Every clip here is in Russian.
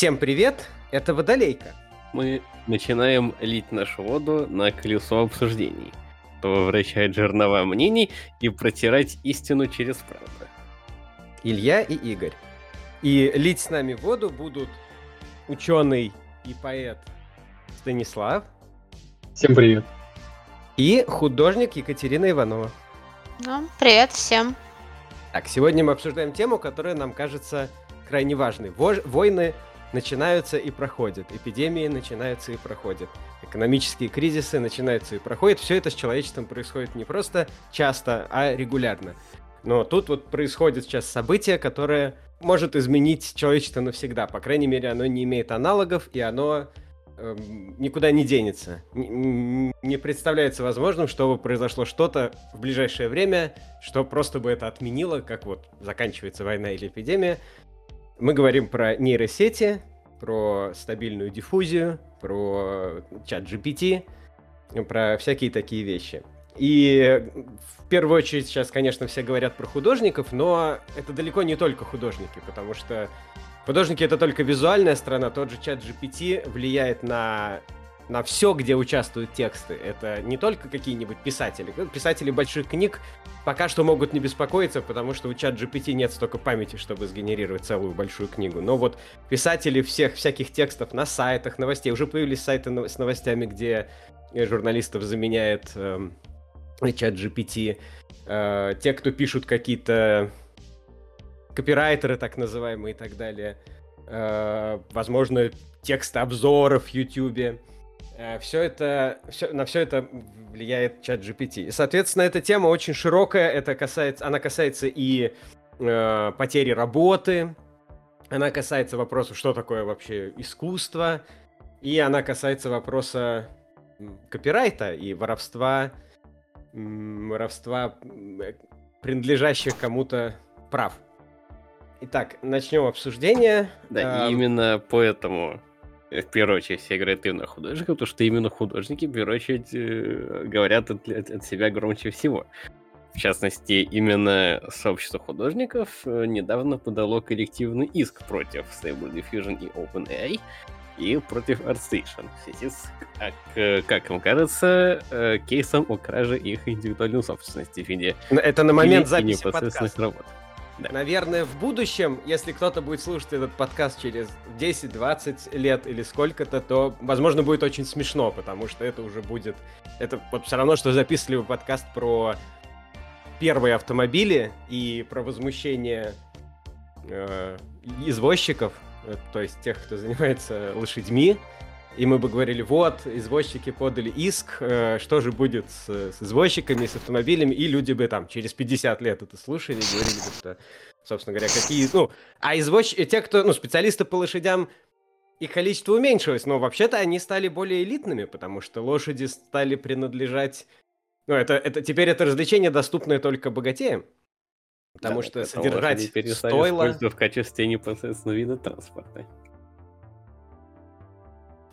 Всем привет, это Водолейка. Мы начинаем лить нашу воду на колесо обсуждений, чтобы вращать жернова мнений и протирать истину через правду. Илья и Игорь. И лить с нами воду будут ученый и поэт Станислав. Всем привет. И художник Екатерина Иванова. Ну, привет всем. Так, сегодня мы обсуждаем тему, которая нам кажется крайне важной. Войны начинаются и проходят, эпидемии начинаются и проходят, экономические кризисы начинаются и проходят. Все это с человечеством происходит не просто часто, а регулярно. Но тут вот происходит сейчас событие, которое может изменить человечество навсегда. По крайней мере, оно не имеет аналогов, и оно эм, никуда не денется. Не представляется возможным, чтобы произошло что-то в ближайшее время, что просто бы это отменило, как вот заканчивается война или эпидемия. Мы говорим про нейросети, про стабильную диффузию, про чат GPT, про всякие такие вещи. И в первую очередь сейчас, конечно, все говорят про художников, но это далеко не только художники, потому что художники это только визуальная сторона, тот же чат GPT влияет на на все, где участвуют тексты. Это не только какие-нибудь писатели. Писатели больших книг пока что могут не беспокоиться, потому что у чат GPT нет столько памяти, чтобы сгенерировать целую большую книгу. Но вот писатели всех всяких текстов на сайтах, новостей, уже появились сайты с новостями, где э, журналистов заменяет эм, чат GPT. Э, те, кто пишут какие-то копирайтеры, так называемые и так далее. Э, возможно, тексты обзоров в YouTube. Все это, всё- на все это влияет чат GPT. И, соответственно, эта тема очень широкая. Это касается, она касается и э, потери работы, она касается вопроса, что такое вообще искусство, и она касается вопроса копирайта и воровства, воровства э, принадлежащих кому-то прав. Итак, начнем обсуждение. Да, и именно поэтому э, в первую очередь все играют именно художников, потому что именно художники в первую очередь э, говорят от, от- от себя громче всего. В частности, именно сообщество художников э, недавно подало коллективный иск против Stable Diffusion и OpenAI и против ArtStation в связи с, как, э, как им кажется, кейсом о краже их индивидуальной собственности в виде Это на момент записи подкаста. работ. Наверное, в будущем, если кто-то будет слушать этот подкаст через 10-20 лет или сколько-то, то, возможно, будет очень смешно, потому что это уже будет... Это вот все равно, что записывали вы подкаст про первые автомобили и про возмущение э, извозчиков, э, то есть тех, кто занимается лошадьми. И мы бы говорили, вот, извозчики подали иск, э, что же будет с, с извозчиками, с автомобилями, и люди бы там через 50 лет это слушали и говорили бы, что, собственно говоря, какие... Ну, а извозчики, те, кто, ну, специалисты по лошадям, их количество уменьшилось, но вообще-то они стали более элитными, потому что лошади стали принадлежать... Ну, это, это теперь это развлечение, доступное только богатеям. Потому Да, что содержать стойло... в качестве непосредственного вида транспорта.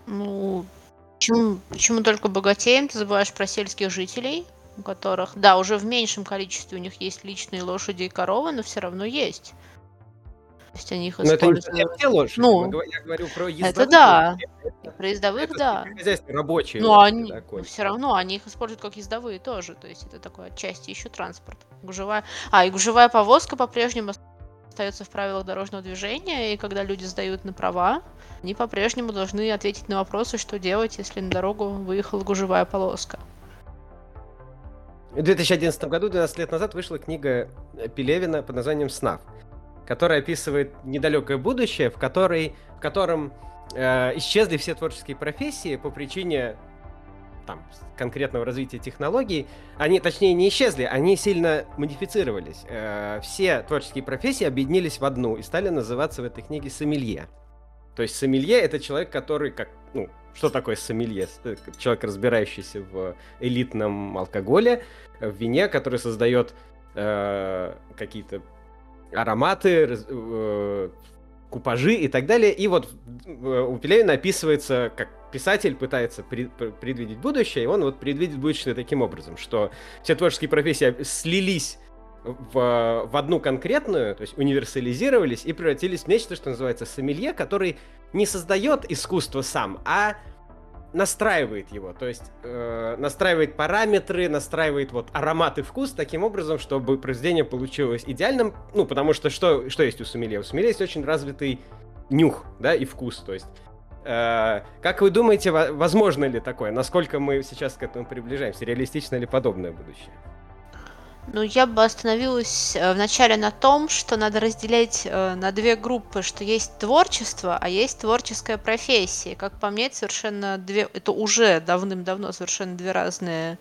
Ну, почему, почему только богатеем? Ты забываешь про сельских жителей, у которых, да, уже в меньшем количестве у них есть личные лошади и коровы, но все равно есть. То есть они их Но это не используют. те лошади, Ну, я говорю про ездовых. Это да. лошадей. Про ездовых, Это да. хозяйство рабочие Но лошади, они, да, конь. все равно они их используют как ездовые тоже. То есть это такой отчасти еще транспорт. Гужевая... А, и гужевая повозка по-прежнему остается в правилах дорожного движения, и когда люди сдают на права, они по-прежнему должны ответить на вопросы, что делать, если на дорогу выехала гужевая полоска. В 2011 году, 12 лет назад, вышла книга Пелевина под названием «Снав», которая описывает недалекое будущее, в, которой, в котором э, исчезли все творческие профессии по причине там, конкретного развития технологий. Они, точнее, не исчезли, они сильно модифицировались. Э, все творческие профессии объединились в одну и стали называться в этой книге «Сомелье». То есть сомелье — это человек, который, как, ну, что такое сомелье? Э, Человек, разбирающийся в элитном алкоголе, в вине, который создает э, какие-то ароматы, э, купажи и так далее. И вот э, у Пелевина описывается, как писатель пытается пред- пр- предвидеть будущее, и он вот предвидит будущее таким образом, что все творческие профессии слились в, в одну конкретную, то есть универсализировались и превратились в нечто, что называется сомелье, который не создает искусство сам, а настраивает его, то есть э, настраивает параметры, настраивает вот аромат и вкус таким образом, чтобы произведение получилось идеальным, ну, потому что что, что есть у сомелье? У сомелье есть очень развитый нюх, да, и вкус, то есть э, как вы думаете, возможно ли такое? Насколько мы сейчас к этому приближаемся? Реалистично ли подобное будущее? Ну, я бы остановилась э, вначале на том, что надо разделять э, на две группы, что есть творчество, а есть творческая профессия. Как по мне, это совершенно две, это уже давным-давно совершенно две разные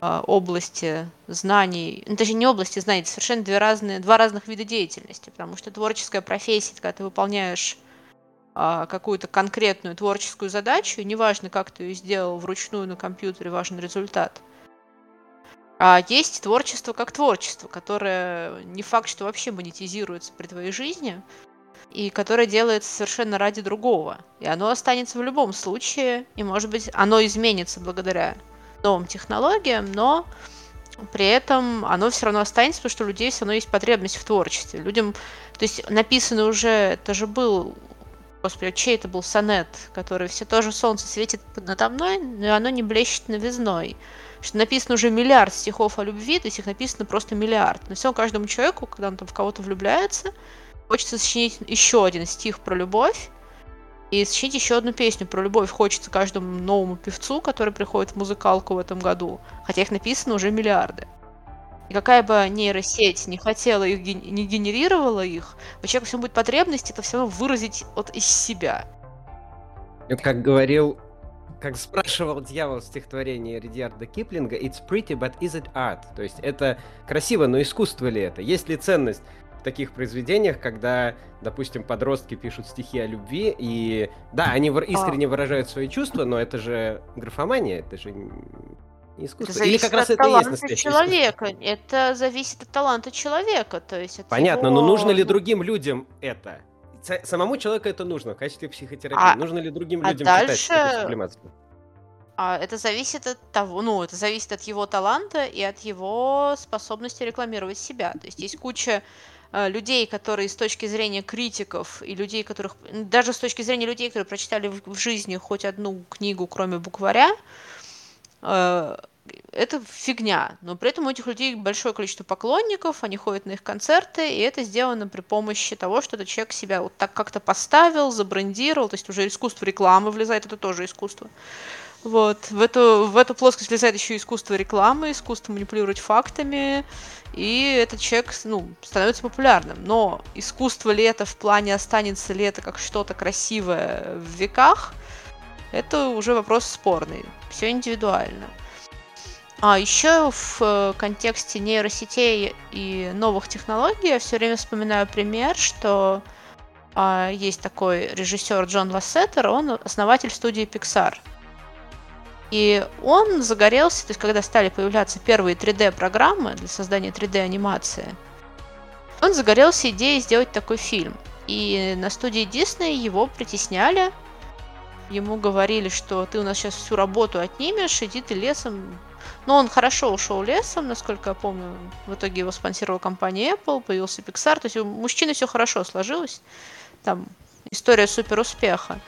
э, области знаний, ну, точнее, не области знаний, это совершенно две разные, два разных вида деятельности, потому что творческая профессия, когда ты выполняешь какую-то конкретную творческую задачу, неважно, как ты ее сделал вручную на компьютере, важен результат – а есть творчество как творчество, которое не факт, что вообще монетизируется при твоей жизни, и которое делается совершенно ради другого. И оно останется в любом случае, и, может быть, оно изменится благодаря новым технологиям, но при этом оно все равно останется, потому что у людей все равно есть потребность в творчестве. Людям, то есть написано уже, это же был, господи, чей это был сонет, который все тоже солнце светит надо мной, но оно не блещет новизной что написано уже миллиард стихов о любви, то есть их написано просто миллиард. Но все каждому человеку, когда он там в кого-то влюбляется, хочется сочинить еще один стих про любовь, и сочинить еще одну песню про любовь хочется каждому новому певцу, который приходит в музыкалку в этом году, хотя их написано уже миллиарды. И какая бы нейросеть не хотела их, не генерировала их, у человека все будет потребность это все равно выразить вот из себя. Как говорил как спрашивал дьявол в стихотворении Редиарда Киплинга, «It's pretty, but is it art?» То есть это красиво, но искусство ли это? Есть ли ценность в таких произведениях, когда, допустим, подростки пишут стихи о любви, и да, они а. искренне выражают свои чувства, но это же графомания, это же не искусство. Это Или как раз это и есть настоящее человека. Искусство? Это зависит от таланта человека, то есть Понятно, его... но нужно ли другим людям это? Самому человеку это нужно в качестве психотерапии. А, нужно ли другим а людям дальше... читать сублимацию? А, это зависит от того, ну, это зависит от его таланта и от его способности рекламировать себя. То есть есть куча э, людей, которые с точки зрения критиков и людей, которых даже с точки зрения людей, которые прочитали в, в жизни хоть одну книгу, кроме букваря, э, это фигня. Но при этом у этих людей большое количество поклонников, они ходят на их концерты, и это сделано при помощи того, что этот человек себя вот так как-то поставил, забрендировал, то есть уже искусство рекламы влезает, это тоже искусство. Вот. В эту, в эту плоскость влезает еще искусство рекламы, искусство манипулировать фактами, и этот человек ну, становится популярным. Но искусство ли это в плане останется ли это как что-то красивое в веках, это уже вопрос спорный. Все индивидуально. А еще в э, контексте нейросетей и новых технологий я все время вспоминаю пример, что а, есть такой режиссер Джон Лассетер, он основатель студии Pixar. И он загорелся, то есть когда стали появляться первые 3D-программы для создания 3D-анимации, он загорелся идеей сделать такой фильм. И на студии Disney его притесняли, ему говорили, что ты у нас сейчас всю работу отнимешь, иди ты лесом но он хорошо ушел лесом, насколько я помню. В итоге его спонсировала компания Apple, появился Pixar. То есть у мужчины все хорошо сложилось. Там история супер успеха.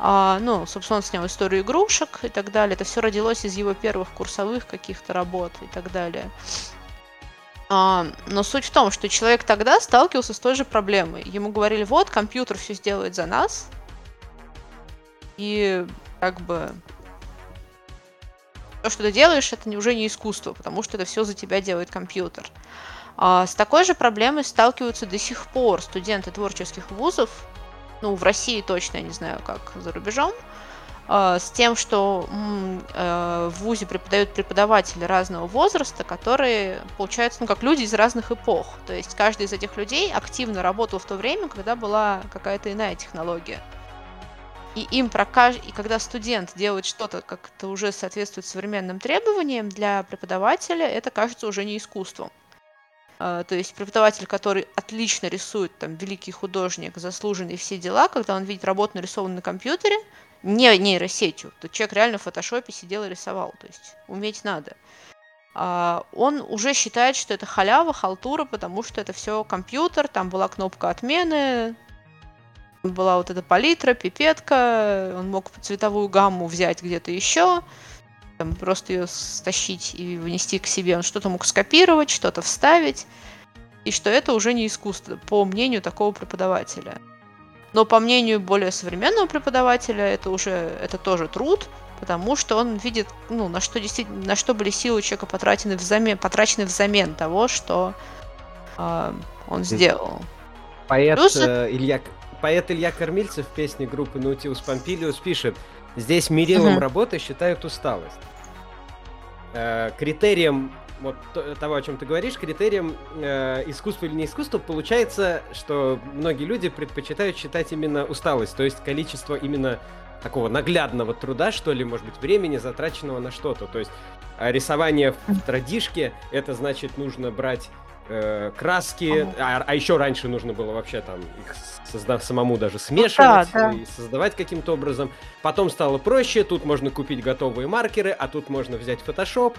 А, ну, собственно, он снял историю игрушек и так далее. Это все родилось из его первых курсовых каких-то работ и так далее. А, но суть в том, что человек тогда сталкивался с той же проблемой. Ему говорили, вот, компьютер все сделает за нас. И как бы то, что ты делаешь, это уже не искусство, потому что это все за тебя делает компьютер. А с такой же проблемой сталкиваются до сих пор студенты творческих вузов, ну, в России точно, я не знаю, как за рубежом, а, с тем, что э, в ВУЗе преподают преподаватели разного возраста, которые, получается, ну, как люди из разных эпох. То есть каждый из этих людей активно работал в то время, когда была какая-то иная технология и им прокаж... и когда студент делает что-то, как это уже соответствует современным требованиям для преподавателя, это кажется уже не искусством. Uh, то есть преподаватель, который отлично рисует, там, великий художник, заслуженный все дела, когда он видит работу нарисованную на компьютере, не нейросетью, то человек реально в фотошопе сидел и рисовал, то есть уметь надо. а, он уже считает, что это халява, халтура, потому что это все компьютер, там была кнопка отмены, была вот эта палитра, пипетка, он мог цветовую гамму взять где-то еще, там, просто ее стащить и вынести к себе. Он что-то мог скопировать, что-то вставить, и что это уже не искусство, по мнению такого преподавателя. Но по мнению более современного преподавателя, это уже это тоже труд, потому что он видит, ну, на что действительно, на что были силы человека потрачены взамен, потрачены взамен того, что э, он сделал. Поэт, Плюс... э, Илья, поэт Илья Кормильцев в песне группы Наутилус Помпилиус пишет, здесь мерилом угу. работы считают усталость. Э, критерием вот того, о чем ты говоришь, критерием э, искусства или не искусства, получается, что многие люди предпочитают считать именно усталость, то есть количество именно такого наглядного труда, что ли, может быть, времени, затраченного на что-то. То есть а рисование в традишке, это значит, нужно брать э, краски, а, а еще раньше нужно было вообще там их создав, самому даже смешивать ну, да, да. и создавать каким-то образом. Потом стало проще, тут можно купить готовые маркеры, а тут можно взять Photoshop,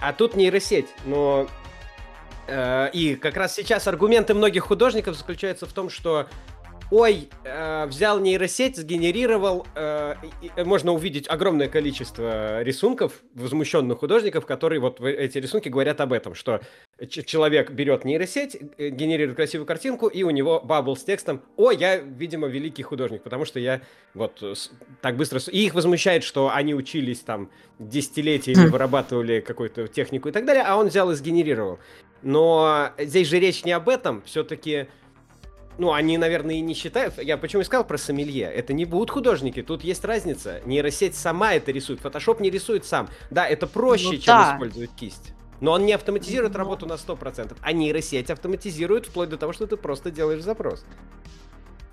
а тут нейросеть. Но э, и как раз сейчас аргументы многих художников заключаются в том, что ой, э, взял нейросеть, сгенерировал, э, можно увидеть огромное количество рисунков возмущенных художников, которые вот эти рисунки говорят об этом, что человек берет нейросеть, э, генерирует красивую картинку, и у него бабл с текстом «О, я, видимо, великий художник, потому что я вот так быстро...» И их возмущает, что они учились там десятилетиями, хм. вырабатывали какую-то технику и так далее, а он взял и сгенерировал. Но здесь же речь не об этом, все-таки ну, они, наверное, и не считают. Я почему и сказал про сомелье. Это не будут художники, тут есть разница. Нейросеть сама это рисует, фотошоп не рисует сам. Да, это проще, ну, чем да. использовать кисть. Но он не автоматизирует ну... работу на 100%, а нейросеть автоматизирует вплоть до того, что ты просто делаешь запрос.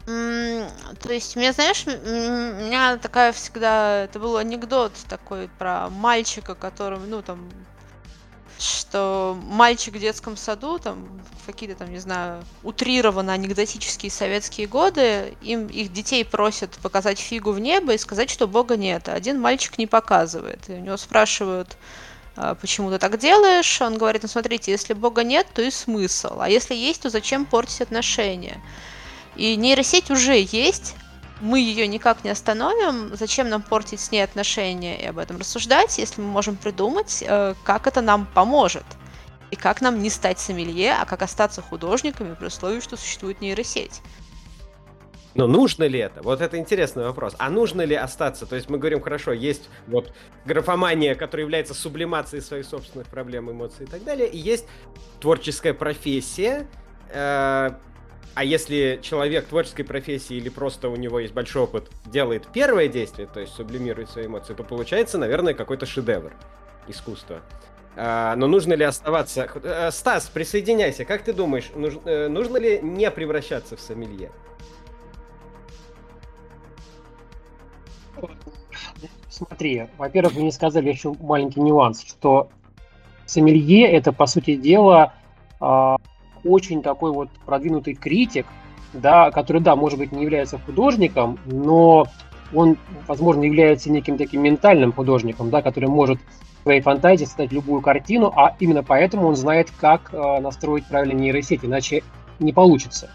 Mm, то есть, мне, знаешь, у меня такая всегда... Это был анекдот такой про мальчика, которым, ну, там, что мальчик в детском саду, там, какие-то там, не знаю, утрированно анекдотические советские годы, им их детей просят показать фигу в небо и сказать, что Бога нет. Один мальчик не показывает. И у него спрашивают, «А почему ты так делаешь? Он говорит, ну смотрите, если Бога нет, то и смысл. А если есть, то зачем портить отношения? И нейросеть уже есть, мы ее никак не остановим, зачем нам портить с ней отношения и об этом рассуждать, если мы можем придумать, э, как это нам поможет. И как нам не стать сомелье, а как остаться художниками при условии, что существует нейросеть. Но нужно ли это? Вот это интересный вопрос. А нужно ли остаться? То есть мы говорим, хорошо, есть вот графомания, которая является сублимацией своих собственных проблем, эмоций и так далее, и есть творческая профессия, э, а если человек творческой профессии или просто у него есть большой опыт, делает первое действие, то есть сублимирует свои эмоции, то получается, наверное, какой-то шедевр искусства. А, но нужно ли оставаться... Э, Стас, присоединяйся. Как ты думаешь, нуж... Э, нужно ли не превращаться в сомелье? Смотри, во-первых, вы не сказали еще маленький нюанс, что сомелье это, по сути дела, а, очень такой вот продвинутый критик, да, который, да, может быть, не является художником, но он, возможно, является неким таким ментальным художником, да, который может в своей фантазии создать любую картину, а именно поэтому он знает, как э, настроить правильно нейросеть, иначе не получится.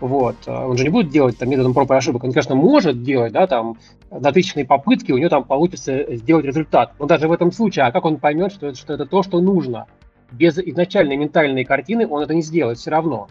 Вот. Он же не будет делать там методом проб и ошибок. Он, конечно, может делать, да, там, на тысячные попытки у него там получится сделать результат. Но даже в этом случае, а как он поймет, что, что это то, что нужно? Без изначальной ментальной картины он это не сделает все равно.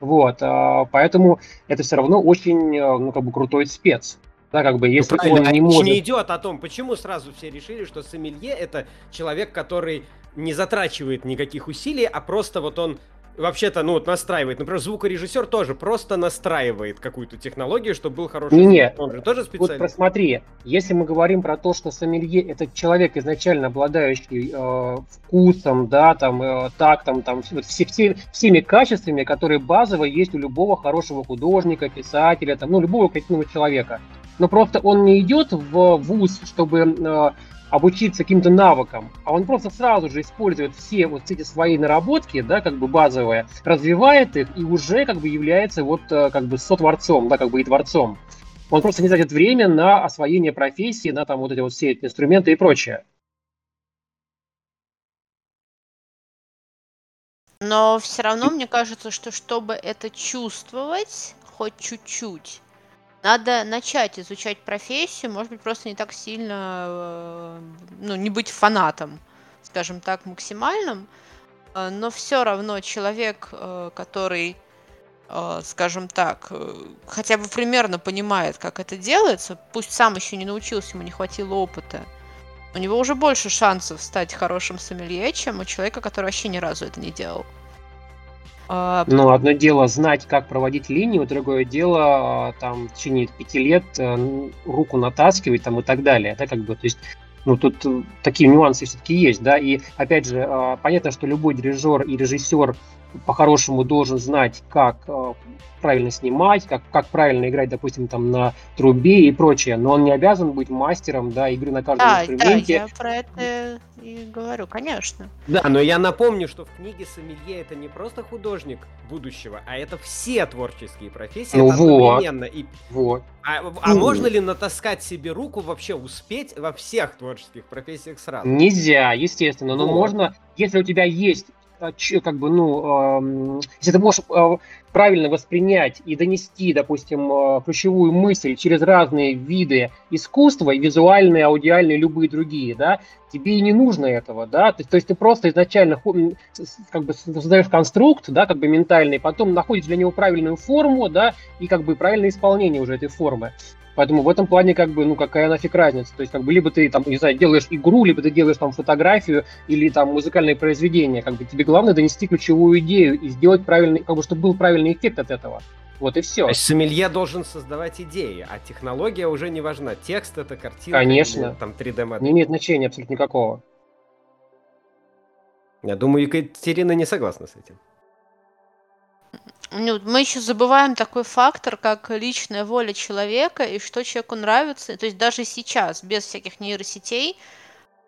Вот, а, поэтому это все равно очень, э, ну, как бы крутой спец. Да, как бы, если ну, он не может... не идет о том, почему сразу все решили, что сомелье это человек, который не затрачивает никаких усилий, а просто вот он вообще-то, ну, вот настраивает. Например, звукорежиссер тоже просто настраивает какую-то технологию, чтобы был хороший звук. Нет, он же тоже специалист. Вот просмотри, если мы говорим про то, что сомелье это человек, изначально обладающий э, вкусом, да, там, э, тактом, там, вот все, все, всеми качествами, которые базово есть у любого хорошего художника, писателя, там, ну, любого креативного человека. Но просто он не идет в вуз, чтобы э, обучиться каким-то навыкам, а он просто сразу же использует все вот эти свои наработки, да, как бы базовые, развивает их и уже как бы является вот э, как бы сотворцом, да, как бы и творцом. Он просто не тратит время на освоение профессии, на там вот эти вот все эти инструменты и прочее. Но все равно мне кажется, что чтобы это чувствовать, хоть чуть-чуть, надо начать изучать профессию, может быть, просто не так сильно, э, ну, не быть фанатом, скажем так, максимальным, э, но все равно человек, э, который, скажем так, хотя бы примерно понимает, как это делается, пусть сам еще не научился, ему не хватило опыта, у него уже больше шансов стать хорошим сомелье, чем у человека, который вообще ни разу это не делал. А, ну, одно дело знать, как проводить линию, другое дело а, там в течение пяти лет э, руку натаскивать там и так далее, да, как бы, то есть ну, тут э, такие нюансы все-таки есть, да, и, опять же, а, понятно, что любой дирижер и режиссер по-хорошему должен знать, как э, правильно снимать, как, как правильно играть, допустим, там на трубе и прочее, но он не обязан быть мастером, да, игры на каждом да, инструменте. Да, я про это и говорю, конечно. Да, но я напомню, что в книге Сомелье это не просто художник будущего, а это все творческие профессии ну вот, И... вот. А, а ну, можно ли натаскать себе руку вообще успеть во всех творческих профессиях сразу? Нельзя, естественно, но вот. можно, если у тебя есть как бы, ну, если ты можешь а, правильно воспринять и донести, допустим, а, ключевую мысль через разные виды искусства, визуальные, аудиальные, любые другие, да, тебе и не нужно этого, да, то, то есть ты просто изначально как бы создаешь конструкт, да, как бы ментальный, потом находишь для него правильную форму, да, и как бы правильное исполнение уже этой формы. Поэтому в этом плане, как бы, ну, какая нафиг разница? То есть, как бы, либо ты, там, не знаю, делаешь игру, либо ты делаешь там фотографию или там музыкальное произведение. Как бы тебе главное донести ключевую идею и сделать правильный, как бы, чтобы был правильный эффект от этого. Вот и все. То есть сомелье должен создавать идеи, а технология уже не важна. Текст это картина. Конечно. Или, там 3D модель. Не имеет значения абсолютно никакого. Я думаю, Екатерина не согласна с этим. Ну, мы еще забываем такой фактор, как личная воля человека и что человеку нравится. То есть даже сейчас, без всяких нейросетей,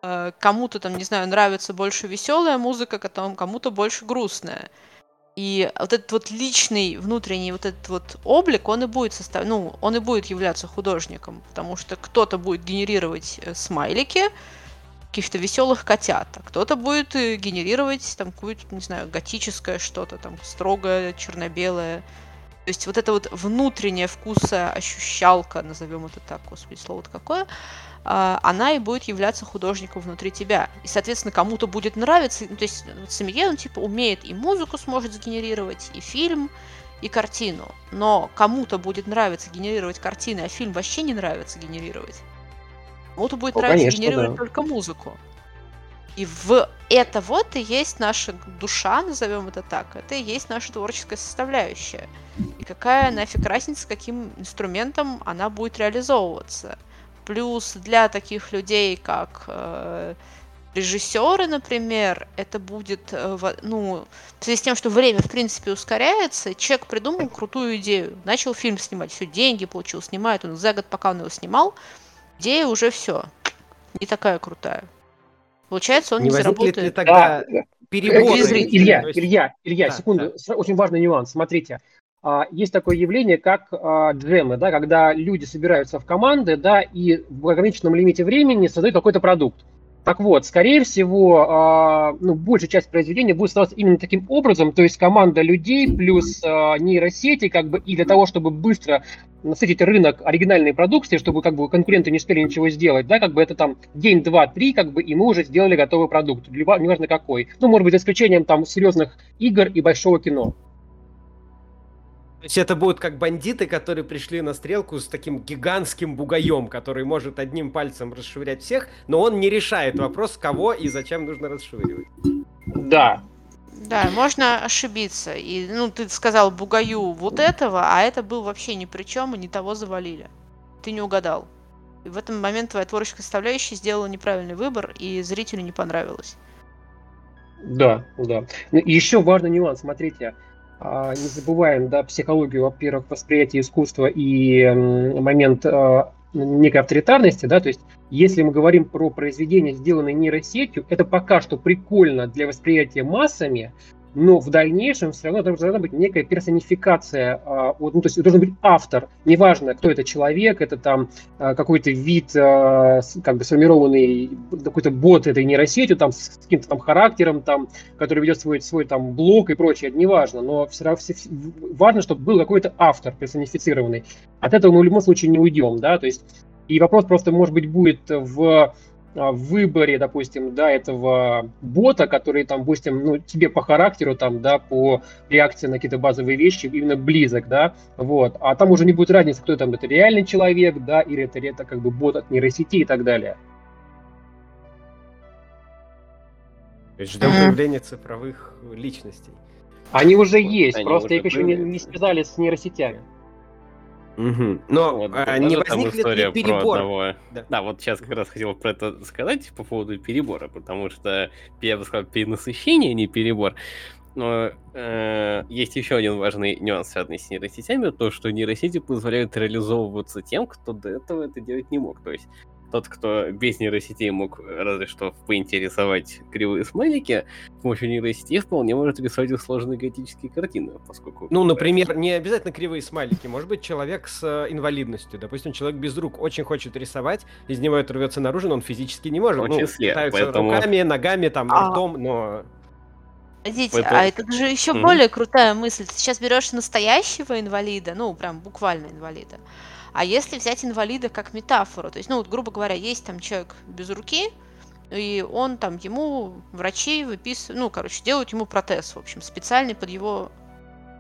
э, кому-то там, не знаю, нравится больше веселая музыка, кому-то больше грустная. И вот этот вот личный внутренний вот этот вот облик, он и будет состав... ну, он и будет являться художником, потому что кто-то будет генерировать э, смайлики, каких-то веселых котят, а кто-то будет э, генерировать там какое-то, не знаю, готическое что-то, там строгое, черно-белое. То есть вот это вот внутренняя вкуса ощущалка, назовем это так, господи, слово-то какое, а, она и будет являться художником внутри тебя. И, соответственно, кому-то будет нравиться, ну, то есть вот Сомелье, он типа умеет и музыку сможет сгенерировать, и фильм, и картину. Но кому-то будет нравиться генерировать картины, а фильм вообще не нравится генерировать. Кому-то будет ну, нравиться конечно, генерировать да. только музыку. И в это вот и есть наша душа, назовем это так, это и есть наша творческая составляющая. И какая нафиг разница, каким инструментом она будет реализовываться. Плюс для таких людей, как э, режиссеры, например, это будет, э, ну, в связи с тем, что время, в принципе, ускоряется, человек придумал крутую идею, начал фильм снимать, все, деньги получил, снимает, он за год, пока он его снимал, идея уже все. Не такая крутая. Получается, он не, не заработает. Ли тогда да. перебор? Илья, Илья, Илья, да, секунду. Да. Очень важный нюанс. Смотрите. А, есть такое явление, как а, джемы, да, когда люди собираются в команды, да, и в ограниченном лимите времени создают какой-то продукт. Так вот, скорее всего, ну, большая часть произведения будет создаваться именно таким образом, то есть команда людей плюс нейросети, как бы, и для того, чтобы быстро насытить рынок оригинальной продукции, чтобы как бы конкуренты не успели ничего сделать, да, как бы это там день, два, три, как бы, и мы уже сделали готовый продукт, неважно какой. Ну, может быть, за исключением там серьезных игр и большого кино. То есть это будут как бандиты, которые пришли на стрелку с таким гигантским бугаем, который может одним пальцем расшвырять всех, но он не решает вопрос, кого и зачем нужно расшвыривать. Да. Да, можно ошибиться. И, ну, ты сказал бугаю вот этого, а это был вообще ни при чем, и не того завалили. Ты не угадал. И в этом момент твоя творческая составляющая сделала неправильный выбор, и зрителю не понравилось. Да, да. Ну, еще важный нюанс, смотрите, не забываем, да, психологию, во-первых, восприятия искусства и момент а, некой авторитарности, да, то есть если мы говорим про произведения, сделанные нейросетью, это пока что прикольно для восприятия массами, но в дальнейшем все равно должна быть некая персонификация, а, ну, то есть должен быть автор, неважно, кто это человек, это там а, какой-то вид, а, как бы сформированный, какой-то бот этой нейросетью, там, с каким-то там характером, там, который ведет свой, свой там блог и прочее, это неважно, но все равно все, важно, чтобы был какой-то автор персонифицированный. От этого мы в любом случае не уйдем, да, то есть и вопрос просто, может быть, будет в в выборе, допустим, да, этого бота, который там, допустим, ну, тебе по характеру, там, да, по реакции на какие-то базовые вещи именно близок, да, вот, а там уже не будет разницы, кто там, это реальный человек, да, или это, это как бы бот от нейросети и так далее. То есть ждем появления цифровых личностей. Они уже есть, Они просто уже их еще не, не связали с нейросетями. Угу. Но вот, а, не возникнет ли перебор? Одного... Да. да, вот сейчас как раз хотел про это сказать по поводу перебора, потому что я бы сказал перенасыщение, а не перебор. Но э, есть еще один важный нюанс, связанный с нейросетями, то, что нейросети позволяют реализовываться тем, кто до этого это делать не мог. То есть тот, кто без нейросетей мог разве что поинтересовать кривые смайлики, с помощью нейросетей вполне может рисовать сложные готические картины, поскольку... Ну, например, не обязательно кривые смайлики, может быть человек с э, инвалидностью, допустим, человек без рук очень хочет рисовать, из него это рвется наружу, но он физически не может. В том ну, числе, ну, поэтому... руками, ногами, там, а... ртом, но... Подождите, Поэтому... а это же еще mm-hmm. более крутая мысль. Ты сейчас берешь настоящего инвалида, ну, прям буквально инвалида, а если взять инвалида как метафору, то есть, ну, вот, грубо говоря, есть там человек без руки, и он там ему врачи выписывают, ну, короче, делают ему протез, в общем, специальный под его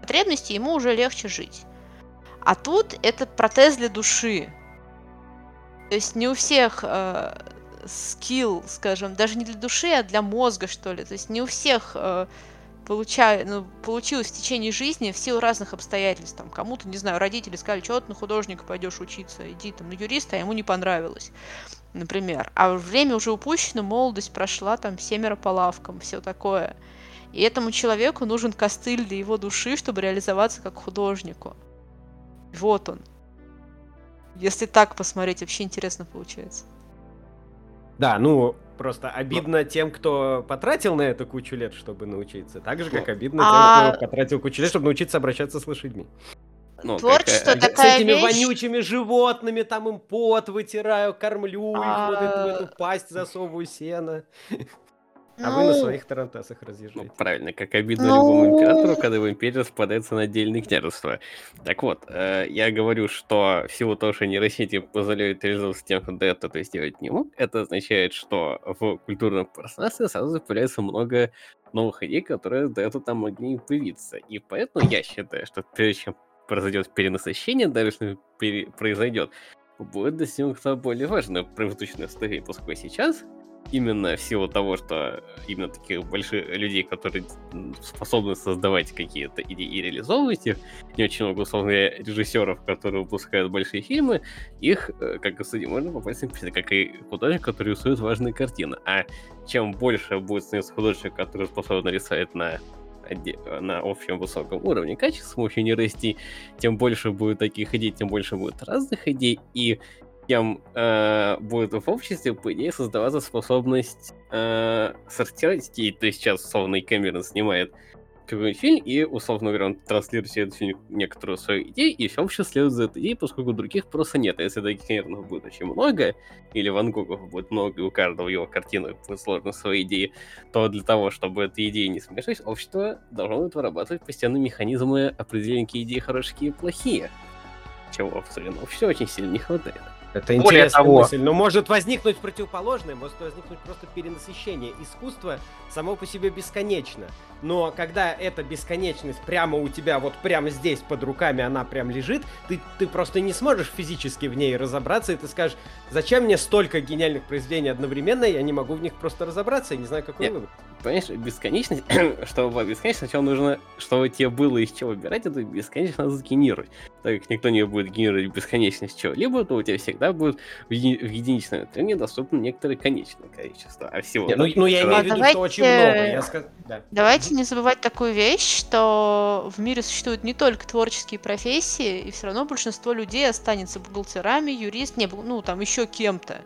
потребности, ему уже легче жить. А тут это протез для души. То есть не у всех э, скилл, скажем, даже не для души, а для мозга, что ли. То есть не у всех э, получаю, ну, получилось в течение жизни в силу разных обстоятельств. Там, кому-то, не знаю, родители сказали, что ты на художника пойдешь учиться, иди там на юриста, а ему не понравилось, например. А время уже упущено, молодость прошла, там, семеро по лавкам, все такое. И этому человеку нужен костыль для его души, чтобы реализоваться как художнику. Вот он. Если так посмотреть, вообще интересно получается. Да, ну, Просто обидно Но... тем, кто потратил на это кучу лет, чтобы научиться. Так же, как обидно а... тем, кто потратил кучу лет, чтобы научиться обращаться с лошадьми. Ну, Творчество как, такая С этими вещь... вонючими животными, там им пот вытираю, кормлю а... их, вот эту, эту пасть засовываю сено. А ну... вы на ну. своих тарантасах разъезжаете. Ну, правильно, как обидно ну... любому императору, когда его империя распадается на отдельные княжества. Так вот, э, я говорю, что в силу того, что нейросети позволяют реализоваться тем, кто до этого то сделать не мог, это означает, что в культурном пространстве сразу появляется много новых идей, которые до этого там могли не появиться. И поэтому я считаю, что прежде чем произойдет перенасыщение, даже если пере- произойдет, будет достигнуто более важное промежуточное состояние, поскольку сейчас именно в силу того, что именно таких больших людей, которые способны создавать какие-то идеи и реализовывать их, не очень много условных режиссеров, которые выпускают большие фильмы, их, э, как и судьи, можно попасть как и художник, который рисует важные картины. А чем больше будет становиться художник, который способен рисовать на на общем высоком уровне качества с помощью нейросети, тем больше будет таких идей, тем больше будет разных идей, и тем э, будет в обществе, по идее, создаваться способность э, сортировать идеи. То есть сейчас, условно, и Кэмерон снимает какой-нибудь фильм, и, условно говоря, он транслирует этот фильм некоторую свою идею, и все общество следует за этой идеей, поскольку других просто нет. А если таких Кэмеронов будет очень много, или Ван Гогов будет много, и у каждого его картины будет сложно свои идеи, то для того, чтобы эти идеи не смешались, общество должно будет вырабатывать постоянно механизмы определения, какие идеи хорошие и плохие. Чего в современном обществе очень сильно не хватает. Это Более интересная того... мысль. Но может возникнуть противоположное, может возникнуть просто перенасыщение. Искусство само по себе бесконечно. Но когда эта бесконечность прямо у тебя, вот прямо здесь под руками, она прям лежит, ты, ты просто не сможешь физически в ней разобраться, и ты скажешь, зачем мне столько гениальных произведений одновременно, я не могу в них просто разобраться, я не знаю, какой выбрать. Понимаешь, бесконечность, чтобы была бесконечность, сначала нужно, чтобы тебе было из чего выбирать, эту бесконечность надо сгенерировать. Так как никто не будет генерировать бесконечность чего-либо, то у тебя всегда будет в, еди- в единичном тренинге доступно некоторое конечное количество. А всего... Нет, ну, ну, я имею в виду, что очень много. Я сказ... да. Давайте не забывать такую вещь, что в мире существуют не только творческие профессии, и все равно большинство людей останется бухгалтерами, юрист, не, ну там еще кем-то.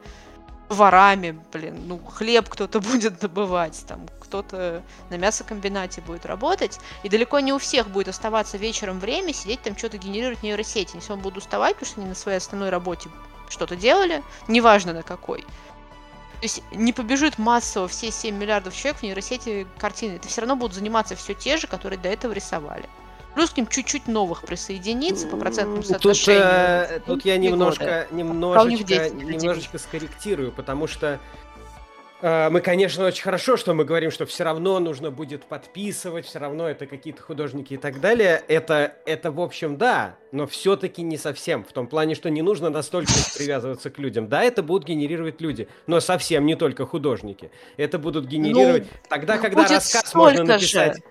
ворами, блин, ну, хлеб кто-то будет добывать, там, кто-то на мясокомбинате будет работать, и далеко не у всех будет оставаться вечером время сидеть там что-то генерировать нейросети. Если он будет уставать, потому что они на своей основной работе что-то делали, неважно на какой. То есть не побежит массово все 7 миллиардов человек в нейросети картины. Это все равно будут заниматься все те же, которые до этого рисовали. Плюс к ним чуть-чуть новых присоединится по процентному соотношению. Тут, э, тут я немножко, немножечко, немножечко скорректирую, потому что мы, конечно, очень хорошо, что мы говорим, что все равно нужно будет подписывать, все равно это какие-то художники и так далее. Это, это в общем, да, но все-таки не совсем. В том плане, что не нужно настолько привязываться к людям. Да, это будут генерировать люди, но совсем не только художники. Это будут генерировать ну, тогда, когда рассказ можно написать. Же.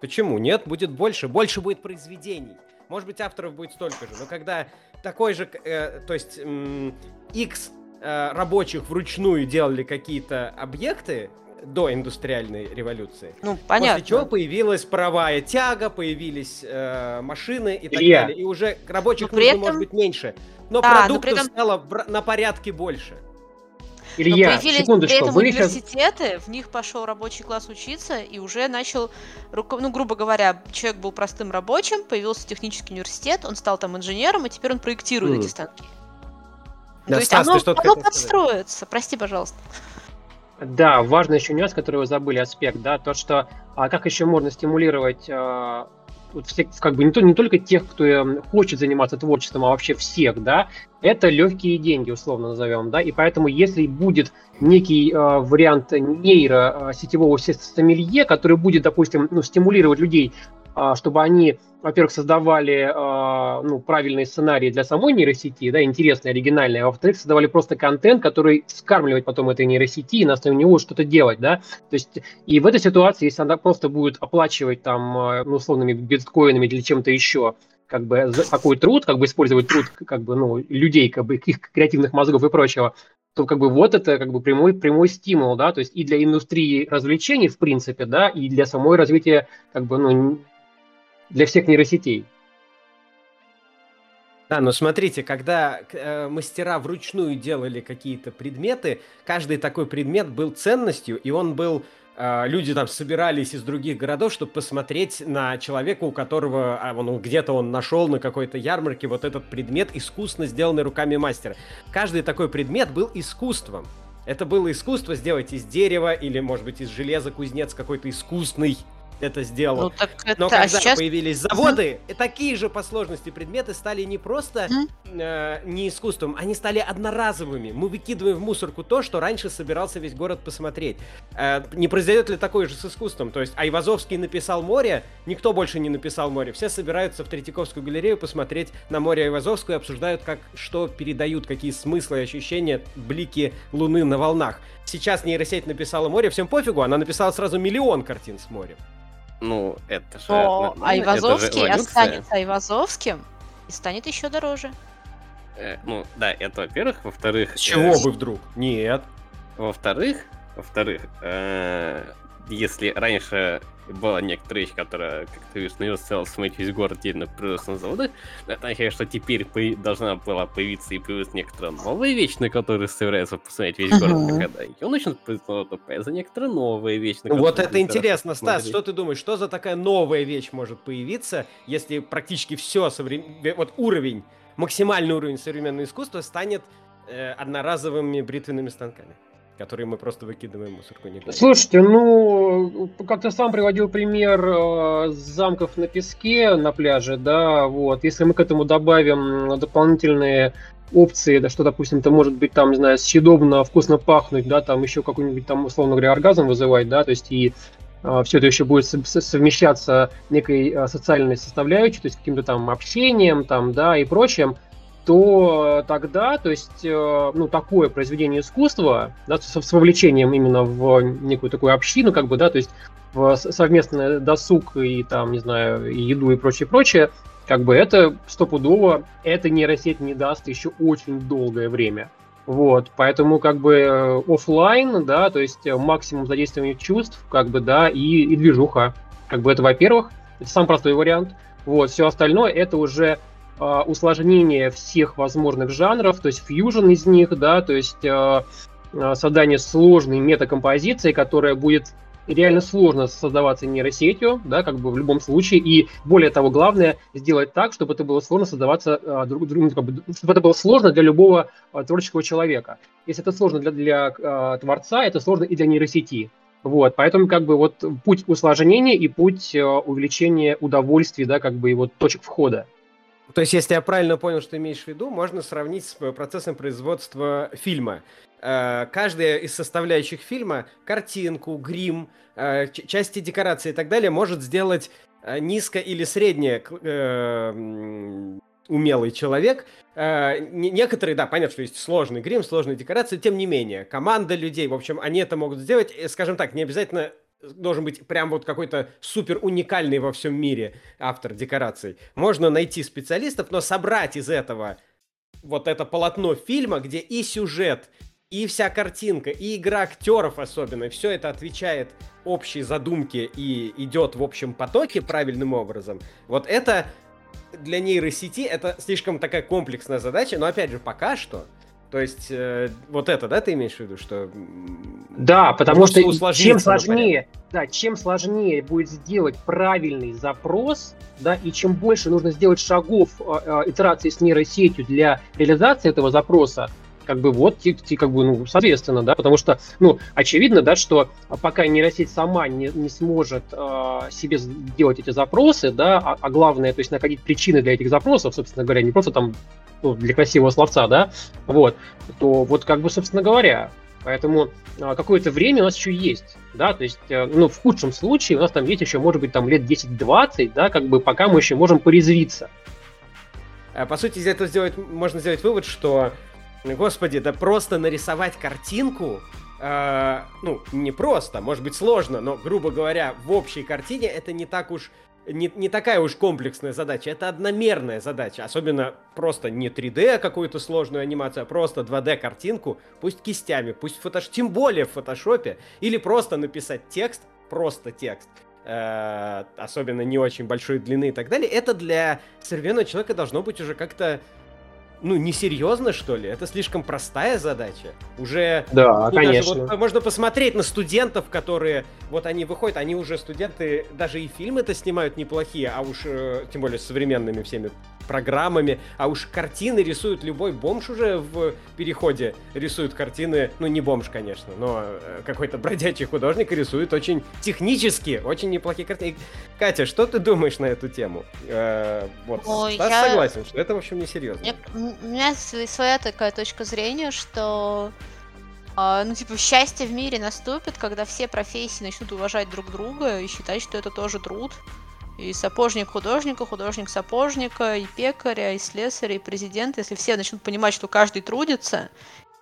Почему? Нет, будет больше. Больше будет произведений. Может быть, авторов будет столько же. Но когда такой же, э, то есть э, X э, рабочих вручную делали какие-то объекты до индустриальной революции. Ну, понятно. После чего появилась паровая тяга, появились э, машины и так Илья. далее. И уже рабочих нужно, этом... может быть, меньше. Но да, продуктов но этом... стало в, на порядке больше. Илья, Но появились секундочку, при этом университеты, сейчас... в них пошел рабочий класс учиться, и уже начал, ну, грубо говоря, человек был простым рабочим, появился технический университет, он стал там инженером, и теперь он проектирует mm. эти станки. Да, То есть Стас, оно, оно подстроится. Сказать? Прости, пожалуйста. Да, важный еще нюанс, который вы забыли, аспект, да, то, что а как еще можно стимулировать а, вот все, как бы не, то, не только тех, кто эм, хочет заниматься творчеством, а вообще всех, да, это легкие деньги, условно назовем, да, и поэтому если будет некий э, вариант нейросетевого э, сомелье, который будет, допустим, ну, стимулировать людей чтобы они, во-первых, создавали а, ну, правильные сценарии для самой нейросети, да, интересные, оригинальные, а во-вторых, создавали просто контент, который скармливать потом этой нейросети и на основе него что-то делать, да, то есть и в этой ситуации, если она просто будет оплачивать там, а, ну, условными биткоинами или чем-то еще, как бы за такой труд, как бы использовать труд как бы ну людей, как бы их креативных мозгов и прочего, то как бы вот это как бы прямой прямой стимул, да, то есть и для индустрии развлечений в принципе, да, и для самой развития как бы ну для всех нейросетей. Да, но смотрите, когда э, мастера вручную делали какие-то предметы, каждый такой предмет был ценностью, и он был э, люди там собирались из других городов, чтобы посмотреть на человека, у которого а, он, где-то он нашел на какой-то ярмарке вот этот предмет, искусно сделанный руками мастера. Каждый такой предмет был искусством. Это было искусство сделать из дерева или, может быть, из железа кузнец какой-то искусный это сделал. Ну, так это... Но когда а сейчас... появились заводы, mm-hmm. такие же по сложности предметы стали не просто mm-hmm. э, не искусством, они стали одноразовыми. Мы выкидываем в мусорку то, что раньше собирался весь город посмотреть. Э, не произойдет ли такое же с искусством? То есть Айвазовский написал море, никто больше не написал море. Все собираются в Третьяковскую галерею посмотреть на море Айвазовскую и обсуждают, как, что передают, какие смыслы и ощущения блики луны на волнах. Сейчас нейросеть написала море, всем пофигу, она написала сразу миллион картин с морем. Ну, это же... Но Айвазовский останется Айвазовским и станет еще дороже. Э, ну, да, это во-первых. Во-вторых... С чего э, бы вдруг? Нет. Во-вторых, во-вторых, э, если раньше была некоторая вещь, которая, как ты видишь, наверное, смыть весь город на производственных заводах, это означает, что теперь по- должна была появиться и появиться некоторая новая вещь, на которую собирается посмотреть весь город, uh-huh. когда начнут производить, то появится некоторая новая вещь. На вот это интересно, Стас, что ты думаешь, что за такая новая вещь может появиться, если практически все, соврем... вот уровень, максимальный уровень современного искусства станет э, одноразовыми бритвенными станками? Которые мы просто выкидываем в мусорку. Не Слушайте, ну, как ты сам приводил пример э, замков на песке на пляже, да, вот, если мы к этому добавим дополнительные опции, да, что, допустим, это может быть там, не знаю, съедобно, вкусно пахнуть, да, там еще какой-нибудь там, условно говоря, оргазм вызывать, да, то есть и э, все это еще будет совмещаться некой э, социальной составляющей, то есть каким-то там общением, там, да, и прочим, то тогда, то есть, э, ну, такое произведение искусства, да, с, с вовлечением именно в некую такую общину, как бы, да, то есть в совместный досуг и там, не знаю, и еду и прочее, прочее, как бы это стопудово, эта нейросеть не даст еще очень долгое время. Вот, поэтому как бы э, офлайн, да, то есть максимум задействования чувств, как бы, да, и, и движуха. Как бы это, во-первых, это самый простой вариант. Вот, все остальное это уже э, усложнение всех возможных жанров, то есть фьюжн из них, да, то есть э, создание сложной метакомпозиции, которая будет реально сложно создаваться нейросетью, да, как бы в любом случае, и более того, главное сделать так, чтобы это было сложно создаваться а, друг другу, как бы, чтобы это было сложно для любого а, творческого человека. Если это сложно для, для а, творца, это сложно и для нейросети. Вот, поэтому как бы вот путь усложнения и путь а, увеличения удовольствия, да, как бы и вот точек входа. То есть, если я правильно понял, что имеешь в виду, можно сравнить с процессом производства фильма. Э, каждая из составляющих фильма, картинку, грим, э, части декорации и так далее, может сделать э, низко или средне умелый человек. Некоторые, да, понятно, что есть сложный грим, сложные декорации, тем не менее, команда людей, в общем, они это могут сделать, скажем так, не обязательно должен быть прям вот какой-то супер уникальный во всем мире автор декораций. Можно найти специалистов, но собрать из этого вот это полотно фильма, где и сюжет, и вся картинка, и игра актеров особенно, все это отвечает общей задумке и идет в общем потоке правильным образом, вот это для нейросети это слишком такая комплексная задача, но опять же пока что, то есть э, вот это, да, ты имеешь в виду, что да, потому что чем сложнее, да, чем сложнее будет сделать правильный запрос, да, и чем больше нужно сделать шагов э, э, итерации с нейросетью для реализации этого запроса, как бы вот, как бы, ну, соответственно, да, потому что, ну, очевидно, да, что пока нейросеть сама не, не сможет э, себе сделать эти запросы, да, а, а главное, то есть находить причины для этих запросов, собственно говоря, не просто там ну, для красивого словца, да, вот, то вот как бы, собственно говоря, Поэтому а, какое-то время у нас еще есть, да, то есть, э, ну, в худшем случае у нас там есть еще, может быть, там лет 10-20, да, как бы пока мы еще можем порезвиться. А, по сути, из этого сделать, можно сделать вывод, что Господи, да просто нарисовать картинку, э, ну, не просто, может быть сложно, но, грубо говоря, в общей картине это не так уж не, не такая уж комплексная задача, это одномерная задача. Особенно просто не 3D а какую-то сложную анимацию, а просто 2D картинку, пусть кистями, пусть фотош... тем более в фотошопе, или просто написать текст, просто текст, э, особенно не очень большой длины и так далее, это для современного человека должно быть уже как-то ну, несерьезно, что ли? Это слишком простая задача. Уже... Да, ну, конечно. Даже вот можно посмотреть на студентов, которые... Вот они выходят, они уже студенты, даже и фильмы-то снимают неплохие, а уж, э, тем более, современными всеми программами, а уж картины рисует любой бомж уже в переходе рисует картины, ну не бомж, конечно, но э, какой-то бродячий художник рисует очень технически, очень неплохие картины. Катя, что ты думаешь на эту тему? Э, вот, Ой, Стас я... согласен, что это, в общем, несерьезно. Я... У меня своя такая точка зрения, что а, ну, типа, счастье в мире наступит, когда все профессии начнут уважать друг друга и считать, что это тоже труд. И сапожник художника, художник сапожника, и пекаря, и слесаря, и президента, если все начнут понимать, что каждый трудится,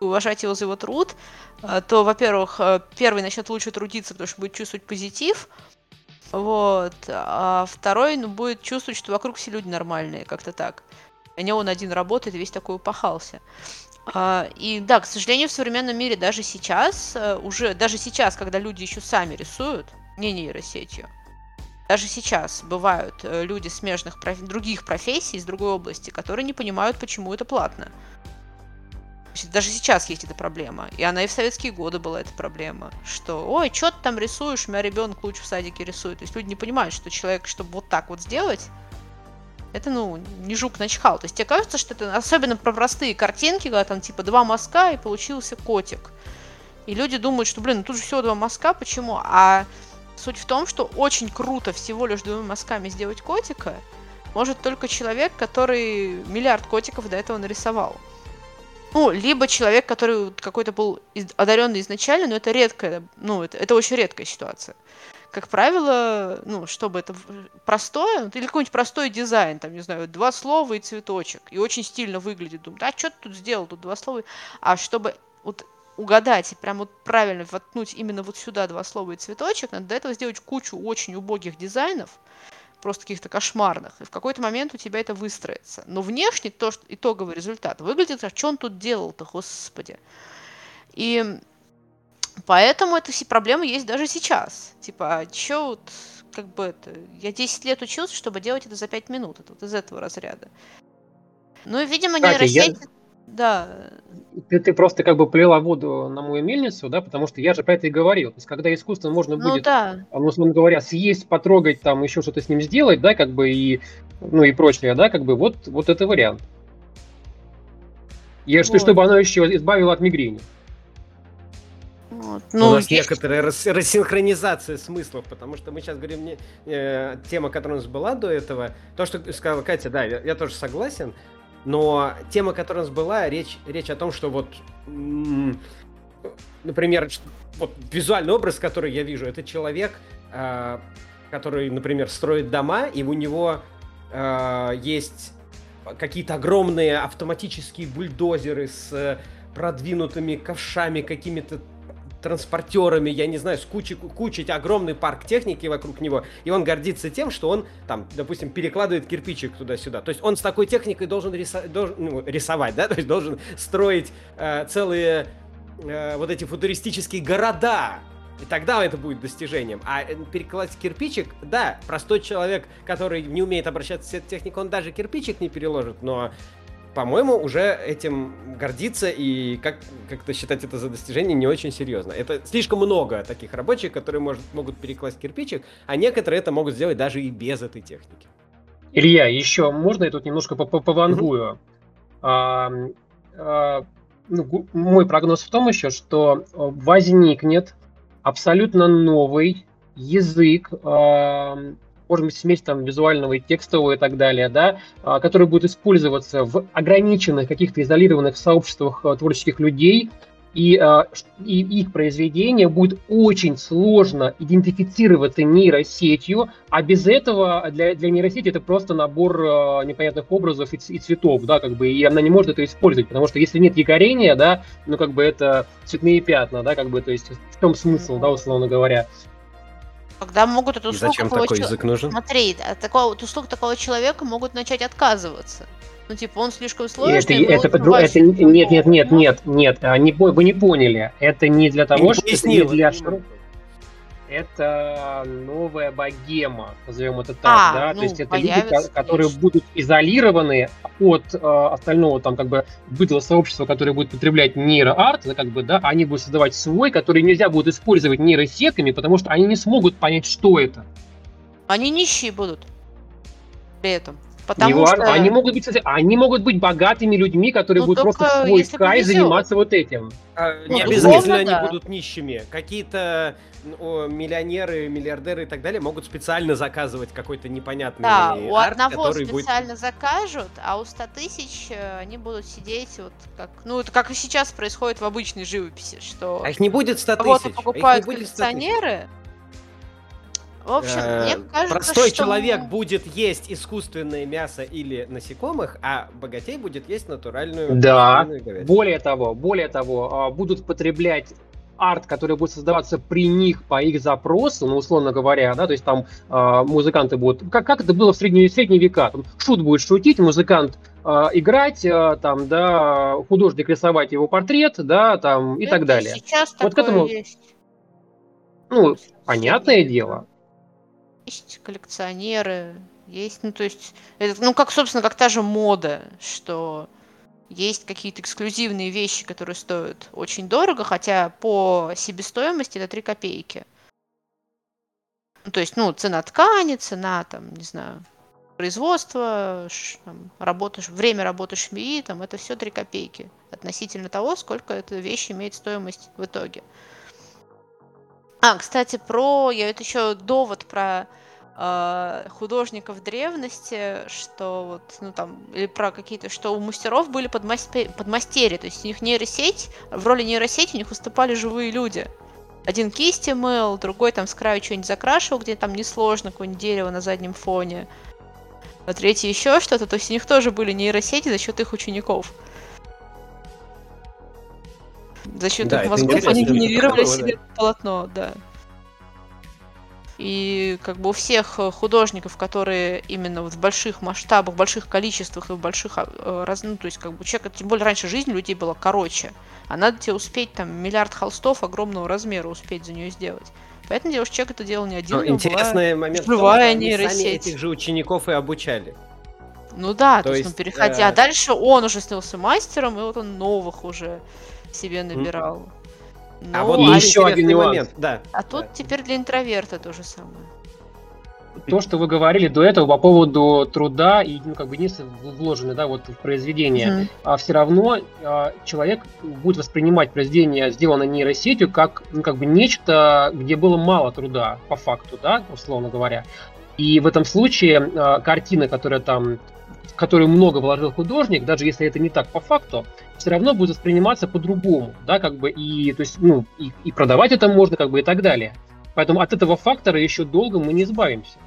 и уважать его за его труд, э, то, во-первых, э, первый начнет лучше трудиться, потому что будет чувствовать позитив, вот, а второй, ну, будет чувствовать, что вокруг все люди нормальные, как-то так. А не он один работает весь такой упахался. А, и да, к сожалению, в современном мире даже сейчас, э, уже даже сейчас, когда люди еще сами рисуют, не нейросетью, даже сейчас бывают э, люди смежных других профессий из другой области, которые не понимают, почему это платно. Даже сейчас есть эта проблема. И она и в советские годы была эта проблема. Что, ой, что ты там рисуешь, у меня ребенок лучше в садике рисует. То есть люди не понимают, что человек, чтобы вот так вот сделать, это, ну, не жук начхал. То есть тебе кажется, что это особенно про простые картинки, когда там типа два мазка и получился котик. И люди думают, что, блин, ну тут же всего два мазка, почему? А Суть в том, что очень круто всего лишь двумя мазками сделать котика может только человек, который миллиард котиков до этого нарисовал. Ну, либо человек, который какой-то был одаренный изначально, но это редкая, ну, это, это очень редкая ситуация. Как правило, ну, чтобы это простое, или какой-нибудь простой дизайн, там, не знаю, два слова и цветочек, и очень стильно выглядит, думаю, да, что ты тут сделал, тут два слова, а чтобы вот угадать и прям вот правильно воткнуть именно вот сюда два слова и цветочек, надо до этого сделать кучу очень убогих дизайнов, просто каких-то кошмарных, и в какой-то момент у тебя это выстроится. Но внешне то, что итоговый результат выглядит, а что он тут делал-то, господи. И поэтому эта все проблемы есть даже сейчас. Типа, а чё вот, как бы это... Я 10 лет учился, чтобы делать это за 5 минут. Это вот из этого разряда. Ну и, видимо, Кстати, я- нейросети... Да, Ты, ты просто как бы плела воду на мою мельницу, да, потому что я же про это и говорил. То есть, когда искусство можно ну будет, да. а, ну, условно говоря, съесть, потрогать, там, еще что-то с ним сделать, да, как бы, и, ну, и прочее, да, как бы, вот, вот это вариант. И Вот. чтобы оно еще избавило от мигрени. Вот. У Ну, нас есть- некоторая рас- рассинхронизация смыслов, потому что мы сейчас говорим не э, тема, которая у нас была до этого. То, что сказала Катя, да, я, я тоже согласен. Но тема, которая у нас была, речь, речь о том, что вот, например, вот визуальный образ, который я вижу, это человек, э, который, например, строит дома, и у него э, есть какие-то огромные автоматические бульдозеры с э, продвинутыми ковшами, какими-то транспортерами, я не знаю, с кучей, кучей огромный парк техники вокруг него, и он гордится тем, что он, там, допустим, перекладывает кирпичик туда-сюда. То есть он с такой техникой должен, риса- должен, ну, рисовать, да, то есть должен строить э, целые э, вот эти футуристические города. И тогда это будет достижением. А э, перекладывать кирпичик, да, простой человек, который не умеет обращаться с техникой, он даже кирпичик не переложит, но по-моему, уже этим гордиться и как- как-то считать это за достижение не очень серьезно. Это слишком много таких рабочих, которые может, могут перекласть кирпичик, а некоторые это могут сделать даже и без этой техники. Илья, еще можно я тут немножко по- по- повангую? А, а, ну, мой прогноз в том еще, что э, возникнет абсолютно новый язык, а, может быть, смесь там визуального и текстового и так далее, да, а, который будет использоваться в ограниченных каких-то изолированных сообществах а, творческих людей, и, а, и их произведение будет очень сложно идентифицироваться нейросетью, а без этого для, для нейросети это просто набор непонятных образов и, и цветов, да, как бы, и она не может это использовать, потому что если нет якорения, да, ну, как бы это цветные пятна, да, как бы, то есть в чем смысл, да, условно говоря. Когда могут эту И услугу зачем такого такой чел- язык нужен? Смотри, от такого вот услуг такого человека могут начать отказываться. Ну, типа, он слишком И сложный. это, это, это не- нет, нет, нет, нет, нет, а, не, вы не поняли, это не для того, не что это не для это новая богема, назовем это так, А, да, ну, то есть это люди, появится, ко- которые конечно. будут изолированы от э, остального там как бы быдлого сообщества, которое будет потреблять нейроарт, да, как бы, да, они будут создавать свой, который нельзя будет использовать нейросетками, потому что они не смогут понять, что это. Они нищие будут. При этом. Потому важно, что... они могут быть, они могут быть богатыми людьми, которые Ну, будут просто в свой кай повезет. заниматься вот этим. А, Ну, не безусловно, обязательно они да. будут нищими. Какие-то о, миллионеры, миллиардеры и так далее могут специально заказывать какой-то непонятный Да, у арт, одного который будет... специально закажут, а у 100 тысяч э, они будут сидеть вот как... Ну, это как и сейчас происходит в обычной живописи, что А их не будет 100 кого-то тысяч. а их не покупают будет 100 тысяч. коллекционеры. В общем, Э, мне кажется, Простой что... человек будет есть искусственное мясо или насекомых, а богатей будет есть натуральную Да. Более того, более того, а, будут потреблять арт, который будет создаваться при них по их запросу, ну, условно говоря, да, то есть там а, музыканты будут, как, как это было в средние, средние века, там шут будет шутить, музыкант а, играть, а, там, да, художник рисовать его портрет, да, там, и Это так далее. Сейчас Вот к такое этому- есть. Ну, понятное дело. Есть коллекционеры, есть, ну, то есть, это, ну, как, собственно, как та же мода, что есть какие-то эксклюзивные вещи, которые стоят очень дорого, хотя по себестоимости это 3 копейки. Ну, то есть, ну, цена ткани, цена, там, не знаю, производства, там, работы, время работы швеи, там, это все 3 копейки относительно того, сколько эта вещь имеет стоимость в итоге. А, кстати, про... Я это еще довод про э, художников древности, что вот, ну там, или про какие-то, что у мастеров были подмасте- подмастерья, то есть у них нейросеть, в роли нейросети у них выступали живые люди. Один кисти мыл, другой там с краю что-нибудь закрашивал, где там несложно, какое-нибудь дерево на заднем фоне. А третий еще что-то, то есть у них тоже были нейросети за счет их учеников. За счет Да, их мозгов они генерировали себе полотно, да. И как бы у всех э, художников, которые именно вот в больших масштабах, в больших количествах и в больших а, э, раз, ну, то есть как бы человек, тем более раньше жизнь людей была короче, а надо тебе успеть там миллиард холстов огромного размера успеть за нее сделать. Поэтому делаешь человек это делал не один, Но у него была- интересный момент том, живая что они сами нейросеть. этих же учеников и обучали. Ну да, То то, есть, ну, есть, переходя. э, дальше он уже становился мастером, и вот он новых уже себе набирал. А Ну, вот И очень еще один нюанс. момент, да. а тут да. теперь для интроверта то же самое. То, что вы говорили до этого по поводу труда и ну, как бы единицы вложены да, вот, в произведение, Мгм. а все равно а, человек будет воспринимать произведение, сделанное нейросетью, как, ну, как бы нечто, где было мало труда, по факту, да, условно говоря. И в этом случае а, картина, которая там, в которую много вложил художник, даже если это не так по факту, все равно будет восприниматься по-другому, да, как бы и, то есть, ну, и, и продавать это можно, как бы и так далее. Поэтому от этого фактора еще долго мы не избавимся.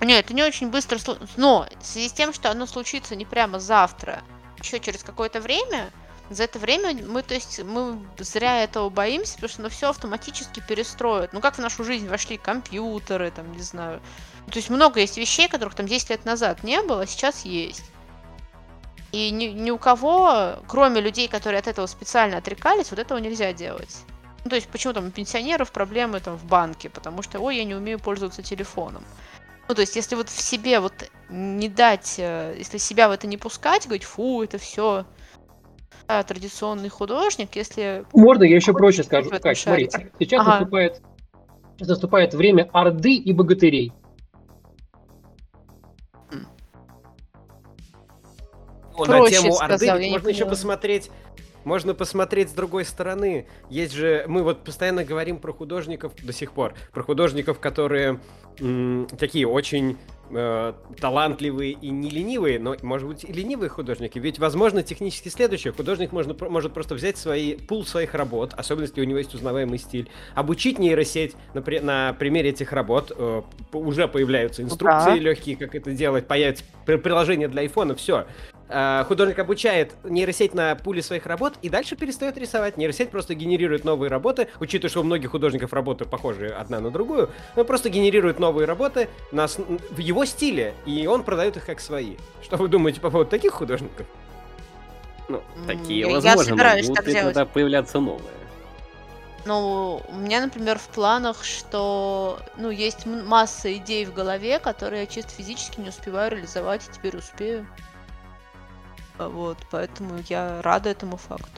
Нет, это не очень быстро, но в связи с тем, что оно случится не прямо завтра, еще через какое-то время, за это время мы, то есть, мы зря этого боимся, потому что оно все автоматически перестроит. Ну, как в нашу жизнь вошли компьютеры, там, не знаю. То есть много есть вещей, которых там 10 лет назад не было, а сейчас есть. И ни, ни у кого, кроме людей, которые от этого специально отрекались, вот этого нельзя делать. Ну, то есть, почему там у пенсионеров проблемы там в банке? Потому что, ой, я не умею пользоваться телефоном. Ну, то есть, если вот в себе вот не дать, э, если себя в это не пускать, говорить, фу, это все традиционный художник, если... Можно я еще проще скажу? Кать, смотри, шарите. сейчас Ага. наступает, сейчас наступает время Орды и богатырей. Ну, на Проще тему сказал, Орды я можно еще поняла. посмотреть. Можно посмотреть с другой стороны. Есть же, мы вот постоянно говорим про художников до сих пор, про художников, которые м, такие очень э, талантливые и не ленивые, но, может быть, и ленивые художники. Ведь, возможно, технически следующее. Художник можно, может просто взять свои, пул своих работ, особенно если у него есть узнаваемый стиль, обучить нейросеть на, при- на примере этих работ. э, уже появляются инструкции да. легкие, как это делать, появится при- приложение для айфона, все. Художник обучает нейросеть на пуле своих работ и дальше перестает рисовать. Нейросеть просто генерирует новые работы, учитывая, что у многих художников работы похожи одна на другую, он просто генерирует новые работы на, в его стиле, и он продает их как свои. Что вы думаете по поводу таких художников? Ну, такие я- я возможно, собираюсь будут так тогда появляться новые. Ну, у меня, например, в планах, что, ну, есть масса идей в голове, которые я чисто физически не успеваю реализовать, и теперь успею. Вот, поэтому я рада этому факту.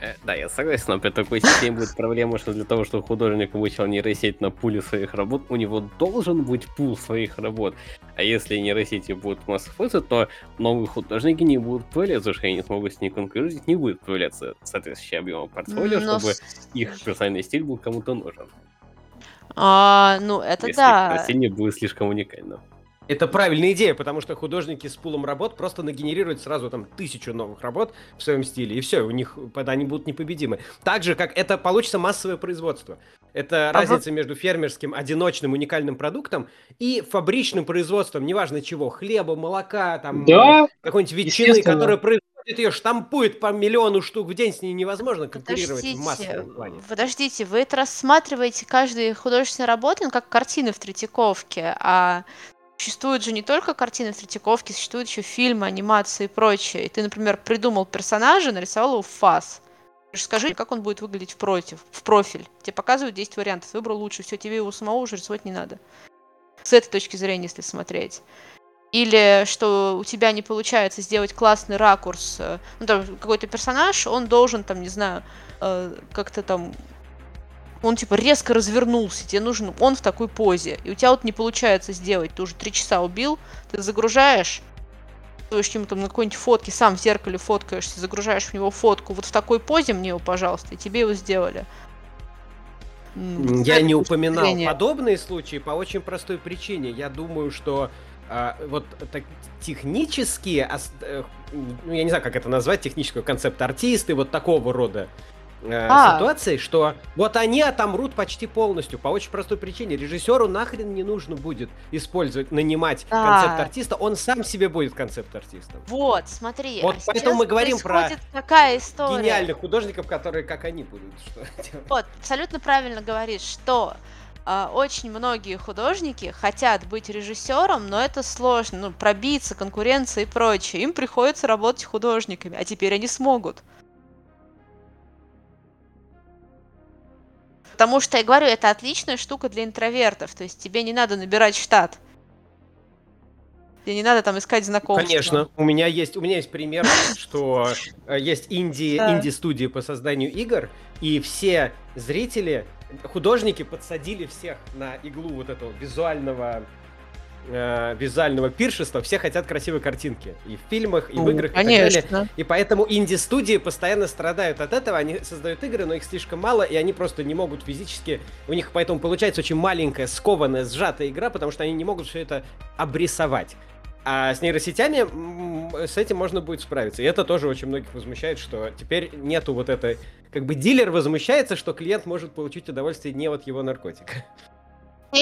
Э, Да, я согласен, но при такой системе будет проблема, что для того, чтобы художник обучал нейросеть на пуле своих работ, у него должен быть пул своих работ. А если нейросети будут использовать, то новые художники не будут появляться, потому что они не смогут с ней конкурировать, не будет появляться соответствующий объем портфолио, Но чтобы с- их персональный стиль был кому-то нужен. А, ну, это если да. не будет слишком уникальным. Это правильная идея, потому что художники с пулом работ просто нагенерируют сразу там тысячу новых работ в своем стиле, и все, у них тогда они будут непобедимы. Так же, как это получится массовое производство. Это А разница между фермерским, одиночным, уникальным продуктом и фабричным производством, неважно чего, хлеба, молока, там, Да, какой-нибудь ветчины, которая производит ее, штампует по миллиону штук в день, с ней невозможно конкурировать в Подождите, массовом плане. подождите, вы это рассматриваете каждой художественной работы ну, как картины в Третьяковке, а существуют же не только картины в Третьяковке, существуют еще фильмы, анимации и прочее. И ты, например, придумал персонажа, нарисовал его в фас. Скажи, как он будет выглядеть в против, в профиль. Тебе показывают 10 вариантов, выбрал лучше, все, тебе его самого уже рисовать не надо. С этой точки зрения, если смотреть. Или что у тебя не получается сделать классный ракурс. э, Ну, там какой-то персонаж, он должен, там, не знаю, э, как-то там он типа резко развернулся, тебе нужен он в такой позе, и у тебя вот не получается сделать, ты уже три часа убил, ты загружаешь, стоишь ему там на какой-нибудь фотке, сам в зеркале фоткаешься, загружаешь в него фотку, вот в такой позе мне его, пожалуйста, и тебе его сделали. Я не упоминал зрения. подобные случаи по очень простой причине. Я думаю, что а, вот так, технические, э, ну, я не знаю, как это назвать, технического концепта артисты, вот такого рода э, А. ситуации, что вот они отомрут почти полностью по очень простой причине. Режиссеру нахрен не нужно будет использовать, нанимать Да. концепт артиста, он сам себе будет концепт артистом. Вот, смотри. Вот а поэтому мы говорим про какая история? Гениальных художников, которые как они будут что делать. Вот, абсолютно правильно говоришь, что а, очень многие художники хотят быть режиссером, но это сложно, ну, пробиться, конкуренция и прочее. Им приходится работать художниками, а теперь они смогут. Потому что, я говорю, это отличная штука для интровертов, то есть тебе не надо набирать штат. И не надо там искать знакомства. Конечно, у меня есть, у меня есть пример, что э, есть инди, инди-студии по созданию игр, и все зрители, художники подсадили всех на иглу вот этого визуального э, визуального пиршества, все хотят красивой картинки. И в фильмах, и в Ну, играх, и так далее. Конечно. И поэтому инди-студии постоянно страдают от этого. Они создают игры, но их слишком мало, и они просто не могут физически... У них поэтому получается очень маленькая, скованная, сжатая игра, потому что они не могут все это обрисовать. А с нейросетями с этим можно будет справиться. И это тоже очень многих возмущает, что теперь нету вот этой... Как бы дилер возмущается, что клиент может получить удовольствие не от его наркотика.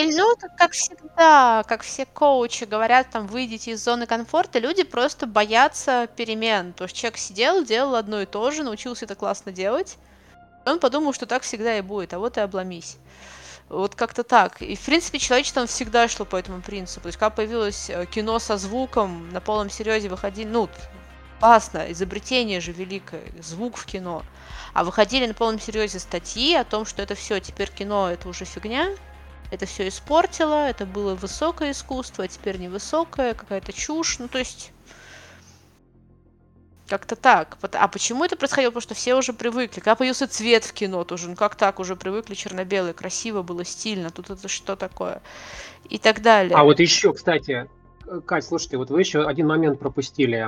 Ну, как всегда, как все коучи говорят, там, выйдите из зоны комфорта, люди просто боятся перемен. То есть человек сидел, делал одно и то же, научился это классно делать, он подумал, что так всегда и будет, а вот и обломись. Вот как-то так. И, в принципе, человечество всегда шло по этому принципу. То есть, когда появилось э, кино со звуком, на полном серьезе выходили, ну, классно, изобретение же великое, звук в кино. А выходили на полном серьезе статьи о том, что это все, теперь кино это уже фигня, это все испортило, это было высокое искусство, а теперь невысокое, какая-то чушь. Ну, то есть, как-то так. А почему это происходило? Потому что все уже привыкли. Когда появился цвет в кино, тоже, ну как так, уже привыкли черно-белое, красиво было, стильно, тут это что такое? И так далее. А вот еще, кстати, Кать, слушайте, вот вы еще один момент пропустили.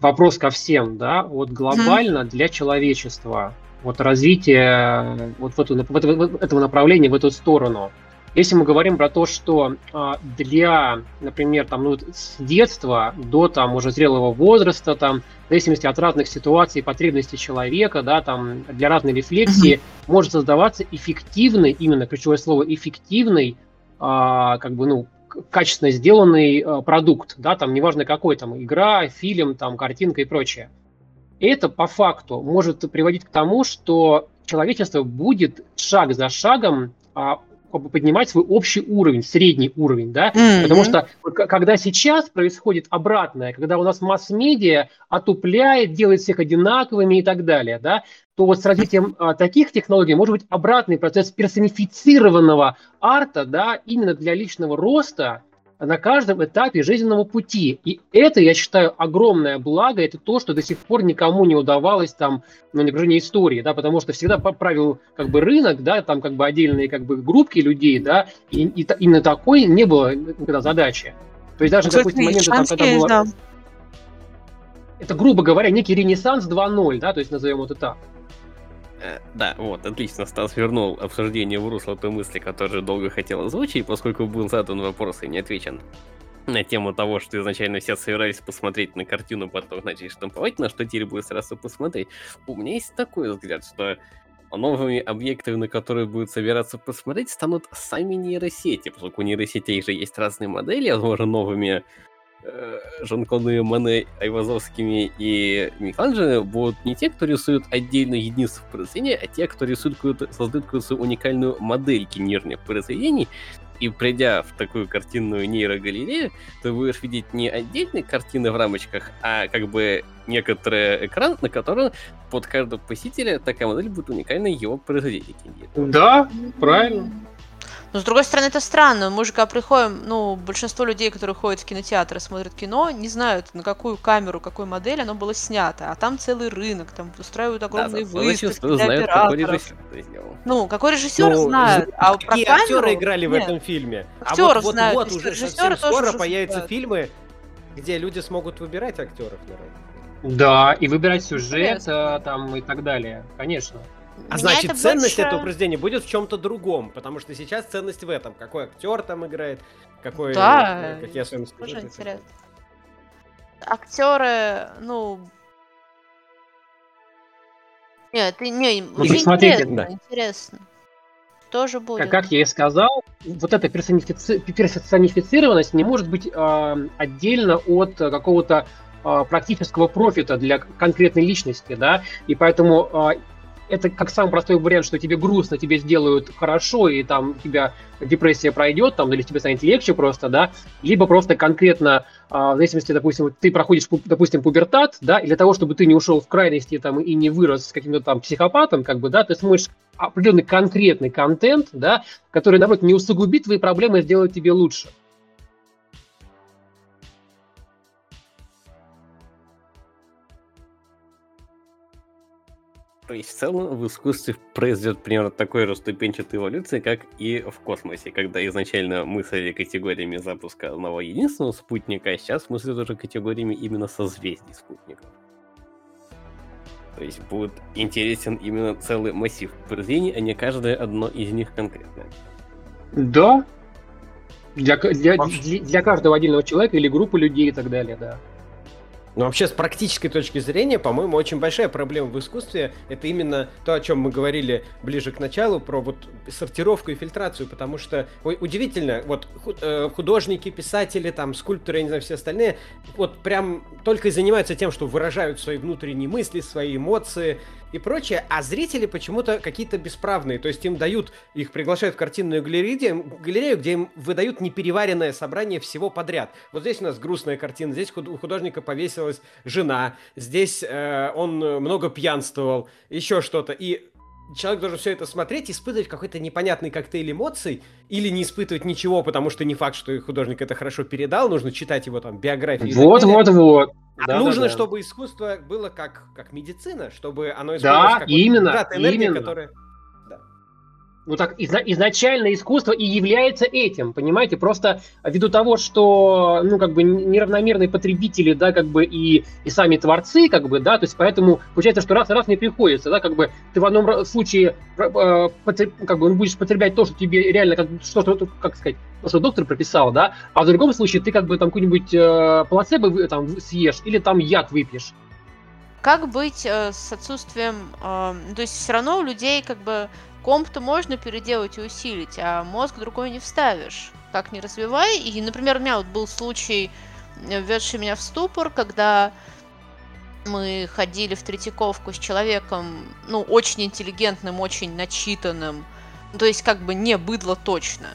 Вопрос ко всем, да, вот глобально для человечества, вот развитие э, вот в эту, в это- в этого направления, в эту сторону. Если мы говорим про то, что а, для, например, там, ну, с детства до там уже зрелого возраста, там, в зависимости от разных ситуаций, потребностей человека, да, там, для разной рефлексии, может создаваться эффективный, именно ключевое слово, эффективный а, как бы, ну, качественно сделанный а, продукт, да, там, неважно какой, там, игра, фильм, там, картинка и прочее. Это по факту может приводить к тому, что человечество будет шаг за шагом а, поднимать свой общий уровень, средний уровень, да, Потому Мгм. что когда сейчас происходит обратное, когда у нас масс-медиа отупляет, делает всех одинаковыми и так далее, да, то вот с развитием а, таких технологий может быть обратный процесс персонифицированного арта, да, именно для личного роста на каждом этапе жизненного пути. И это, я считаю, огромное благо, это то, что до сих пор никому не удавалось там ну, на протяжении истории, да, потому что всегда по правилу как бы рынок, да, там как бы отдельные как бы группки людей, да, и, и та- именно такой не было никогда задачи. То есть даже, Ну, допустим, моменты, там, когда было... да. Это, грубо говоря, некий ренессанс 2.0, да, то есть назовем это так. Э, Да, вот, отлично, Стас вернул обсуждение в русло той мысли, которую долго хотел озвучить, поскольку был задан вопрос и не отвечен на тему того, что изначально все собирались посмотреть на картину, потом начали штамповать, на что теперь будет сразу посмотреть. У меня есть такой взгляд, что новыми объектами, на которые будет собираться посмотреть, станут сами нейросети, поскольку у нейросетей же есть разные модели, возможно, новыми э, Жан-Клодами Мане, Айвазовскими и Микеланджело будут не те, кто рисуют отдельную единицу произведения, а те, кто рисует какую-то, создают какую-то уникальную модель генерных произведений, и придя в такую картинную нейрогалерею, ты будешь видеть не отдельные картины в рамочках, а как бы некоторый экран, на котором под каждого посетителя такая модель будет уникальной его произведения. Да, правильно. Но с другой стороны, это странно. Мы же когда приходим, ну, большинство людей, которые ходят в кинотеатр и смотрят кино, не знают, на какую камеру, какой модель оно было снято. А там целый рынок, там устраивают огромные выставки зачастую для знают, какой операторов. режиссер это сделал. Ну, какой режиссер Ну, знает, а про Какие камеру... актеры играли в Нет. этом фильме? А Актеры вот, вот, знают, вот режиссеры уже совсем тоже скоро появятся знают. фильмы, где люди смогут выбирать актеров на роль. Да, и выбирать сюжет Интересно. а, там и так далее, конечно. А Меня значит, это ценность больше- этого произведения будет в чем-то другом, потому что сейчас ценность в этом. Какой актер там играет, какой, Да, э, какие особенности. Тоже сюжета. интересно. Актеры, ну... Нет, ты не, уже так смотрите, интересно, да. интересно. Тоже будет. Как, как я и сказал, вот эта персонифици- персонифицированность не может быть а, отдельно от какого-то а, практического профита для конкретной личности, да, и поэтому а, это как самый простой вариант, что тебе грустно, тебе сделают хорошо, и там у тебя депрессия пройдет, там, или тебе станет легче просто, да, либо просто конкретно, а, в зависимости, допустим, ты проходишь, пу- допустим, пубертат, да, и для того, чтобы ты не ушел в крайности там и не вырос каким-то там психопатом, как бы, да, ты смотришь определенный конкретный контент, да, который, наоборот, не усугубит твои проблемы и сделает тебе лучше. То есть в целом в искусстве произойдет примерно такой же ступенчатой эволюции, как и в космосе, когда изначально мыслили категориями запуска одного единственного спутника, а сейчас мыслят уже категориями именно созвездий спутников. То есть будет интересен именно целый массив произведений, а не каждое одно из них конкретно. Да. Для, для, для, для каждого отдельного человека или группы людей и так далее, да. Но вообще, с практической точки зрения, по-моему, очень большая проблема в искусстве — это именно то, о чем мы говорили ближе к началу, про вот сортировку и фильтрацию, потому что ой, удивительно, вот э, художники, писатели, там, скульпторы, я не знаю, все остальные, вот прям только и занимаются тем, что выражают свои внутренние мысли, свои эмоции, и прочее, а зрители почему-то какие-то бесправные, то есть им дают, их приглашают в картинную галерею, где им выдают непереваренное собрание всего подряд. Вот здесь у нас грустная картина, здесь у художника повесилась жена, здесь э, он много пьянствовал, еще что-то, и человек должен все это смотреть, испытывать какой-то непонятный коктейль эмоций, или не испытывать ничего, потому что не факт, что художник это хорошо передал, нужно читать его там биографию. Вот, вот, вот. А да, нужно, да, да. чтобы искусство было как, как медицина, чтобы оно использовалось да, как именно, вот, энергия, именно. которая ну так изна- изначально искусство и является этим, понимаете? Просто ввиду того, что, ну, как бы неравномерные потребители, да, как бы и, и сами творцы, как бы, да, то есть поэтому получается, что раз раз не приходится, да, как бы ты в одном случае э, как бы будешь потреблять то, что тебе реально, как, что-то, как сказать, то, что доктор прописал, да, а в другом случае ты как бы там какой-нибудь э, плацебо там съешь или там яд выпьешь. Как быть э, с отсутствием, э, то есть все равно у людей как бы Комп-то можно переделать и усилить, а мозг другой не вставишь. Как не развивай. И, например, у меня вот был случай, э, введший меня в ступор, когда мы ходили в Третьяковку с человеком, ну, очень интеллигентным, очень начитанным, то есть как бы не быдло точно.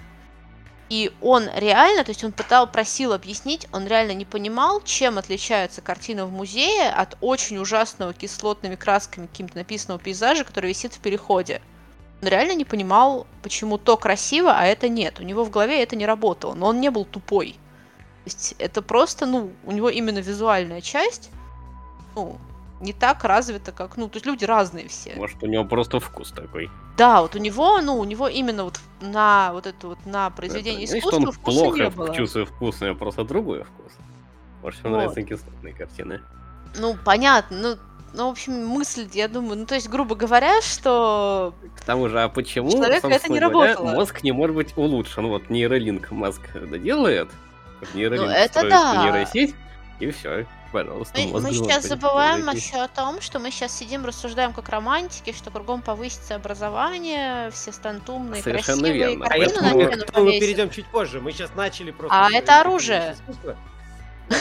И он реально, то есть он пытал, просил объяснить, он реально не понимал, чем отличается картина в музее от очень ужасного кислотными красками каким-то написанного пейзажа, который висит в переходе он реально не понимал, почему то красиво, а это нет. У него в голове это не работало, но он не был тупой. То есть это просто, ну, у него именно визуальная часть, ну, не так развита, как, ну, то есть люди разные все. Может, у него просто вкус такой. Да, вот у него, ну, у него именно вот на вот это вот на произведение это, искусства он вкуса плохо не было. чувствует вкусное, просто другой вкус. Может, ему вот. нравятся кислотные картины. Ну, понятно, ну, ну, в общем, мысль, я думаю, ну, то есть, грубо говоря, что... К тому же, а почему, Человек это не говоря, работало. мозг не может быть улучшен? Вот нейролинк мозг доделает, нейролинк ну, это да. нейросеть, и все, пожалуйста. Мы, мы сейчас забываем еще о том, что мы сейчас сидим, рассуждаем как романтики, что кругом повысится образование, все станут умные, Совершенно красивые, верно. А я думаю, мы перейдем чуть позже. Мы сейчас начали просто... А это оружие. Искусство.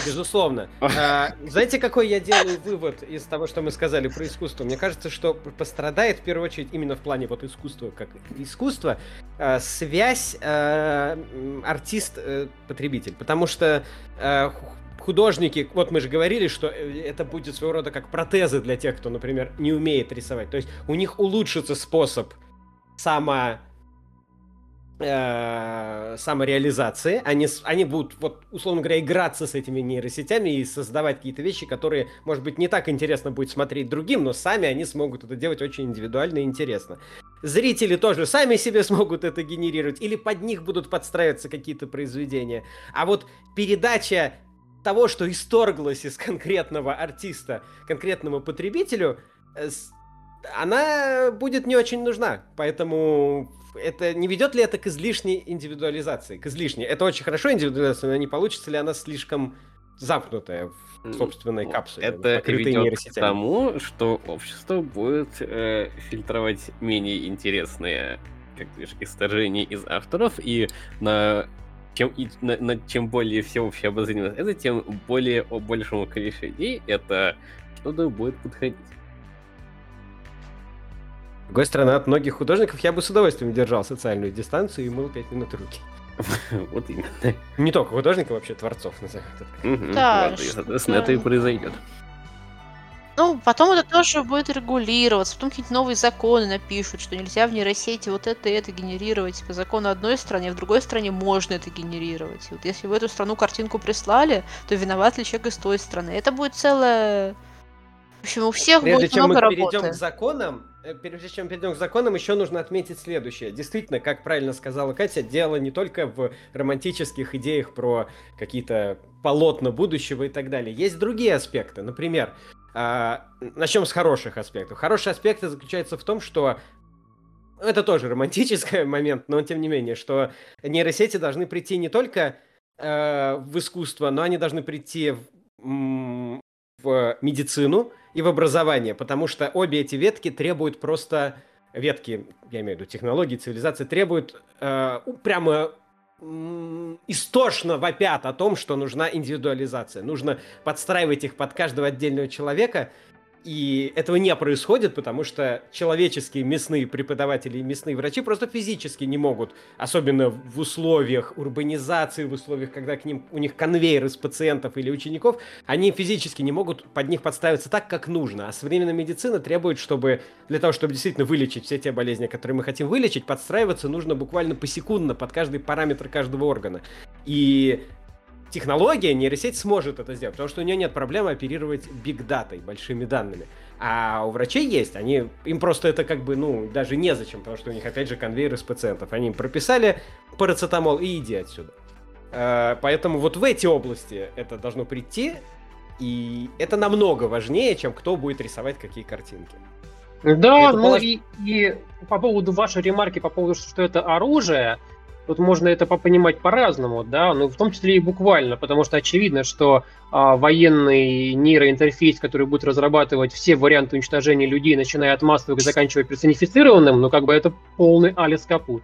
Безусловно. А, знаете, какой я делаю вывод из того, что мы сказали про искусство? Мне кажется, что пострадает в первую очередь именно в плане вот искусства как искусства а, связь а, артист-потребитель. Потому что художники, вот мы же говорили, что э, это будет своего рода как протезы для тех, кто, например, не умеет рисовать. То есть у них улучшится способ само э, самореализации. Они, они будут, вот, условно говоря, играться с этими нейросетями и создавать какие-то вещи, которые, может быть, не так интересно будет смотреть другим, но сами они смогут это делать очень индивидуально и интересно. Зрители тоже сами себе смогут это генерировать, или под них будут подстраиваться какие-то произведения. А вот передача того, что исторглось из конкретного артиста конкретному потребителю, э, она будет не очень нужна. Поэтому это не ведет ли это к излишней индивидуализации? К излишней. Это очень хорошо индивидуализация, но не получится ли она слишком замкнутая в собственной капсуле, это ведет к тому, что общество будет э, фильтровать менее интересные как говоришь, исторжения из авторов, и на чем, и, на, на, чем более всеобщее обозрение это, тем более о большему количеству людей это что-то будет подходить. С другой стороны, от многих художников я бы с удовольствием держал социальную дистанцию и мыл 5 минут руки. Вот именно. Не только художников, вообще творцов, назовем. Да, соответственно, это и произойдет. Ну, потом это тоже будет регулироваться, потом какие-то новые законы напишут, что нельзя в нейросети вот это и это генерировать по закону одной стране, а в другой стране можно это генерировать. И вот если в эту страну картинку прислали, то виноват ли человек из той страны? Это будет целая В общем, у всех Прежде будет чем много мы перейдем работы. к законам, э, прежде чем перейдем к законам, еще нужно отметить следующее. Действительно, как правильно сказала Катя, дело не только в романтических идеях про какие-то полотна будущего и так далее. Есть другие аспекты. Например, а, начнем с хороших аспектов. Хорошие аспекты заключаются в том, что это тоже романтический момент, но тем не менее, что нейросети должны прийти не только э, в искусство, но они должны прийти в, в медицину и в образование, потому что обе эти ветки требуют просто ветки, я имею в виду технологии, цивилизации, требуют э, прямо истошно вопят о том, что нужна индивидуализация. Нужно подстраивать их под каждого отдельного человека, и этого не происходит, потому что человеческие мясные преподаватели и мясные врачи просто физически не могут, особенно в условиях урбанизации, в условиях, когда к ним, у них конвейер из пациентов или учеников, они физически не могут под них подставиться так, как нужно. А современная медицина требует, чтобы для того, чтобы действительно вылечить все те болезни, которые мы хотим вылечить, подстраиваться нужно буквально посекундно под каждый параметр каждого органа. И технология, нейросеть сможет это сделать, потому что у нее нет проблемы оперировать бигдатой, большими данными. А у врачей есть, они, им просто это как бы, ну, даже незачем, потому что у них, опять же, конвейер из пациентов. Они им прописали парацетамол и иди отсюда. Э, Поэтому вот в эти области это должно прийти, и это намного важнее, чем кто будет рисовать какие картинки. Да, Это ну полож- и, и по поводу вашей ремарки, по поводу, что это оружие, тут можно это по- понимать по-разному, да, ну в том числе и буквально, потому что очевидно, что а, военный нейроинтерфейс, который будет разрабатывать все варианты уничтожения людей, начиная от массовых и заканчивая персонифицированным, ну как бы это полный Алис Капут.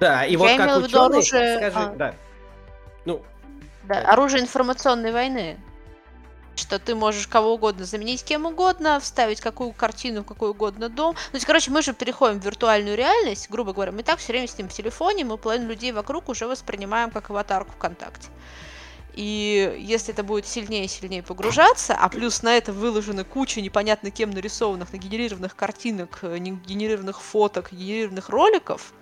Да, и Я вот как ученый, оружие, скажи, а. да. Ну, Да, оружие информационной войны. Что ты можешь кого угодно заменить кем угодно, вставить какую картину в какой угодно дом. То есть, короче, мы же переходим в виртуальную реальность, грубо говоря, мы так все время сидим в телефоне, мы половину людей вокруг уже воспринимаем как аватарку ВКонтакте. И если это будет сильнее и сильнее погружаться, а плюс на это выложена куча непонятно кем нарисованных, нагенерированных картинок, генерированных фоток, генерированных роликов,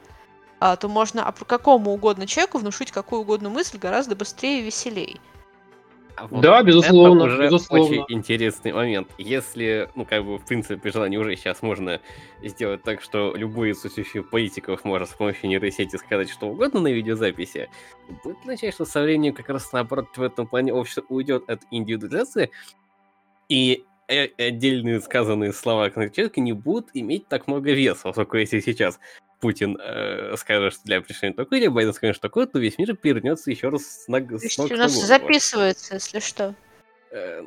а, то можно какому угодно человеку внушить какую угодно мысль гораздо быстрее и веселее. А вот Да, безусловно, это уже безусловно. очень интересный момент. Если, ну, как бы, в принципе, желание уже сейчас можно сделать так, что любой из существующих политиков может с помощью нейросети сказать что угодно на видеозаписи, будет означать, что со временем как раз наоборот в этом плане общество уйдет от индивидуализации, и э- отдельные сказанные слова конкретного человека не будут иметь так много веса, поскольку если сейчас Путин э, скажет, что для решения такое, или Байден скажет, что такое, то весь мир перевернется еще раз с ног, с ног у на нас записывается, если что. Э,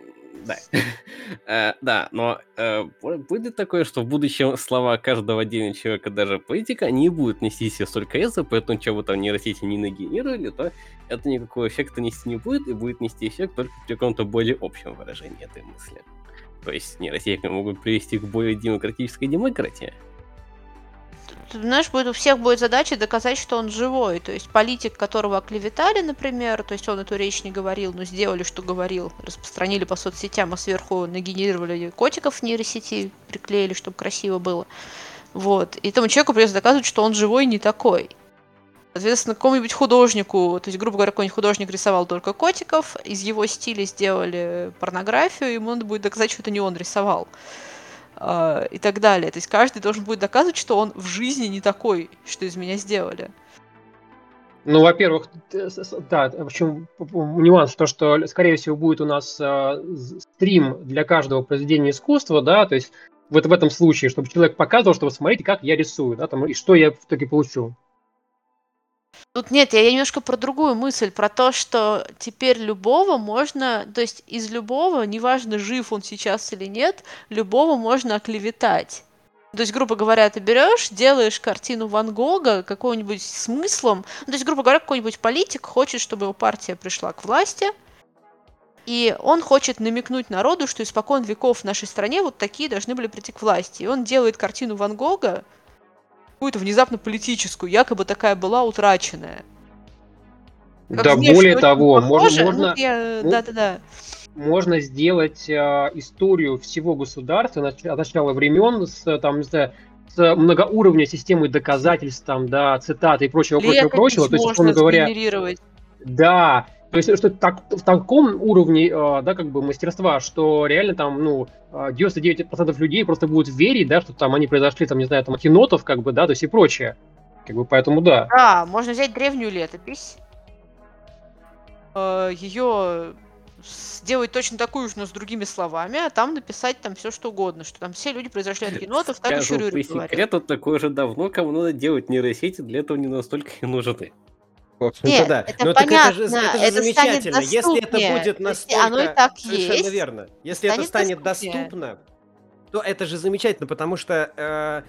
Да. Э, Да, но э, бу- будет такое, что в будущем слова каждого отдельного человека, даже политика, не будут нести себе столько веса, поэтому что бы там нейросети не нагенерировали, то это никакого эффекта нести не будет, и будет нести эффект только при каком-то более общем выражении этой мысли. То есть нейросети могут привести к более демократической демократии. Знаешь, будет, у всех будет задача доказать, что он живой. То есть политик, которого оклеветали, например, то есть он эту речь не говорил, но сделали, что говорил, распространили по соцсетям, а сверху нагенерировали котиков в нейросети, приклеили, чтобы красиво было. Вот. И этому человеку придется доказывать, что он живой не такой. Соответственно, какому-нибудь художнику, то есть, грубо говоря, какой-нибудь художник рисовал только котиков, из его стиля сделали порнографию, ему надо будет доказать, что это не он рисовал а, и так далее. То есть каждый должен будет доказывать, что он в жизни не такой, что из меня сделали. Ну, во-первых, с- да, в общем, нюанс, то, что, скорее всего, будет у нас з- стрим для каждого произведения искусства, да, то есть вот в этом случае, чтобы человек показывал, что вот смотрите, как я рисую, да, там, и что я в итоге получу. Тут нет, я немножко про другую мысль, про то, что теперь любого можно, то есть из любого, неважно, жив он сейчас или нет, любого можно оклеветать. То есть, грубо говоря, ты берешь, делаешь картину Ван Гога какого-нибудь смыслом. Ну, то есть, грубо говоря, какой-нибудь политик хочет, чтобы его партия пришла к власти, и он хочет намекнуть народу, что испокон веков в нашей стране вот такие должны были прийти к власти. И он делает картину Ван Гога, какую-то внезапно политическую, якобы такая была утраченная. Как да, внешне более того, можно, похоже, ну, можно, я- ну, Да-да-да. можно сделать а, историю всего государства нач- от начала времен с, там, не знаю, с многоуровневой системой доказательств, там, да, цитат и прочего, прочего, Летопись прочего. То есть, можно говоря. Да, То есть, что так, в таком уровне, э, да, как бы мастерства, что реально там, ну, э, 99% людей просто будут верить, да, что там они произошли, там, не знаю, там, от енотов, как бы, да, то есть и прочее. Как бы, поэтому да. Да, можно взять древнюю летопись, э, ее сделать точно такую же, но с другими словами, а там написать там все что угодно, что там все люди произошли от енотов, так еще Скажу по Рюрик говорил. секрету, такое же давно, кому надо делать нейросети, для этого не настолько и нужны. Нет, да. это Но это же, понятно, это же это станет замечательно. Если это доступнее. будет настолько... оно и так Совершенно есть, верно. Если это станет станет доступнее. доступно, то это же замечательно, потому что э,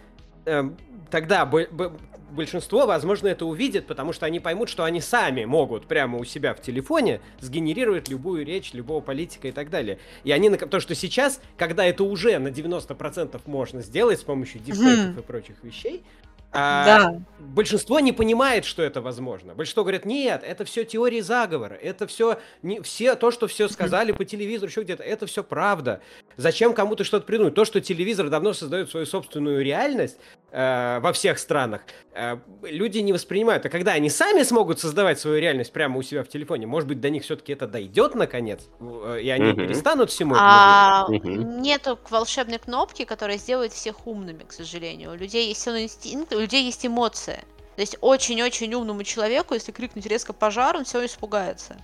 э, тогда бо- бо- большинство, возможно, это увидит, потому что они поймут, что они сами могут прямо у себя в телефоне сгенерировать любую речь, любого политика и так далее. И они, то, что сейчас, когда это уже на 90% можно сделать с помощью дипфейков Мгм. и прочих вещей, а, Да. большинство не понимает, что это возможно. Большинство говорят, нет, это все теории заговора, это все, не, все то, что все сказали по телевизору, еще где-то, это все правда. Зачем кому-то что-то придумать? То, что телевизор давно создает свою собственную реальность э, во всех странах, э, люди не воспринимают. А когда они сами смогут создавать свою реальность прямо у себя в телефоне, может быть, до них все-таки это дойдет наконец, э, и они Мгм. перестанут всему этому А нету волшебной кнопки, которая сделает всех умными, к сожалению. У людей есть сильный инстинкт, у людей есть эмоция. То есть очень-очень умному человеку, если крикнуть резко пожар, он все испугается.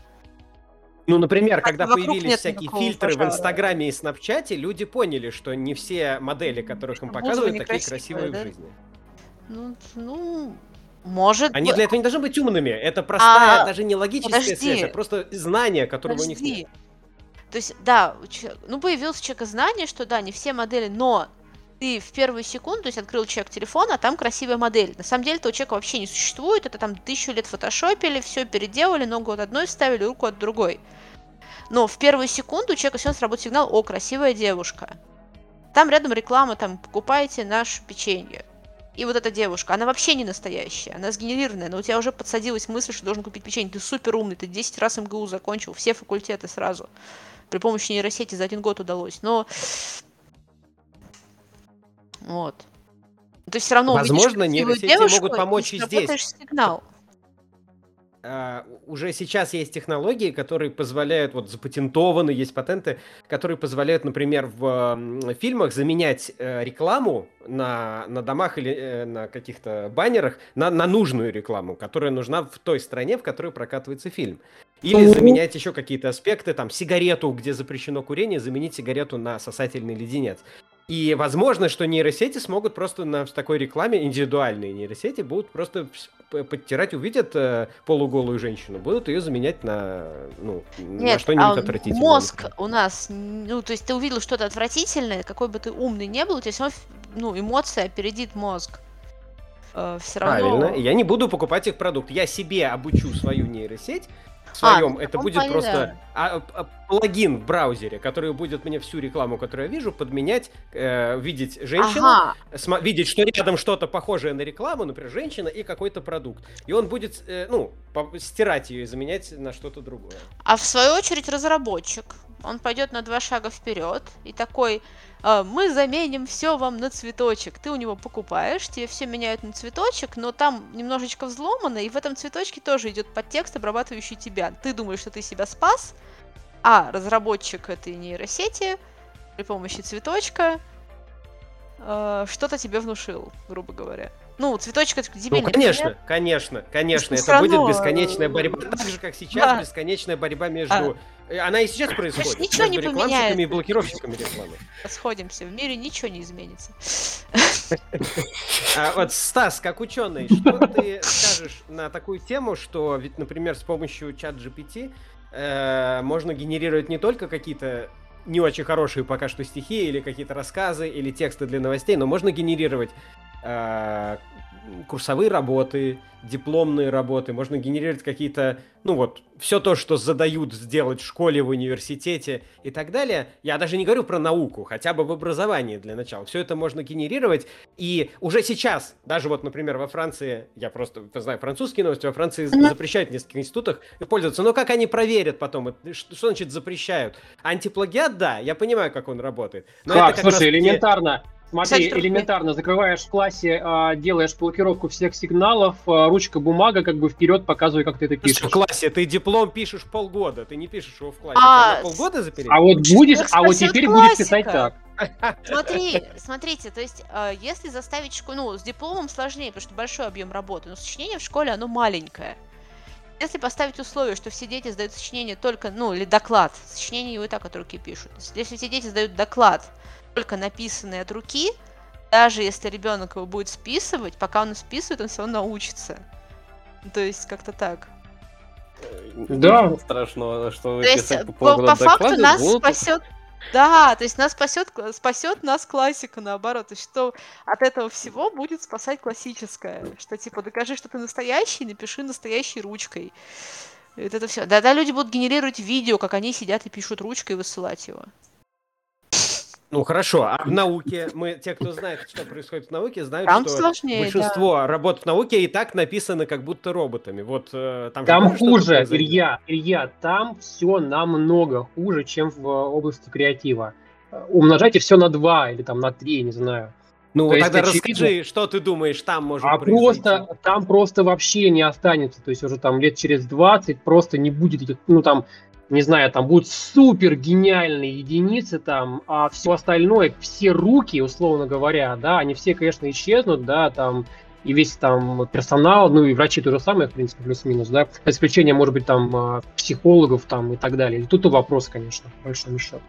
Ну, например, А когда вокруг появились всякие фильтры в пожара. Инстаграме и Снапчате, люди поняли, что не все модели, которых им показывают, такие красивые да? в жизни. Ну, ну, может Они для этого не должны быть умными. Это простая, А, даже не логическая подожди. связь, а просто знание, которого у них Подожди. нет. То есть, да, ну, появилось у человека знание, что да, не все модели, но ты в первую секунду, то есть открыл человек телефон, а там красивая модель. На самом деле этого человека вообще не существует, это там тысячу лет фотошопили, все переделали, ногу от одной вставили, руку от другой. Но в первую секунду у человека все сработает сигнал, о, красивая девушка. Там рядом реклама, там, покупайте наше печенье. И вот эта девушка, она вообще не настоящая, она сгенерированная, но у тебя уже подсадилась мысль, что должен купить печенье, ты супер умный, ты 10 раз МГУ закончил, все факультеты сразу. При помощи нейросети за один год удалось, но... Вот. То есть все равно Возможно, нейросети девушку, могут помочь и здесь. сработаешь сигнал. А, уже сейчас есть технологии, которые позволяют, вот запатентованы, есть патенты, которые позволяют, например, в м, фильмах заменять э, рекламу на, на домах или э, на каких-то баннерах на, на нужную рекламу, которая нужна в той стране, в которой прокатывается фильм. Или заменять еще какие-то аспекты, там, сигарету, где запрещено курение, заменить сигарету на сосательный леденец. И возможно, что нейросети смогут просто на такой рекламе, индивидуальные нейросети, будут просто подтирать, увидят э, полуголую женщину, будут ее заменять на, ну, на Нет, что-нибудь а отвратительное. мозг у нас, ну, то есть ты увидел что-то отвратительное, какой бы ты умный не был, у тебя все равно, ну, эмоция опередит мозг. все равно... Правильно. Я не буду покупать их продукт. Я себе обучу свою нейросеть. В своем, в это будет плане, просто а- а- плагин в браузере, который будет мне всю рекламу, которую я вижу, подменять, э, видеть женщину, Ага, сма- видеть, что рядом что-то похожее на рекламу, например, женщина и какой-то продукт. И он будет, э, ну, стирать ее и заменять на что-то другое. А в свою очередь разработчик, он пойдет на два шага вперед и такой, «А, мы заменим все вам на цветочек. Ты у него покупаешь, тебе все меняют на цветочек, но там немножечко взломано, и в этом цветочке тоже идет подтекст, обрабатывающий тебя. Ты думаешь, что ты себя спас, а разработчик этой нейросети при помощи цветочка э, что-то тебе внушил, грубо говоря. Ну, цветочек это тебе Ну, не конечно, понятно. конечно, конечно, это будет бесконечная борьба, так же, как сейчас да. бесконечная борьба между... э, Она и сейчас происходит, ничего не рекламщиками и поменяется. блокировщиками рекламы. Сходимся, в мире ничего не изменится. А, вот, Стас, как ученый, что ты скажешь на такую тему, что ведь, например, с помощью чат GPT э, можно генерировать не только какие-то не очень хорошие пока что стихи или какие-то рассказы или тексты для новостей, но можно генерировать э, курсовые работы, дипломные работы, можно генерировать какие-то, ну вот, все то, что задают сделать в школе, в университете и так далее. Я даже не говорю про науку, хотя бы в образовании для начала. Все это можно генерировать, и уже сейчас, даже вот, например, во Франции, я просто знаю французские новости, во Франции запрещают в нескольких институтах пользоваться. Но как они проверят потом? Что, что значит запрещают? Антиплагиат, да, я понимаю, как он работает. Но как, это как слушай, элементарно. Смотри, Кстати, элементарно закрываешь в классе, а, делаешь блокировку всех сигналов, а, ручка, бумага, как бы вперед показывай, как ты это пишешь. в классе ты диплом пишешь полгода, ты не пишешь его в классе. А, полгода запереть? А вот будешь, а вот теперь будешь писать классика. так. Смотри, смотрите, то есть, э, если заставить школу, ну, с дипломом сложнее, потому что большой объем работы, но сочинение в школе, оно маленькое. Если поставить условие, что все дети сдают сочинение только, ну, или доклад, сочинение его и так от руки пишут. Если все дети сдают доклад, только написанный от руки, даже если ребенок его будет списывать, пока он списывает, он все равно научится. То есть, как-то так. Да. Ничего страшного, что вы То есть, писать по, по факту нас будут. спасет. Да, то есть нас спасет, спасет нас классика, наоборот. То есть, что от этого всего будет спасать классическое. Что типа докажи, что ты настоящий, напиши настоящей ручкой. И вот это все. Да-да, люди будут генерировать видео, как они сидят и пишут ручкой и высылать его. Ну хорошо, а в науке мы, те, кто знает, что происходит в науке, знают, Там что сложнее, большинство работ в науке и так написаны как будто роботами. Вот э, там, же Там хуже. Илья, Илья, там все намного хуже, чем в э, области креатива. Э, Умножайте все на 2 или там на 3, не знаю. Ну То есть, тогда очевидно- расскажи, что ты думаешь, там может А произойти. просто там просто вообще не останется. То есть уже там лет через 20 просто не будет этих, ну там, не знаю, там будут супер гениальные единицы там, а все остальное, все руки, условно говоря, да, они все, конечно, исчезнут, да, там, и весь там персонал, ну и врачи то же самое, в принципе, плюс-минус, да, за исключением, может быть, там, а, психологов там и так далее. И тут и вопрос, конечно, по большому счету.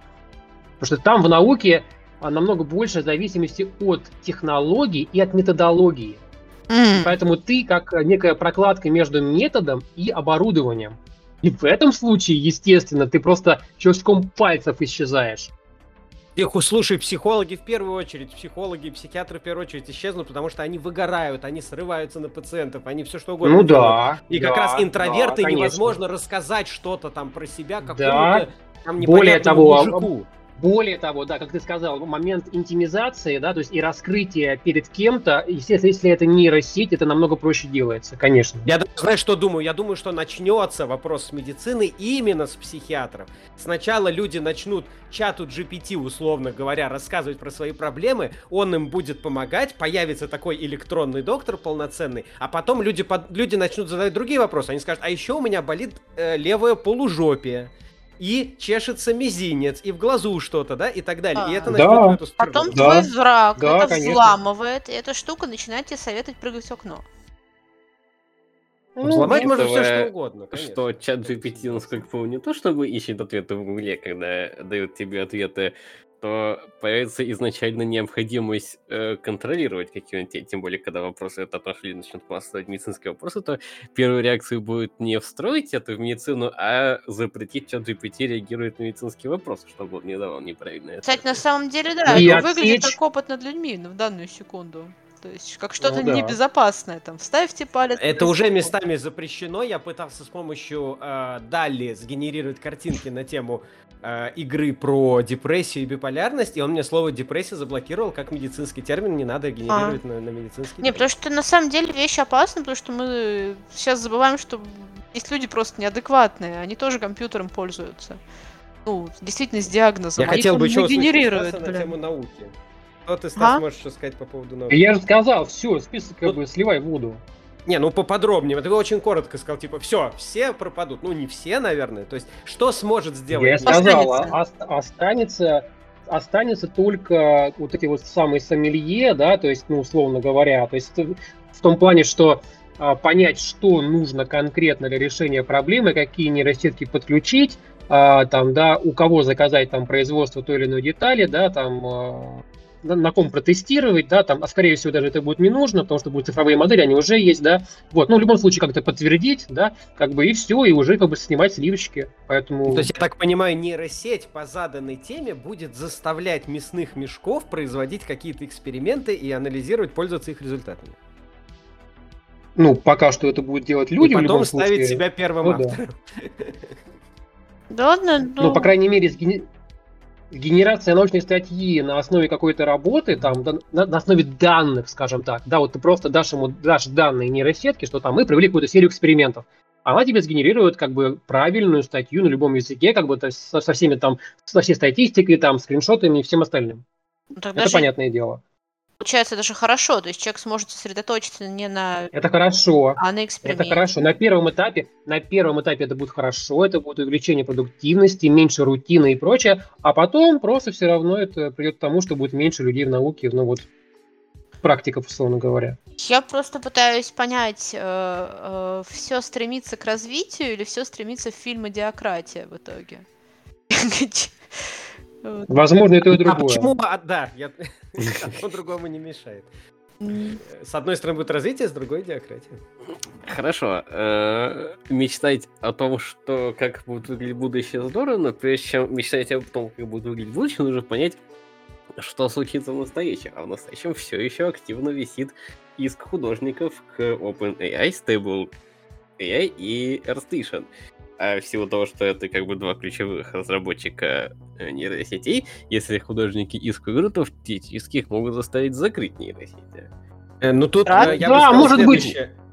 Потому что там в науке а, намного больше зависимости от технологий и от методологии. Поэтому ты как некая прокладка между методом и оборудованием. И в этом случае, естественно, ты просто щелчком пальцев исчезаешь. Их, слушай, психологи в первую очередь, психологи и психиатры в первую очередь исчезнут, потому что они выгорают, они срываются на пациентов, они все что угодно ну делают. да. И как да, раз интроверты да, конечно. невозможно рассказать что-то там про себя Да. какому-то там Более того, мужику. Более того, да, как ты сказал, момент интимизации, да, то есть и раскрытия перед кем-то, естественно, если это нейросеть, это намного проще делается, конечно. Я знаешь, что думаю? Я думаю, что начнется вопрос с медицины именно с психиатров. Сначала люди начнут чату GPT, условно говоря, рассказывать про свои проблемы, он им будет помогать, появится такой электронный доктор полноценный, а потом люди, под- люди начнут задавать другие вопросы. Они скажут, а еще у меня болит э, левое полужопие. И чешется мизинец, и в глазу что-то, да, и так далее. И это А. начнет Да. в эту сторону. Потом Да. твой враг Да, это конечно. взламывает, и эта штука начинает тебе советовать прыгать в окно. Ну, Взломать можно все что угодно, конечно. Что чат GPT, насколько помню, не то чтобы ищет ответы в гугле, когда дают тебе ответы, то появится изначально необходимость э, контролировать какие-нибудь, тем более, когда вопросы это отошли, начнут классовать медицинские вопросы, то первой реакцией будет не встроить это в медицину, а запретить чат GPT реагировать на медицинские вопросы, чтобы он не давал неправильные Кстати, на самом деле, да, И это выглядит отсечь- как опыт над людьми в данную секунду. То есть, как что-то Ну да. небезопасное. Там, вставьте палец. Это уже местами запрещено. Я пытался с помощью э, Далли сгенерировать картинки на тему э, игры про депрессию и биполярность, и он мне слово депрессия заблокировал как медицинский термин, не надо генерировать на, на медицинский. Не, потому что на самом деле вещь опасна, потому что мы сейчас забываем, что есть люди просто неадекватные, они тоже компьютером пользуются. Ну, действительно, с диагнозом. Я а хотел бы еще Стаса на тему науки. Что ты, Стас, А? можешь сказать по поводу науки? Я же сказал, все, список как Вот- бы сливай воду. Не, ну поподробнее. Ты очень коротко сказал, типа, все, все пропадут. Ну, не все, наверное. То есть, что сможет сделать? Я сказал, Останется. а- ост- останется, останется только вот эти вот самые сомелье, да, то есть, ну, условно говоря, то есть в том плане, что а, понять, что нужно конкретно для решения проблемы, какие нейросетки подключить, а, там, да, у кого заказать там производство той или иной детали, да, там, на, ком протестировать, да, там, а скорее всего даже это будет не нужно, потому что будут цифровые модели, они уже есть, да, вот, ну, в любом случае как-то подтвердить, да, как бы и все, и уже как бы снимать сливочки, поэтому... То есть, я так понимаю, нейросеть по заданной теме будет заставлять мясных мешков производить какие-то эксперименты и анализировать, пользоваться их результатами. Ну, пока что это будут делать люди и в потом любом ставить случае. себя первым Ну да. автором. Да ладно, ну, Ну, по крайней мере, сгени- генерация научной статьи на основе какой-то работы, там, на, на основе данных, скажем так, да, вот ты просто дашь ему дашь данные нейросетки, что там мы провели какую-то серию экспериментов. Она тебе сгенерирует как бы правильную статью на любом языке, как бы то со, со всеми там, со всей статистикой, там, скриншотами и всем остальным. ну, тогда Это же- понятное дело. Получается даже хорошо, то есть человек сможет сосредоточиться не на, Это хорошо. а на Это эксперименте. хорошо. На первом этапе, на первом этапе это будет хорошо, это будет увеличение продуктивности, меньше рутины и прочее, а потом просто все равно это придет к тому, что будет меньше людей в науке, ну вот практиков, условно говоря. Я просто пытаюсь понять, все стремится к развитию или все стремится в фильм «Идиократия» в итоге? Возможно, и то, и А другое. почему? А, да, я... одно другому не мешает. С одной стороны будет развитие, с другой диократия. Хорошо. э, Мечтать о том, что как будет выглядеть будущее здорово, но прежде чем мечтать о том, как будет выглядеть будущее, нужно понять, что случится в настоящем. А в настоящем все еще активно висит иск художников к OpenAI, Stable AI и AirStation. А в силу того, что это как бы два ключевых разработчика э, нейросетей, если художники искают, то теоретически их могут заставить закрыть нейросети. Э, Ну тут Да, э, я да, бы сказал может быть. следующее. М,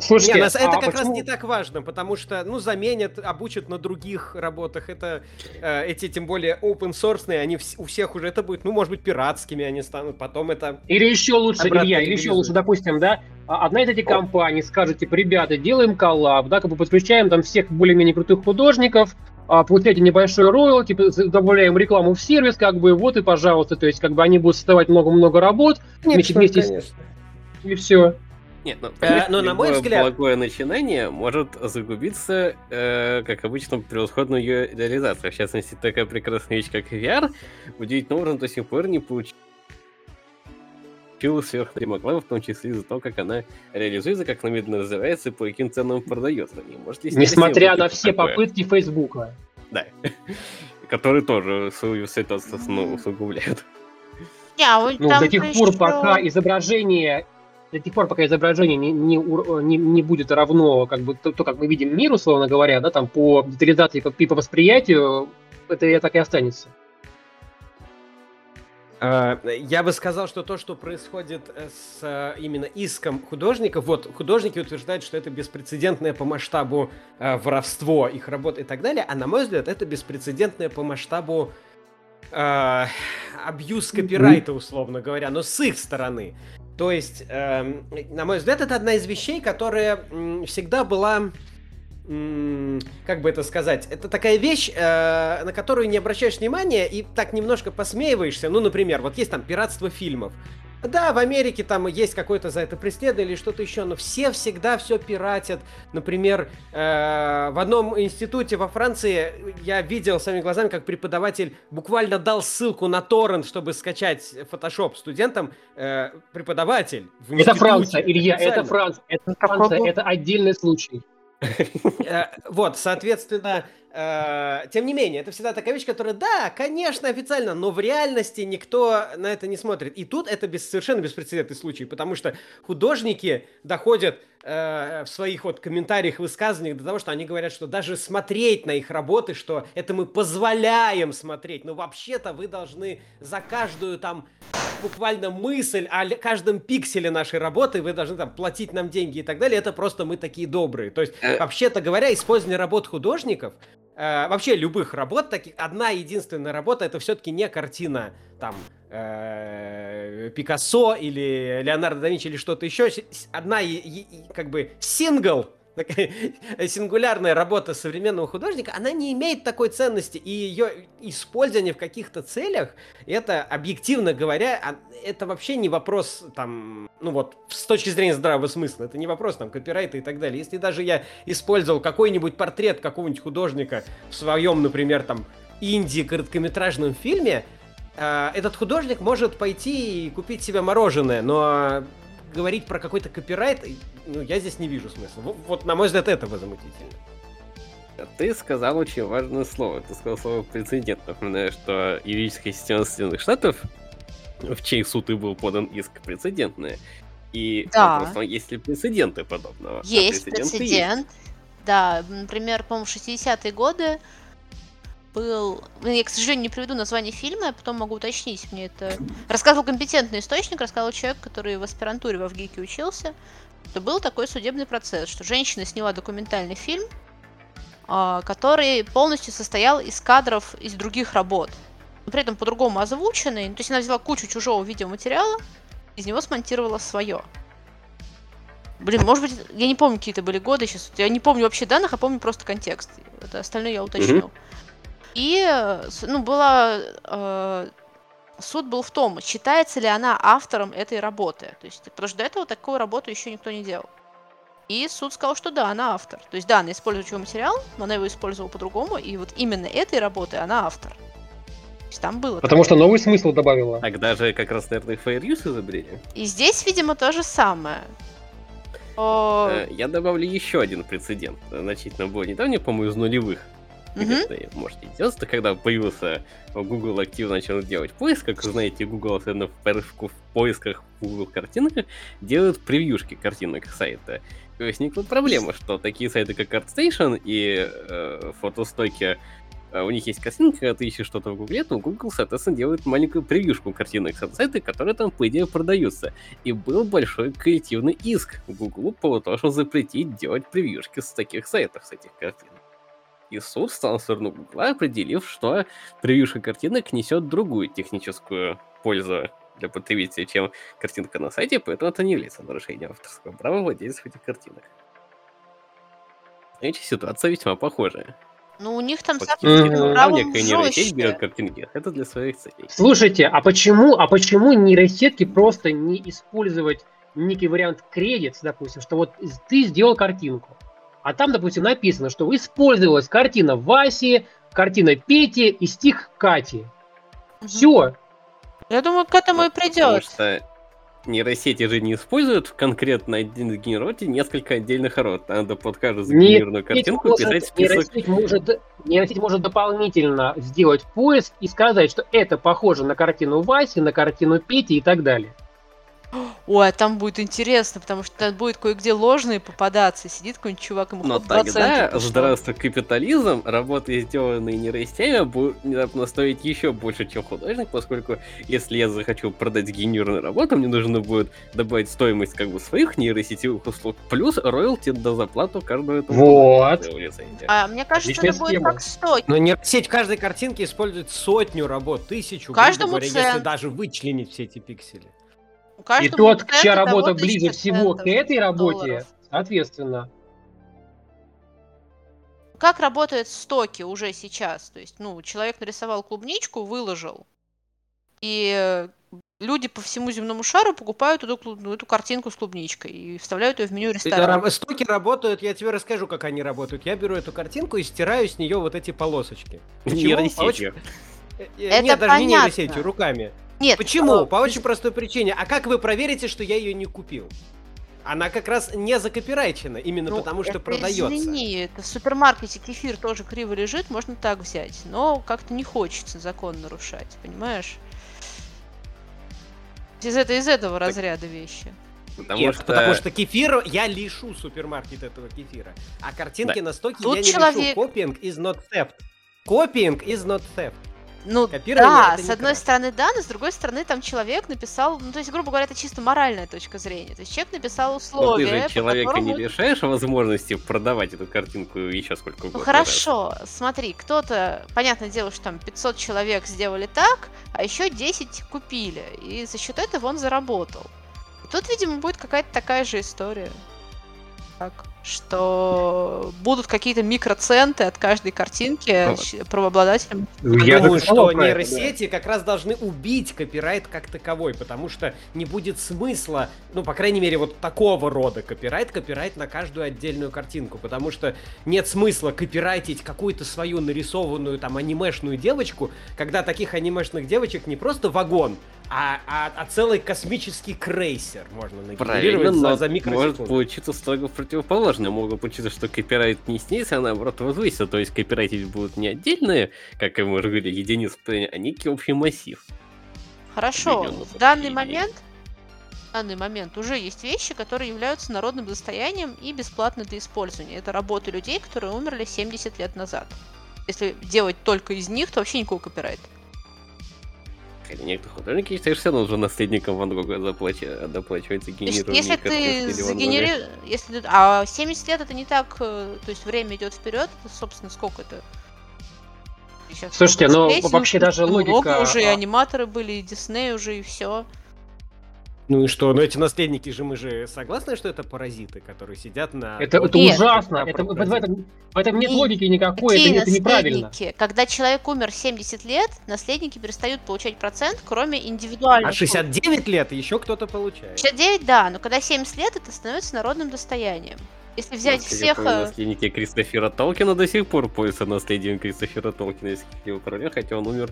Слушайте, не, нас- это а как раз почему- не так важно, потому что, ну, заменят, обучат на других работах. Это э, эти, тем более, open source, они вс- у всех уже это будет, ну, может быть, пиратскими они станут, потом это... Или еще лучше, Илья, или еще лучше, допустим, да, а- одна из этих компаний скажет, типа, ребята, делаем коллаб, да, как бы подключаем там всех более-менее крутых художников, а, получаете небольшой ройл, типа, добавляем рекламу в сервис, как бы, вот и пожалуйста, то есть, как бы, они будут создавать много-много работ, Значит, вместе конечно. и все. Нет, ну, Э, но на мой взгляд- благое начинание может загубиться, э, как обычно, превосходной ее реализации. В частности, такая прекрасная вещь, как VR, удивительным образом до сих пор не получила сверхдремоклава, в том числе из-за того, как она реализуется, как она медленно развивается и по каким ценам продается. Не может Несмотря на все такое? попытки Фейсбука. Да. Которые тоже свою ситуацию ну, усугубляют. А Ну, до тех пор, пока изображение до тех пор, пока изображение не, не, ур- не, не будет равно, как бы, то, то, как мы видим мир, условно говоря, да, там, по детализации по- и по восприятию, это так и останется. Э, Я бы сказал, что то, что происходит э, с э, именно иском художников, вот художники утверждают, что это беспрецедентное по масштабу э, воровство их работ и так далее, а на мой взгляд это беспрецедентное по масштабу э, абьюз копирайта, условно говоря, но с их стороны. То есть, эм, на мой взгляд, это одна из вещей, которая м, всегда была как бы это сказать, это такая вещь, э, на которую не обращаешь внимания и так немножко посмеиваешься. Ну, например, вот есть там пиратство фильмов. Да, в Америке там есть какое-то за это преследование или что-то еще, но все всегда все пиратят. Например, э, в одном институте во Франции я видел своими глазами, как преподаватель буквально дал ссылку на торрент, чтобы скачать Photoshop студентам. Э, преподаватель в Это Франция, Илья, это. Франция, это Франция, это отдельный случай. Э, Вот, соответственно, э, тем не менее, это всегда такая вещь, которая, да, конечно, официально, но в реальности никто на это не смотрит. И тут это без, совершенно беспрецедентный случай, потому что художники доходят э, в своих вот комментариях, высказываниях до того, что они говорят, что даже смотреть на их работы, что это мы позволяем смотреть, но вообще-то вы должны за каждую там буквально мысль о каждом пикселе нашей работы, вы должны там платить нам деньги и так далее, это просто мы такие добрые. То есть, Э. вообще-то говоря, использование работ художников, э, вообще любых работ, таких, одна единственная работа, это все-таки не картина там э, Пикассо или Леонардо да Винчи или что-то еще, одна как бы сингл, сингулярная работа современного художника, она не имеет такой ценности, и ее использование в каких-то целях, это, объективно говоря, а- это вообще не вопрос, там, ну вот, с точки зрения здравого смысла, это не вопрос, там, копирайта и так далее. Если даже я использовал какой-нибудь портрет какого-нибудь художника в своем, например, там, инди-короткометражном фильме, э, этот художник может пойти и купить себе мороженое, но говорить про какой-то копирайт, ну, я здесь не вижу смысла. Во- Вот, на мой взгляд, это возмутительно. Ты сказал очень важное слово. Ты сказал слово прецедент. Напоминаю, что юридическая система Соединенных Штатов, в чей суд и был подан иск, прецедентная. И Да. вопрос, а есть ли прецеденты подобного? А Есть есть. прецедент. Да, например, по-моему, 60-е годы был... ну, Я, к сожалению, не приведу название фильма, я потом могу уточнить. Мне это... Рассказывал компетентный источник, рассказывал человек, который в аспирантуре во ВГИКе учился, что был такой судебный процесс, что женщина сняла документальный фильм, а, который полностью состоял из кадров из других работ. но при этом по-другому озвученный. То есть она взяла кучу чужого видеоматериала, из него смонтировала свое. Блин, может быть, я не помню, какие это были годы сейчас. Я не помню вообще данных, а помню просто контекст. Это остальное я уточню. И, э, ну, была... э, суд был в том, считается ли она автором этой работы. То есть, потому что до этого такую работу еще никто не делал. И суд сказал, что да, она автор. То есть, да, она использует чужой материал, но она его использовала по-другому, и вот именно этой работы она автор. То есть там было. Потому что новый смысл добавила. Тогда же как раз, наверное, fair use изобрели. И здесь, видимо, то же самое. О, Э, Я добавлю еще один прецедент. Значительно более недавний, по-моему, из нулевых. Мгм. Где-то, может, и это когда появился Google активно начал делать поиск. Как вы знаете, Google, особенно в, пер- в поисках в Google картинках, делают превьюшки картинок сайта. И возникла проблема, что такие сайты, как ArtStation и э, фотостоки, э, у них есть картинка, когда ты ищешь что-то в Гугле, то Google, соответственно, делает маленькую превьюшку картинок с сайта, которые там, по идее, продаются. И был большой креативный иск Google по тому, чтобы запретить делать превьюшки с таких сайтов, с этих картинок. И суд стал сторону Гугла, определив, что превьюшка картинок несет другую техническую пользу для потребителя, чем картинка на сайте, поэтому это не является нарушением авторского права владельцев этих картинок. Эти ситуация весьма похожая. Ну, у них там на правом нейросеть берет картинки. Это для своих целей. Слушайте, а почему, а почему нейросетки просто не использовать некий вариант кредитс, допустим, что вот ты сделал картинку, а там, допустим, написано, что использовалась картина Васи, картина Пети и стих Кати. Мгм. Все. Я думаю, к этому и Ну, Потому придет. что нейросети же не используют конкретно один генероте несколько отдельных работ. Надо под каждую сгенерированную картинку писать список. нейросеть, может, нейросеть может дополнительно сделать поиск и сказать, что это похоже на картину Васи, на картину Пети и так далее. Ой, а там будет интересно, потому что там будет кое-где ложные попадаться. Сидит какой-нибудь чувак, ему Но тогда, пришло. здравствуй капитализм, работы, сделанные нейросетями, будут внезапно стоить еще больше, чем художник, поскольку если я захочу продать генерированную работу, мне нужно будет добавить стоимость как бы своих нейросетевых услуг, плюс роялти до заплату каждого этого Вот. А мне кажется, Отличная это будет схема. как стоки. Но нейросеть в каждой картинке использует сотню работ, тысячу, грубо Каждому говоря, если цент. даже вычленить все эти пиксели. И тот, чья работа ближе всего к этой работе, долларов. соответственно. Как работают стоки уже сейчас? То есть, ну, человек нарисовал клубничку, выложил, и э, люди по всему земному шару покупают эту, ну, эту картинку с клубничкой и вставляют ее в меню Это ресторана. Стоки работают, я тебе расскажу, как они работают. Я беру эту картинку и стираю с нее вот эти полосочки. Нейросетью. Э, э, Это Нет, даже не понятно. нейросетью, руками. Нет, Почему? э, По очень простой причине. А как вы проверите, что я ее не купил? Она как раз не закопирайчена, именно ну, потому что это продается. Извини, это в супермаркете кефир тоже криво лежит, можно так взять. Но как-то не хочется закон нарушать, понимаешь? Из, это, из этого разряда вещи. Потому Нет, что... потому что кефир я лишу супермаркет этого кефира. А картинки на стоке Тут я не человек- лишу. Copying is not theft. Copying is not theft. Ну Копирование да, с одной кража. стороны да, но с другой стороны там человек написал, ну то есть, грубо говоря, это чисто моральная точка зрения. То есть человек написал Но Ну, ты условия, же человека которому не лишаешь возможности продавать эту картинку еще сколько Ну угодно хорошо, смотри, кто-то, понятное дело, что там 500 человек сделали так, а еще 10 купили, и за счет этого он заработал. И тут, видимо, будет какая-то такая же история. Так, что будут какие-то микроценты от каждой картинки Вот. щ- правообладателям. Я думаю, что это, да. нейросети как раз должны убить копирайт как таковой, потому что не будет смысла, ну, по крайней мере, вот такого рода копирайт, копирайт на каждую отдельную картинку, потому что нет смысла копирайтить какую-то свою нарисованную там анимешную девочку, когда таких анимешных девочек не просто вагон, а, а, а целый космический крейсер можно Правильно, нагенерировать за, за может микросекунду. получиться строго противоположное. Могут получиться, что копирайт не снизится, а наоборот возвысится. То есть копирайтить будут не отдельные, как мы уже говорили, единицы, а некий общий массив. Хорошо, в данный момент данный момент уже есть вещи, которые являются народным достоянием и бесплатны для использования. Это работы людей, которые умерли 70 лет назад. Если делать только из них, то вообще никакого копирайта. Хотя некоторые художники считают, что все равно уже наследникам Ван Гога заплачивается, доплачивается генерирование если ты загенери... Если... ты- А 70 лет это не так... э, То есть время идет вперед, это, собственно, сколько это? Сейчас Слушайте, ну, вообще даже много логика, уже, и а- аниматоры были, и Дисней уже, и все. Ну и что? Ну эти наследники же мы же согласны, что это паразиты, которые сидят на... Это, это Нет. ужасно. Это, в, этом, в этом нет Не- логики никакой, Какие это, это неправильно. Когда человек умер 70 лет, наследники перестают получать процент, кроме индивидуальных. А 69 лет еще кто-то получает. 69, да, но когда 70 лет, это становится народным достоянием. Если взять я всех... помню, э, Наследники Кристофера Толкина до сих пор пользуются наследием Кристофера Толкина, если его короля, хотя он умер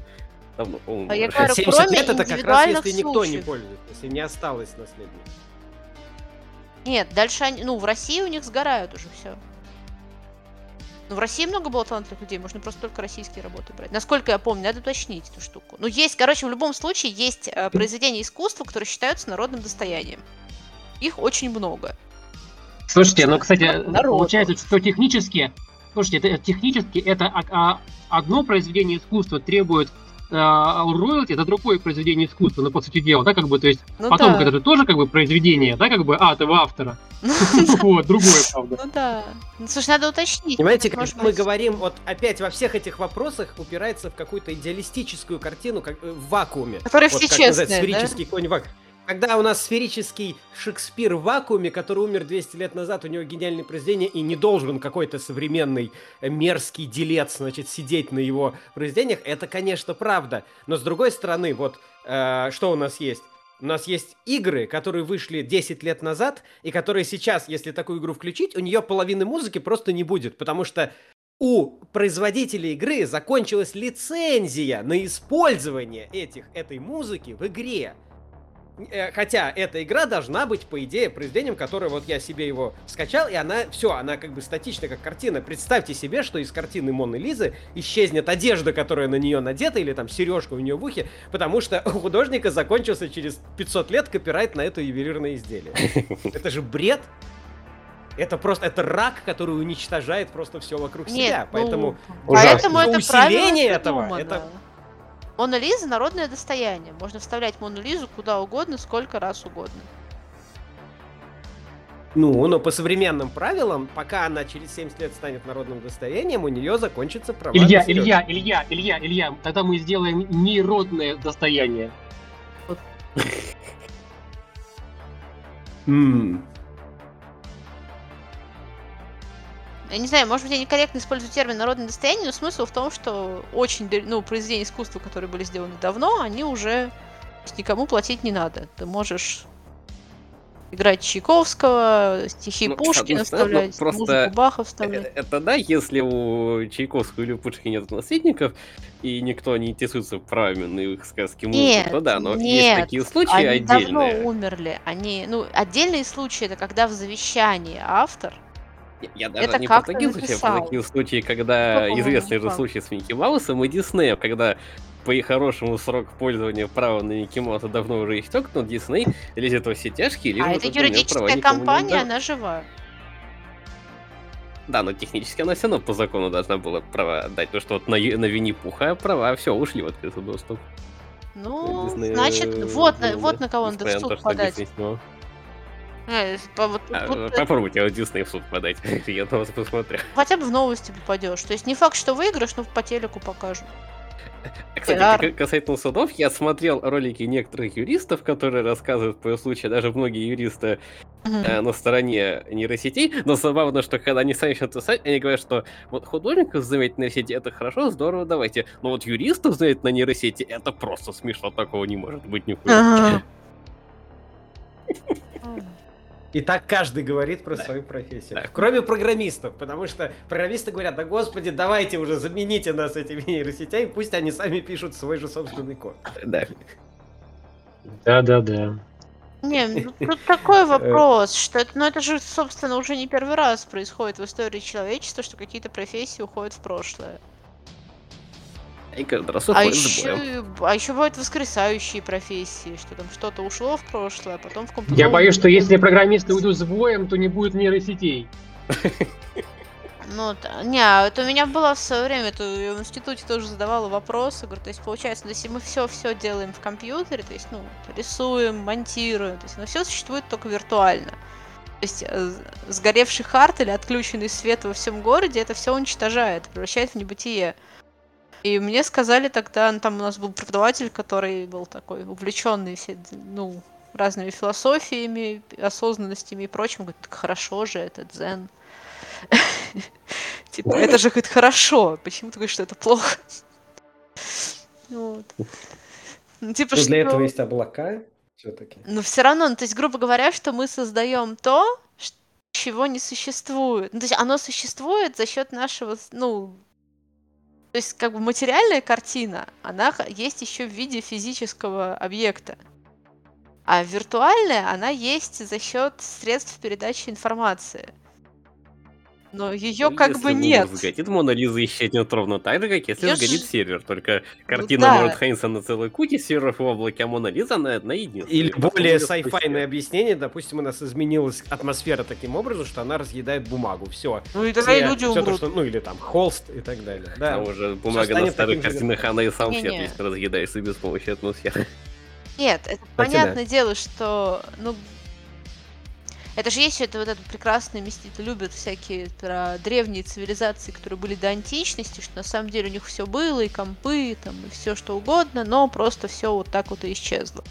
давно, по-моему. А я говорю, 70 кроме лет это как раз если никто не случаев. пользуется, если не осталось наследников. Нет, дальше они... Ну, в России у них сгорают уже все. Ну, в России много было талантливых людей, можно просто только российские работы брать. Насколько я помню, надо уточнить эту штуку. Ну, есть, короче, в любом случае, есть э, произведения искусства, которые считаются народным достоянием. Их очень много. Слушайте, ну, кстати, Народ. получается, что технически, слушайте, это, технически это а- а одно произведение искусства требует роялти, это другое произведение искусства, ну, по сути дела, да, как бы, то есть, Ну потом, да. это тоже, как бы, произведение, да, как бы, а, этого автора, Ну вот, другое, правда. ну да. Ну, слушай, надо уточнить. Понимаете, может мы говорим, вот опять во всех этих вопросах упирается в какую-то идеалистическую картину, как э, в вакууме. Которые Вот все как да? сферический конь вак. Когда у нас сферический Шекспир в вакууме, который умер 200 лет назад, у него гениальное произведение, и не должен какой-то современный э, мерзкий делец, значит, сидеть на его произведениях, это, конечно, правда. Но с другой стороны, вот э, что у нас есть? У нас есть игры, которые вышли 10 лет назад, и которые сейчас, если такую игру включить, у нее половины музыки просто не будет, потому что у производителей игры закончилась лицензия на использование этих, этой музыки в игре. Э, Хотя эта игра должна быть, по идее, произведением, которое вот я себе его скачал, и она, все, она как бы статична, как картина. Представьте себе, что из картины Моны Лизы исчезнет одежда, которая на нее надета, или там сережка у нее в ухе, потому что у художника закончился через 500 лет копирайт на это ювелирное изделие. Это же бред. Это просто, это рак, который уничтожает просто все вокруг Нет, себя. Поэтому ну, Ужасно. поэтому За это усиление этого, придумано. это- Мона Лиза народное достояние. Можно вставлять Мону Лизу куда угодно, сколько раз угодно. Ну, но по современным правилам, пока она через 70 лет станет народным достоянием, у нее закончится права. Илья. Илья, Илья, Илья, Илья, тогда мы сделаем неродное достояние. М. Я не знаю, может быть, я некорректно использую термин народное достояние, но смысл в том, что очень, ну, произведения искусства, которые были сделаны давно, они уже есть никому платить не надо. Ты можешь играть Чайковского, стихи Ну, Пушкина вставлять, просто музыку Баха Э, вставлять. Это да, если у Чайковского или у Пушкина нет наследников, и никто не интересуется правами на их сказки музыки, Нет, то да, но есть нет, такие случаи Они отдельные. давно умерли. Они, ну, отдельные случаи это когда в завещании автор. Я- Я даже Это не про как-то такие случаи, а написал. про такие случаи, когда Какого известный же случай с Микки Маусом и Диснеем, когда по их хорошему срок пользования права на Микки Мауса давно уже истек, но Дисней лезет во все тяжкие, а это юридическая компания, она жива. Да, но технически она все равно по закону должна была права отдать, потому что вот на, на Винни-Пуха права все ушли в открытый доступ. Ну, Дисней, значит, вот, на, ну, вот на кого надо в суд подать. Э, по- вот А, э, Попробуйте вот Дисней в суд подать, я на вас посмотрю. хотя бы в новости попадешь. То есть не факт, что выиграешь, но по телеку покажут. Кстати, Пиар. к- касательно судов, я смотрел ролики некоторых юристов, которые рассказывают по случаю, даже многие юристы э, на стороне нейросетей, но забавно, что когда они сами начинают писать, они говорят, что вот художников заметить на нейросети это хорошо, здорово, давайте, но вот юристов заметить на нейросети это просто смешно, такого не может быть никуда. И так каждый говорит про свою профессию. Да. Кроме программистов, потому что программисты говорят, да господи, давайте уже замените нас этими нейросетями, пусть они сами пишут свой же собственный код. Да. Да-да-да. Не, ну, тут такой вопрос, что это, ну это же, собственно, уже не первый раз происходит в истории человечества, что какие-то профессии уходят в прошлое. И каждый раз А уходит боем. еще, а еще бывают воскресающие профессии, что там что-то ушло в прошлое, а потом в каком-то Я боюсь, что если программисты уйдут с боем, то не будет нейросетей. Ну, не, а это у меня было в свое время, это я в институте тоже задавала вопросы, говорю, то есть получается, если мы все-все делаем в компьютере, то есть, ну, рисуем, монтируем, то есть, ну, все существует только виртуально. То есть э, сгоревший хард или отключенный свет во всем городе, это все уничтожает, превращает в небытие. И мне сказали тогда, ну, там у нас был преподаватель, который был такой увлеченный ну, разными философиями, осознанностями и прочим. Говорит, так хорошо же, это дзен. Типа, это же, говорит, хорошо. Почему ты говоришь, что это плохо? Вот. Ну, типа, что... Для этого есть облака все-таки. Но все равно, ну, то есть, грубо говоря, что мы создаем то, чего не существует. Ну, то есть оно существует за счет нашего, ну, то есть как бы материальная картина, она есть еще в виде физического объекта. А виртуальная, она есть за счет средств передачи информации. Но ее ну, как бы нет. Сгорит Мона Лиза исчезнет ровно так же, как если Её сгорит ж... сервер. Только ну картина ну, да. может храниться на целой куче серверов в облаке, а Мона Лиза на, на единственной. Или более сайфайное объяснение, допустим, у нас изменилась атмосфера таким образом, что она разъедает бумагу. Все. Ну и тогда все, люди все то, что, Ну или там холст и так далее. Да. А уже бумага на старых картинах, она и сам свет, если разъедается без помощи атмосферы. Нет, это Кстати, понятное да. дело, что, ну, это же есть это вот это прекрасное местито, любят всякие про древние цивилизации, которые были до античности, что на самом деле у них все было, и компы, там, и все что угодно, но просто все вот так вот и исчезло.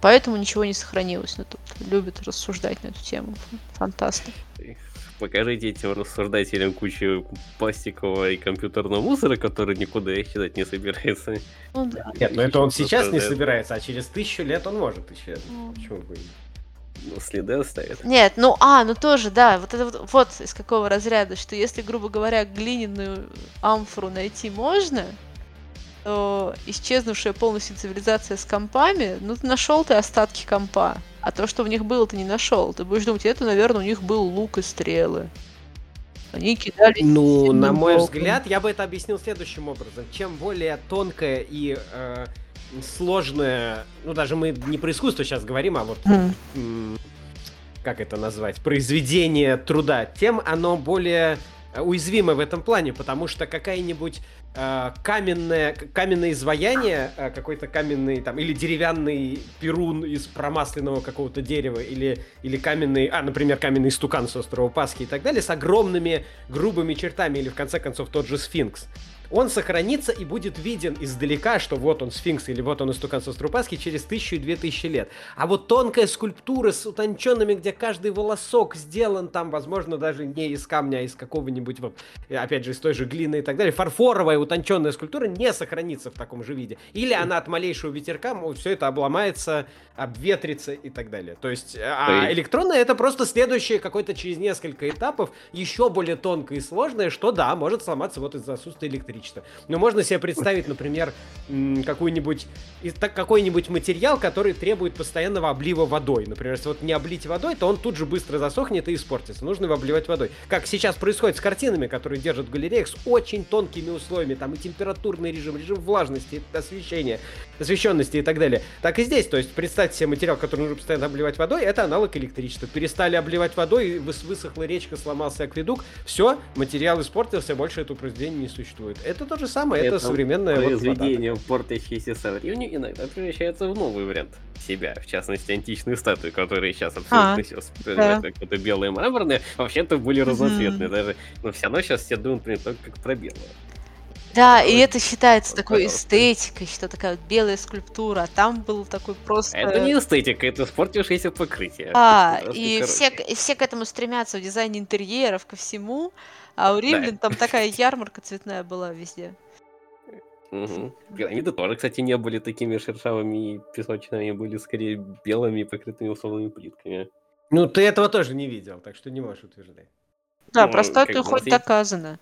Поэтому ничего не сохранилось. Но тут любят рассуждать на эту тему. Фантасты. Покажите этим рассуждателям кучу пластикового и компьютерного мусора, который никуда исчезать не собирается. Ну, да. Нет, но это он сейчас не собирается, а через тысячу лет он может исчезнуть. Ну. Почему бы ну, следы оставит. Нет, ну, а, ну тоже, да, вот это вот, вот из какого разряда, что если, грубо говоря, глиняную амфору найти можно, то исчезнувшая полностью цивилизация с компами, ну, ты нашел ты остатки компа, а то, что в них было, ты не нашел. Ты будешь думать, это, наверное, у них был лук и стрелы. Они кидали. Ну, на мой волком. взгляд, я бы это объяснил следующим образом. Чем более тонкая и э, сложное, ну даже мы не про искусство сейчас говорим, а вот mm. как это назвать, произведение труда, тем оно более уязвимо в этом плане, потому что какая-нибудь э, каменное, каменное изваяние, э, какой-то каменный там, или деревянный перун из промасленного какого-то дерева, или, или каменный, а, например, каменный стукан с острова Пасхи и так далее, с огромными грубыми чертами, или в конце концов тот же сфинкс он сохранится и будет виден издалека, что вот он сфинкс или вот он истукан со Струпаски через тысячу и две тысячи лет. А вот тонкая скульптура с утонченными, где каждый волосок сделан там, возможно, даже не из камня, а из какого-нибудь, вот, опять же, из той же глины и так далее, фарфоровая утонченная скульптура не сохранится в таком же виде. Или она от малейшего ветерка, все это обломается, обветрится и так далее. То есть, а электронная это просто следующее какое-то через несколько этапов, еще более тонкое и сложное, что да, может сломаться вот из-за отсутствия электричества количество. Но можно себе представить, например, какой-нибудь какой-нибудь материал, который требует постоянного облива водой. Например, если вот не облить водой, то он тут же быстро засохнет и испортится. Нужно его обливать водой. Как сейчас происходит с картинами, которые держат в галереях с очень тонкими условиями. Там и температурный режим, режим влажности, освещения, освещенности и так далее. Так и здесь. То есть представьте себе материал, который нужно постоянно обливать водой, это аналог электричества. Перестали обливать водой, высохла речка, сломался акведук, все, материал испортился, больше этого произведения не существует. Это то же самое, это, это современное произведение, вот портящееся со временем, иногда превращается в новый вариант себя, в частности, античные статуи, которые сейчас абсолютно а, сейчас да. как-то белые мраморные, вообще-то были разноцветные mm-hmm. даже, но все равно сейчас все думают про только как про белое. Да, и это считается такой эстетикой, что такая вот белая скульптура, а там был такой просто... Это не эстетика, это испортившееся покрытие. А, и все, и все к этому стремятся в дизайне интерьеров, ко всему, а у римлян да. там такая ярмарка цветная была везде. Угу. Пирамиды тоже, кстати, не были такими шершавыми и песочными, были скорее белыми, покрытыми условными плитками. Ну, ты этого тоже не видел, так что не можешь утверждать. Да, ну, про статую хоть есть... доказано.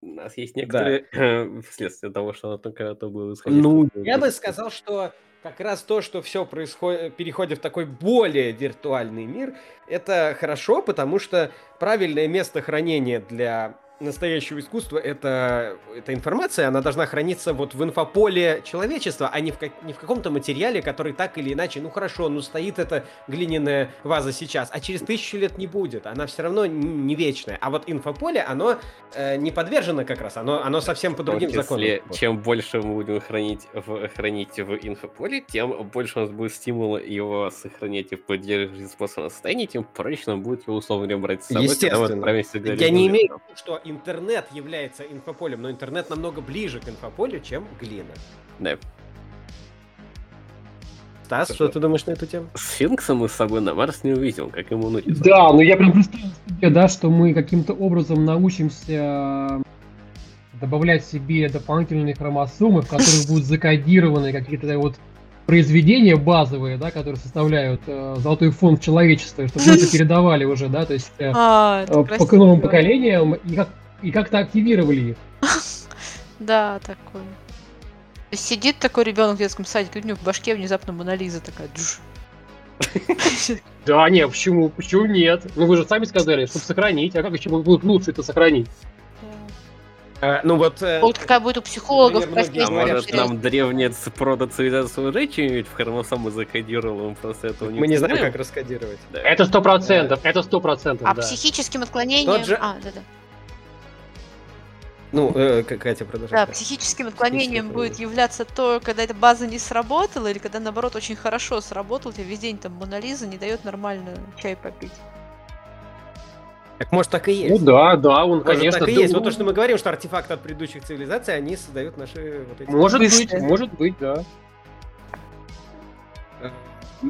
У нас есть некоторые да. вследствие того, что она только то было исходить. Ну, я бы сказал, что как раз то, что все происходит, переходит в такой более виртуальный мир, это хорошо, потому что правильное место хранения для настоящего искусства это, эта информация, она должна храниться вот в инфополе человечества, а не в, как, не в каком-то материале, который так или иначе, ну хорошо, ну стоит эта глиняная ваза сейчас, а через тысячу лет не будет, она все равно не вечная. А вот инфополе, оно э, не подвержено как раз, оно, оно совсем по другим если, законам. Чем больше мы будем хранить в, хранить в инфополе, тем больше у нас будет стимула его сохранять и поддерживать способное состояние, тем проще нам будет его условно брать с собой. Естественно. Я не имею в виду, что интернет является инфополем, но интернет намного ближе к инфополю, чем глина. Да. Стас, что ты думаешь на эту тему? Сфинкса мы с собой на Марс не увидел, как ему нудится. Да, но я прям представил себе, да, что мы каким-то образом научимся добавлять себе дополнительные хромосомы, в которых будут закодированы какие-то вот произведения базовые, да, которые составляют э, золотой фонд человечества, чтобы мы это передавали уже, да, то есть э, А, э, по новым поколениям и, как, и как-то активировали их. Да, такой. Сидит такой ребенок в детском садике, у него в башке внезапно Монолиза такая. Да, нет, почему, почему нет? Ну вы же сами сказали, чтобы сохранить, а как еще будет лучше это сохранить? Э, ну вот... э, Вот какая будет у психологов многие А может нам древняя прото-цивилизация уже что-нибудь в хромосомы закодировала, мы просто этого не мы не знаем, как раскодировать. Да. Это сто процентов, это сто процентов, А да. психическим отклонением... Тот же- А, да-да. Ну, э, Катя, продолжай. Да, психическим отклонением будет являться то, когда эта база не сработала, или когда, наоборот, очень хорошо сработала, тебе весь день там Монолиза не дает нормально чай попить. Так может так и Ну есть. да, да, он, Может, конечно. так и да, есть. ну, Вот то, что мы говорим, что артефакты от предыдущих цивилизаций, они создают наши вот эти... Может быть, может быть, да.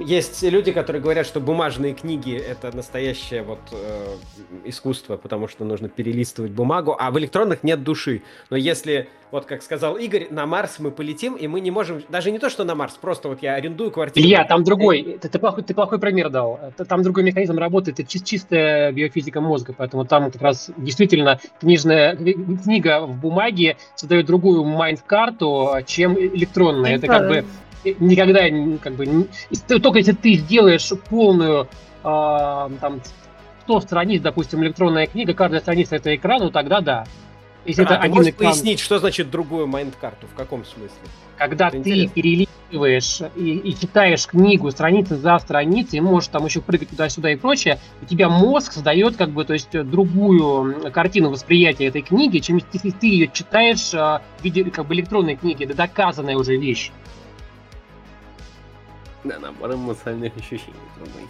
Есть люди, которые говорят, что бумажные книги это настоящее вот э, искусство, потому что нужно перелистывать бумагу, а в электронных нет души. Но если, вот как сказал Игорь, на Марс мы полетим, и мы не можем, даже не то, что на Марс, просто вот я арендую квартиру. Илья, там другой, ты, ты плохой, ты плохой пример дал. Там другой механизм работает, это чис- чистая биофизика мозга, поэтому там как раз действительно книжная книга в бумаге создает другую майнд-карту, чем электронная. Это как бы никогда как бы только если ты сделаешь полную а, там 100 страниц, допустим, электронная книга, каждая страница это экран, ну тогда да. Если А это ты один можешь экран, пояснить, что значит другую майнд-карту? В каком смысле? когда Это ты интересно. перелистываешь и, и читаешь книгу страницы за страницей, можешь там еще прыгать туда-сюда и прочее, у тебя мозг создает как бы, то есть другую картину восприятия этой книги, чем если ты ее читаешь а, в виде как бы электронной книги, это доказанная уже вещь. Да, набор эмоциональных ощущений другой.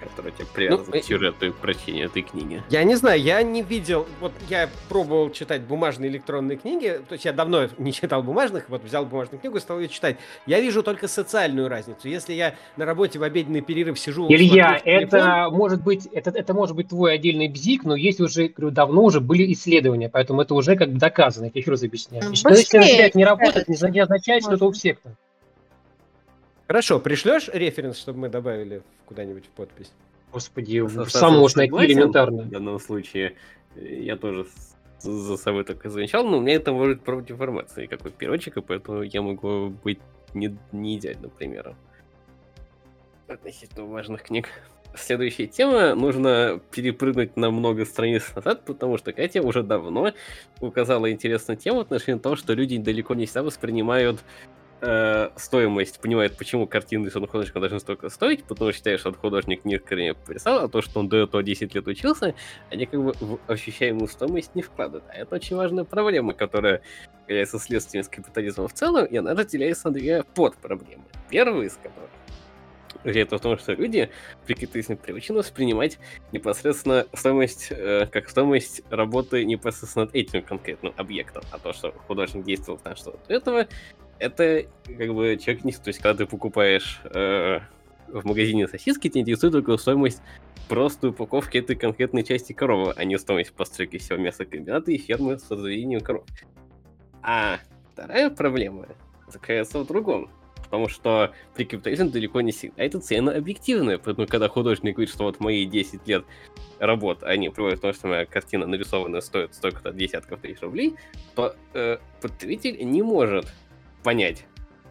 Который тебя привязывает Ну, э, к сюжету и к прочтению этой книги. Я не знаю, я не видел, вот я пробовал читать бумажные электронные книги, то есть я давно не читал бумажных, вот взял бумажную книгу и стал ее читать. Я вижу только социальную разницу. Если я на работе в обеденный перерыв сижу... Илья, это может быть, это, это может быть твой отдельный бзик, но есть уже, говорю, давно уже были исследования, поэтому это уже как бы доказано, я еще раз объясняю. Ну, Если если не работать, не не означает, что это у всех так. Хорошо, пришлешь референс, чтобы мы добавили куда-нибудь в подпись? Господи, Со сам можешь найти элементарно. В данном случае э, я тоже за собой только замечал, но у меня это может против информации, как у переводчика, поэтому я могу быть не, не идеальным примером. Относительно важных книг. Следующая тема. Нужно перепрыгнуть на много страниц назад, потому что Катя уже давно указала интересную тему в отношении того, что люди далеко не всегда воспринимают э, стоимость, понимают, почему картины рисунок художника должны столько стоить, потому что считают, что художник не скорее порисовал, а то, что он до этого 10 лет учился, они как бы в ощущаемую стоимость не вкладывают. А это очень важная проблема, которая является следствием с капитализма в целом, и она разделяется на две подпроблемы. Первая из которых это в том, что люди при капитализме приучены воспринимать непосредственно стоимость, э, как стоимость работы непосредственно над этим конкретным объектом, а то, что художник действовал на что-то этого, это как бы человек не... То есть, когда ты покупаешь э, в магазине сосиски, тебя интересует только стоимость просто упаковки этой конкретной части коровы, а не стоимость постройки всего мясокомбината и фермы с разведением коров. А вторая проблема заключается в другом. Потому что при капитализме далеко не всегда эта цена объективная. Поэтому, когда художник говорит, что вот мои 10 лет работ, они приводят к тому, что моя картина нарисованная стоит столько-то десятков тысяч рублей, то э, потребитель не может понять,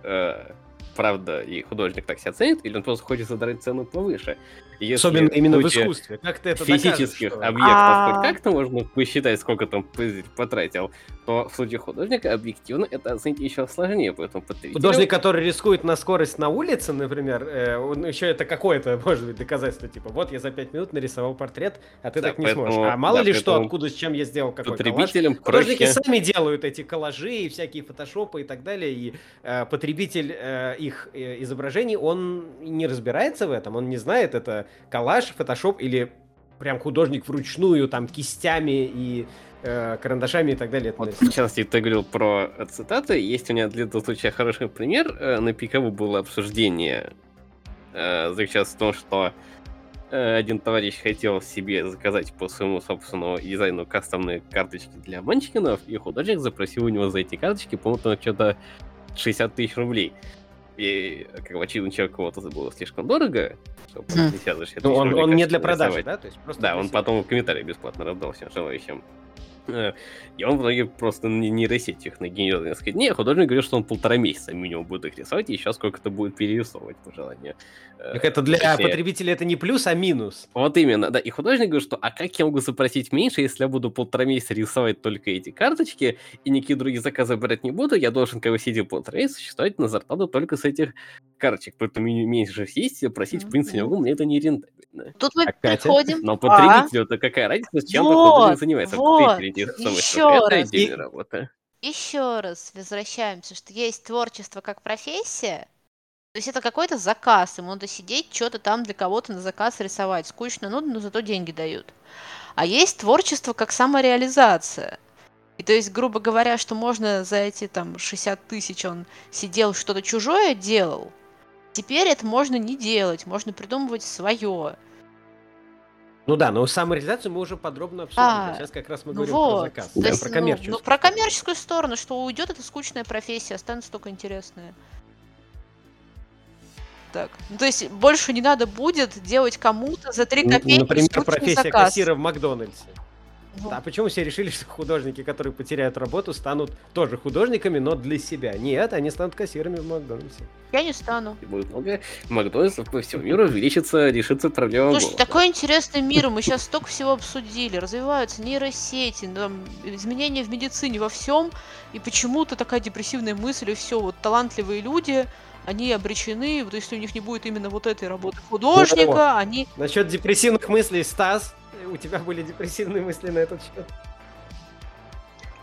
э, правда и художник так себя ценит, или он просто хочет задрать цену повыше. Если Особенно именно в искусстве. Как ты это физических докажешь, объектов А. как-то можно посчитать, сколько там потратил, то в случае художника объективно это оценить еще сложнее, поэтому потребителю... Художник, который рискует на скорость на улице, например, э, он еще это какое-то, может быть, доказательство, типа, вот я за пять минут нарисовал портрет, а ты Да, так не поэтому- сможешь. А мало да, ли что, откуда, с чем я сделал какой коллаж. потребителям Художники проще... сами делают эти коллажи и всякие фотошопы и так далее, и э, потребитель э, их э, изображений, он не разбирается в этом, он не знает, это коллаж, фотошоп или прям художник вручную, там, кистями и э, карандашами и так далее. Вот, в частности, ты говорил про цитаты. Есть у меня для этого случая хороший пример. Э, На Пикову было обсуждение. э, Заключалось в том, что э, один товарищ хотел себе заказать по своему собственному дизайну кастомные карточки для манчкинов, и художник запросил у него за эти карточки, по-моему, что-то 60 тысяч рублей. И, как бы, очевидно, человеку кого-то это было слишком дорого, чтобы Мгм. 50 за 60 Ну, он, он не для продажи, да? То есть просто Да, он потом в комментарии бесплатно раздал всем желающим. И он в итоге просто на нейросеть их нагенерил. сказать, не, художник говорит, что он полтора месяца минимум будет их рисовать, и еще сколько-то будет перерисовывать по желанию. Э, Так это для точнее, потребителя это не плюс, а минус. Вот именно, да. И художник говорит, что а как я могу запросить меньше, если я буду полтора месяца рисовать только эти карточки, и никакие другие заказы брать не буду, я должен, как бы, сидя полтора месяца, существовать на зарплату только с этих карточек. Поэтому меньше съесть, просить, в принципе, не могу, мне это не рентабельно. Тут мы А Катя? приходим... Но А, потребителю-то какая разница, чем Вот, художник занимается? вот, Интересуется ещё только. Это раз. отдельная И- работа. Еще раз возвращаемся, что есть творчество как профессия. То есть это какой-то заказ, ему надо сидеть, что-то там для кого-то на заказ рисовать. Скучно, нудно, но зато деньги дают. А есть творчество как самореализация. И то есть, грубо говоря, что можно за эти там 60 тысяч он сидел, что-то чужое делал. Теперь это можно не делать, можно придумывать свое. Ну да, но самореализацию мы уже подробно обсудили. А, Сейчас как раз мы Ну говорим вот. про заказ. Да, есть, про ну, коммерческую. ну, про коммерческую сторону, что уйдет, это скучная профессия, останется только интересная. Так. Ну, то есть больше не надо будет делать кому-то за 3 Н- копейки Например, профессия заказ. кассира в Макдональдсе. Ну, А почему все решили, что художники, которые потеряют работу, станут тоже художниками, но для себя? Нет, они станут кассирами в Макдональдсе. Я не стану. И будет много Макдональдсов по всему миру увеличится, решится проблема Слушайте, голода. такой интересный мир, мы сейчас столько всего обсудили. Развиваются нейросети, там, изменения в медицине, во всем. И почему-то такая депрессивная мысль, и все, вот талантливые люди, они обречены, вот если у них не будет именно вот этой работы художника, они Насчет депрессивных мыслей, Стас, у тебя были депрессивные мысли на этот счет?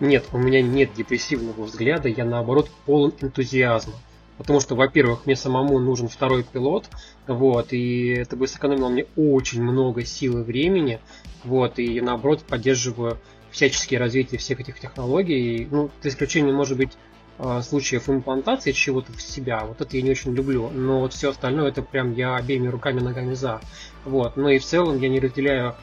Нет, у меня нет депрессивного взгляда, я наоборот полон энтузиазма. Потому что, во-первых, мне самому нужен второй пилот, вот, и это бы сэкономило мне очень много сил и времени, вот, и я, наоборот, поддерживаю всяческие развитие всех этих технологий, ну, за исключением, может быть, э, случаев имплантации чего-то в себя, вот это я не очень люблю, но вот все остальное, это прям я обеими руками ногами за, вот, но и в целом я не разделяю а,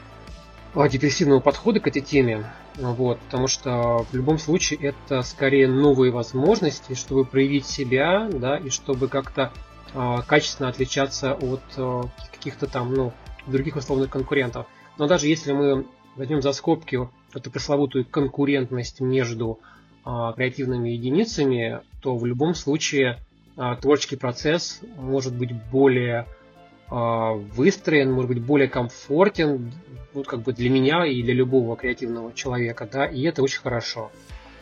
депрессивного подхода к этой теме, вот, потому что в любом случае это скорее новые возможности, чтобы проявить себя, да, и чтобы как-то а, качественно отличаться от а, каких-то там, ну, других условных конкурентов. Но даже если мы возьмем за скобки эту пресловутую конкурентность между а, креативными единицами, то в любом случае а, творческий процесс может быть более выстроен, может быть более комфортен, вот как бы для меня и для любого креативного человека, да, и это очень хорошо.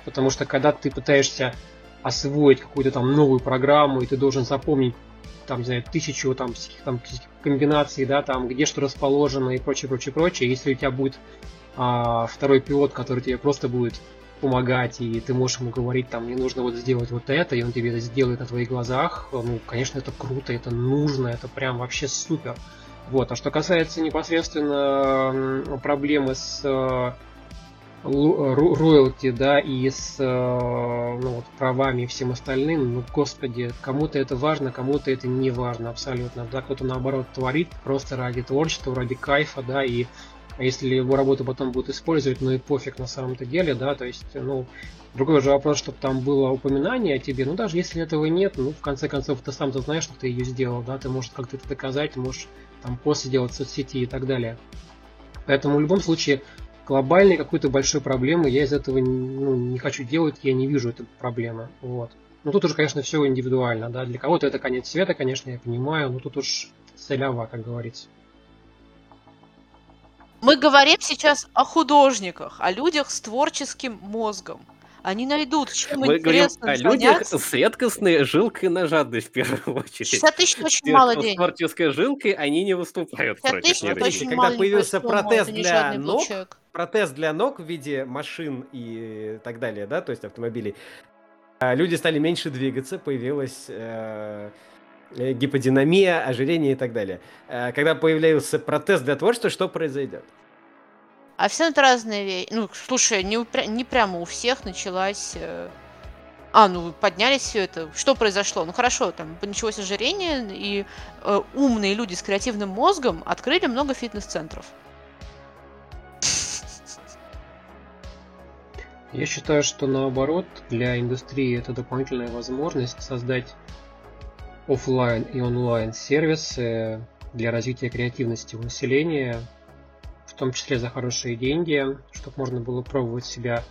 Потому что когда ты пытаешься освоить какую-то там новую программу, и ты должен запомнить там, не знаю, тысячу там, всяких там комбинаций, да, там, где что расположено и прочее, прочее, прочее. Если у тебя будет а, второй пилот, который тебе просто будет помогать, и ты можешь ему говорить, там, мне нужно вот сделать вот это, и он тебе это сделает на твоих глазах, ну, конечно, это круто, это нужно, это прям вообще супер. Вот, а что касается непосредственно проблемы с э, ро- роялти, да, и с э, ну, вот, правами и всем остальным, ну, господи, кому-то это важно, кому-то это не важно абсолютно, да, кто-то наоборот творит просто ради творчества, ради кайфа, да, и если его работу потом будут использовать, ну и пофиг на самом-то деле, да, то есть, ну, другой же вопрос, чтобы там было упоминание о тебе, ну, даже если этого нет, ну, в конце концов, ты сам-то знаешь, что ты ее сделал, да, ты можешь как-то это доказать, можешь там пост сделать в соцсети и так далее. Поэтому в любом случае глобальной какой-то большой проблемы я из этого ну, не хочу делать, я не вижу этой проблемы. Вот. Но тут уже, конечно, все индивидуально, да. Для кого-то это конец света, конечно, я понимаю, но тут уж целява, как говорится. Мы говорим сейчас о художниках, о людях с творческим мозгом. Они найдут, чем Мы говорим интересно о людях заняться. с редкостной жилкой на жадность в первую очередь. 60 тысяч очень Те, мало кто с денег. творческой жилкой, они не выступают 60 против нейросети. когда появился протез для ног, человек. протез для ног в виде машин и так далее, да, то есть автомобилей, а, люди стали меньше двигаться, появилась э, э, гиподинамия, ожирение и так далее. Э, Когда появился протез для творчества, что произойдет? А все это разные вещи. Ну, слушай, не, упря- не прямо у всех началась... э, А, ну, поднялись все это. Что произошло? Ну, хорошо, там началось ожирение, и э, умные люди с креативным мозгом открыли много фитнес-центров. Я считаю, что наоборот, для индустрии это дополнительная возможность создать офлайн и онлайн сервисы для развития креативности у населения, в том числе за хорошие деньги, чтобы можно было пробовать себя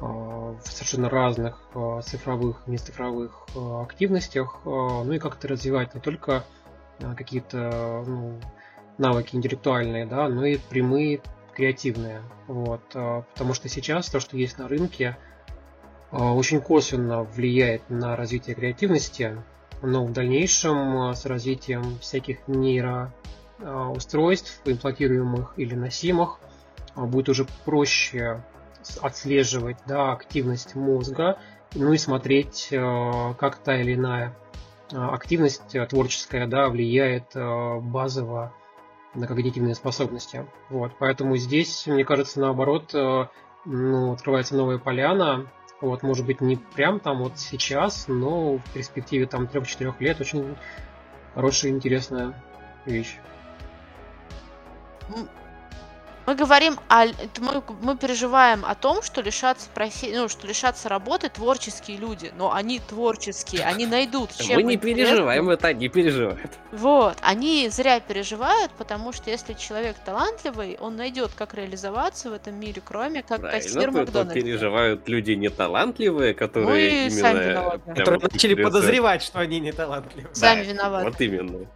э, в совершенно разных э, цифровых и нецифровых э, активностях, ну и как-то развивать не только какие-то ну, навыки интеллектуальные, да, но и прямые креативные. Вот, потому что сейчас то, что есть на рынке, очень косвенно влияет на развитие креативности, но в дальнейшем э, с развитием всяких нейроустройств, имплантируемых или носимых, э, будет уже проще отслеживать да, активность мозга, ну и смотреть, как та или иная активность творческая да, влияет базово на когнитивные способности. Вот, поэтому здесь, мне кажется, наоборот, ну, открывается новая поляна. Вот, может быть, не прям там вот сейчас, но в перспективе там 3-4 лет очень хорошая интересная вещь. Мы говорим о... Мы, мы переживаем о том, что лишатся профи... ну, что лишатся работы творческие люди. Но они творческие, они найдут, чем Мы не переживаем, это они переживают. Вот, они зря переживают, потому что если человек талантливый, он найдет, как реализоваться в этом мире, кроме как кассир Правильно, тут Макдональдса. переживают люди неталантливые, которые Ну именно... сами виноваты. прям Которые вот начали подозревать, что они не талантливы. Сами Да, виноваты. Вот именно.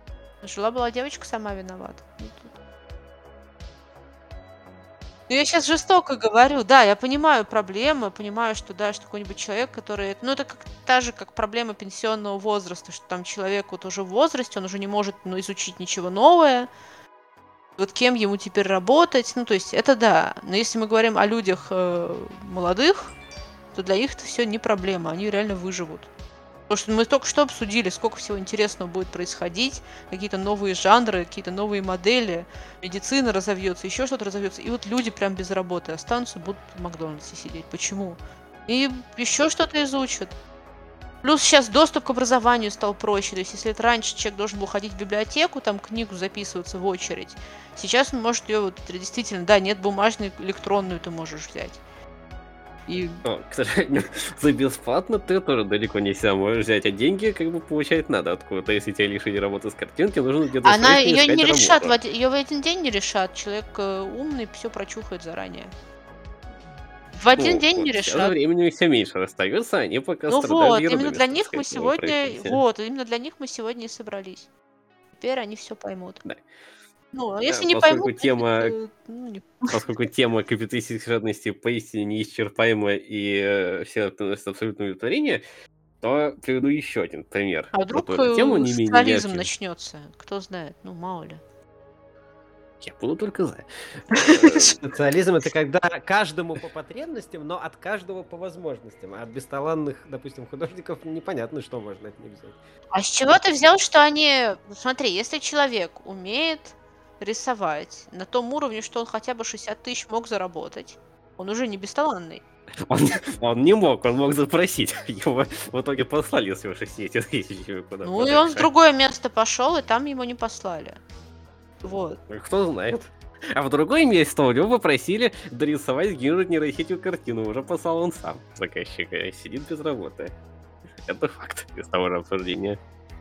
Жила была девочка, сама виновата. Ну, я сейчас жестоко говорю, да, я понимаю проблемы, понимаю, что да, что какой-нибудь человек, который, ну это как та же, как проблема пенсионного возраста, что там человек вот уже в возрасте, он уже не может ну, изучить ничего новое, вот кем ему теперь работать, ну то есть это да, но если мы говорим о людях э, молодых, то для них это все не проблема, они реально выживут. Потому что мы только что обсудили, сколько всего интересного будет происходить, какие-то новые жанры, какие-то новые модели, медицина разовьется, еще что-то разовьется. И вот люди прям без работы останутся, будут в Макдональдсе сидеть. Почему? И еще что-то изучат. Плюс сейчас доступ к образованию стал проще. То есть, если это раньше человек должен был ходить в библиотеку, там книгу записываться в очередь, сейчас он может ее вот действительно, да, нет бумажной, электронную ты можешь взять. И Но, к сожалению, за бесплатно ты тоже далеко не всегда можешь взять, а деньги как бы получать надо откуда-то. Если тебя лишили работы с картинки, нужно где-то она ее не решат, в, один- ее в один день не решат. Человек э, умный все прочухает заранее. В один Ну, день вот не решат. времени все меньше остается, они пока Ну вот, именно для них мы сегодня, вот, именно для них мы сегодня и собрались. Теперь они все поймут. Да. Ну, а если Да, не поскольку поймут, тема- значит, э, ну, не- Поскольку тема капиталистической жадности поистине неисчерпаема и э, все приносят абсолютное удовлетворение, то приведу еще один пример. а вдруг тему, э, не менее социализм яркий. начнется? Кто знает, ну мало ли. Я буду только за. Социализм это когда каждому по потребностям, но от каждого по возможностям. А от бесталанных, допустим, художников непонятно, что можно от них взять. А с чего ты взял, что они... Ну, Смотри, если человек умеет рисовать на том уровне, что он хотя бы 60 тысяч мог заработать, он уже не бесталанный. Он, он не мог, он мог запросить. Его в итоге послали с его 60 тысяч Ну и он в другое место пошел, и там его не послали. Вот. Ну, Кто знает. А в другое место у него попросили дорисовать, генерировать нейросетью картину. Уже послал он сам заказчика. и Сидит без работы. Это факт из того же обсуждения.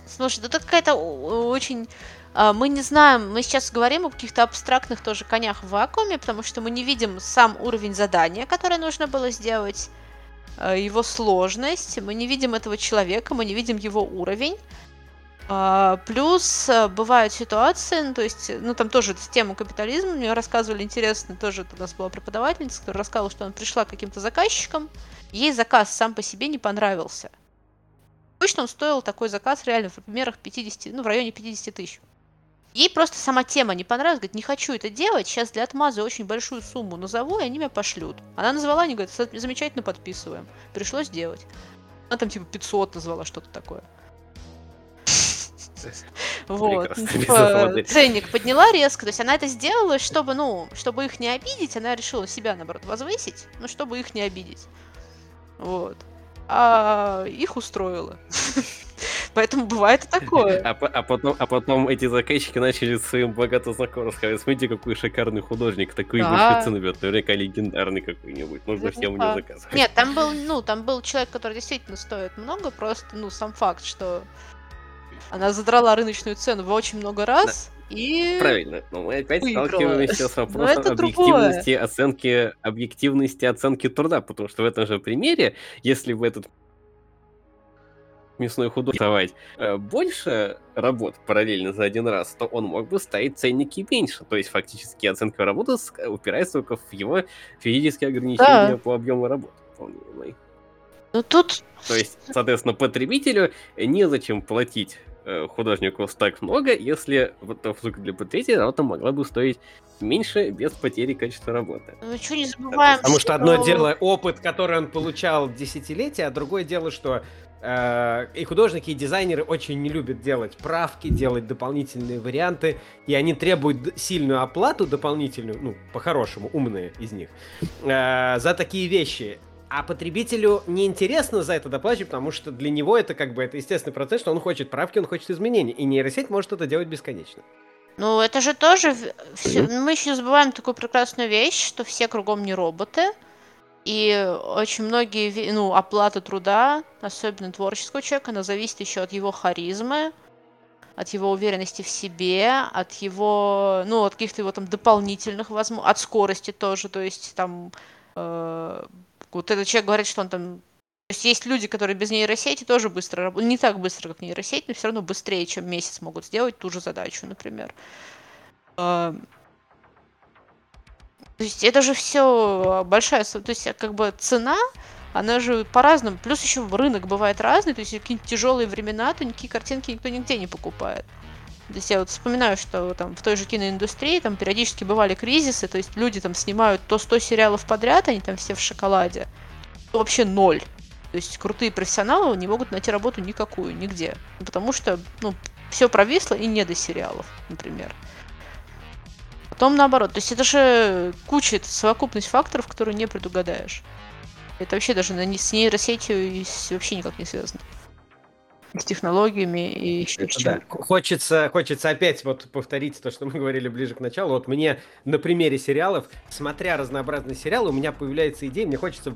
Слушай, тут какая-то очень... а, Мы не знаем, мы сейчас говорим о каких-то абстрактных тоже конях в вакууме, потому что мы не видим сам уровень задания, которое нужно было сделать, а, его сложность, мы не видим этого человека, мы не видим его уровень. А, Плюс бывают ситуации, ну, то есть, ну там тоже тему капитализма мне рассказывали интересно, тоже у нас была преподавательница, которая рассказывала, что она пришла к каким-то заказчикам, ей заказ сам по себе не понравился. Обычно он стоил такой заказ реально в примерах 50, ну, в районе 50 тысяч. Ей просто сама тема не понравилась, говорит, не хочу это делать, сейчас для отмаза очень большую сумму назову, и они меня пошлют. Она назвала, они говорят, «Со- замечательно подписываем. Пришлось делать. Она там типа 500 назвала, что-то такое. Вот. Типа, Ценник подняла резко. То есть она это сделала, чтобы, ну, чтобы их не обидеть, она решила себя, наоборот, возвысить, ну, чтобы их не обидеть. Вот. А их устроило. Поэтому бывает и такое. А, а потом, а потом эти заказчики начали своим богато знакомым рассказывать, смотрите, какой шикарный художник, такой Да. большой цены берет, наверняка легендарный какой-нибудь, нужно всем у него заказывать. Нет, там был, ну, там был человек, который действительно стоит много, просто, ну, сам факт, что она задрала рыночную цену в очень много раз, и... Правильно, но мы опять Выиграла. сталкиваемся с вопросом объективности оценки, объективности оценки труда, потому что в этом же примере, если бы этот мясной художник рисовать э, больше работ параллельно за один раз, то он мог бы ставить ценники меньше. То есть фактически оценка работы упирается только в его физические ограничения Да. по объему работы. Ну, тут То есть, соответственно, потребителю незачем платить художнику так много, если вот в итоге для потребителя работа могла бы стоить меньше без потери качества работы. ну, ничего не забываем, Потому что одно дело опыт, который он получал десятилетия, а другое дело, что э, и художники, и дизайнеры очень не любят делать правки, делать дополнительные варианты, и они требуют сильную оплату дополнительную, ну, по-хорошему, умные из них, э, за такие вещи. А потребителю неинтересно за это доплачивать, потому что для него это как бы это естественный процесс, что он хочет правки, он хочет изменений. И нейросеть может это делать бесконечно. Ну, это же тоже... в- всё- Мгм. Мы еще не забываем такую прекрасную вещь, что все кругом не роботы. И очень многие, ну, оплата труда, особенно творческого человека, она зависит еще от его харизмы, от его уверенности в себе, от его, ну, от каких-то его там дополнительных возможностей, от скорости тоже, то есть там э, вот этот человек говорит, что он там то есть есть люди, которые без нейросети тоже быстро работают. Не так быстро, как нейросеть, но все равно быстрее, чем месяц могут сделать ту же задачу, например. А, То есть это же все большая... со- То есть как бы цена, она же по-разному. Плюс еще рынок бывает разный. То есть какие-нибудь тяжелые времена, то никакие картинки никто нигде не покупает. То есть я вот вспоминаю, что там в той же киноиндустрии там периодически бывали кризисы, то есть люди там снимают то 100 сериалов подряд, они там все в шоколаде, то вообще ноль. То есть крутые профессионалы не могут найти работу никакую, нигде. Потому что, ну, все провисло и не до сериалов, например. Потом наоборот. То есть это же куча, это совокупность факторов, которые не предугадаешь. Это вообще даже на, с нейросетью вообще никак не связано. С технологиями и еще Это с да. чем. Х- Хочется, хочется опять вот повторить то, что мы говорили ближе к началу. Вот мне на примере сериалов, смотря разнообразные сериалы, у меня появляется идея, мне хочется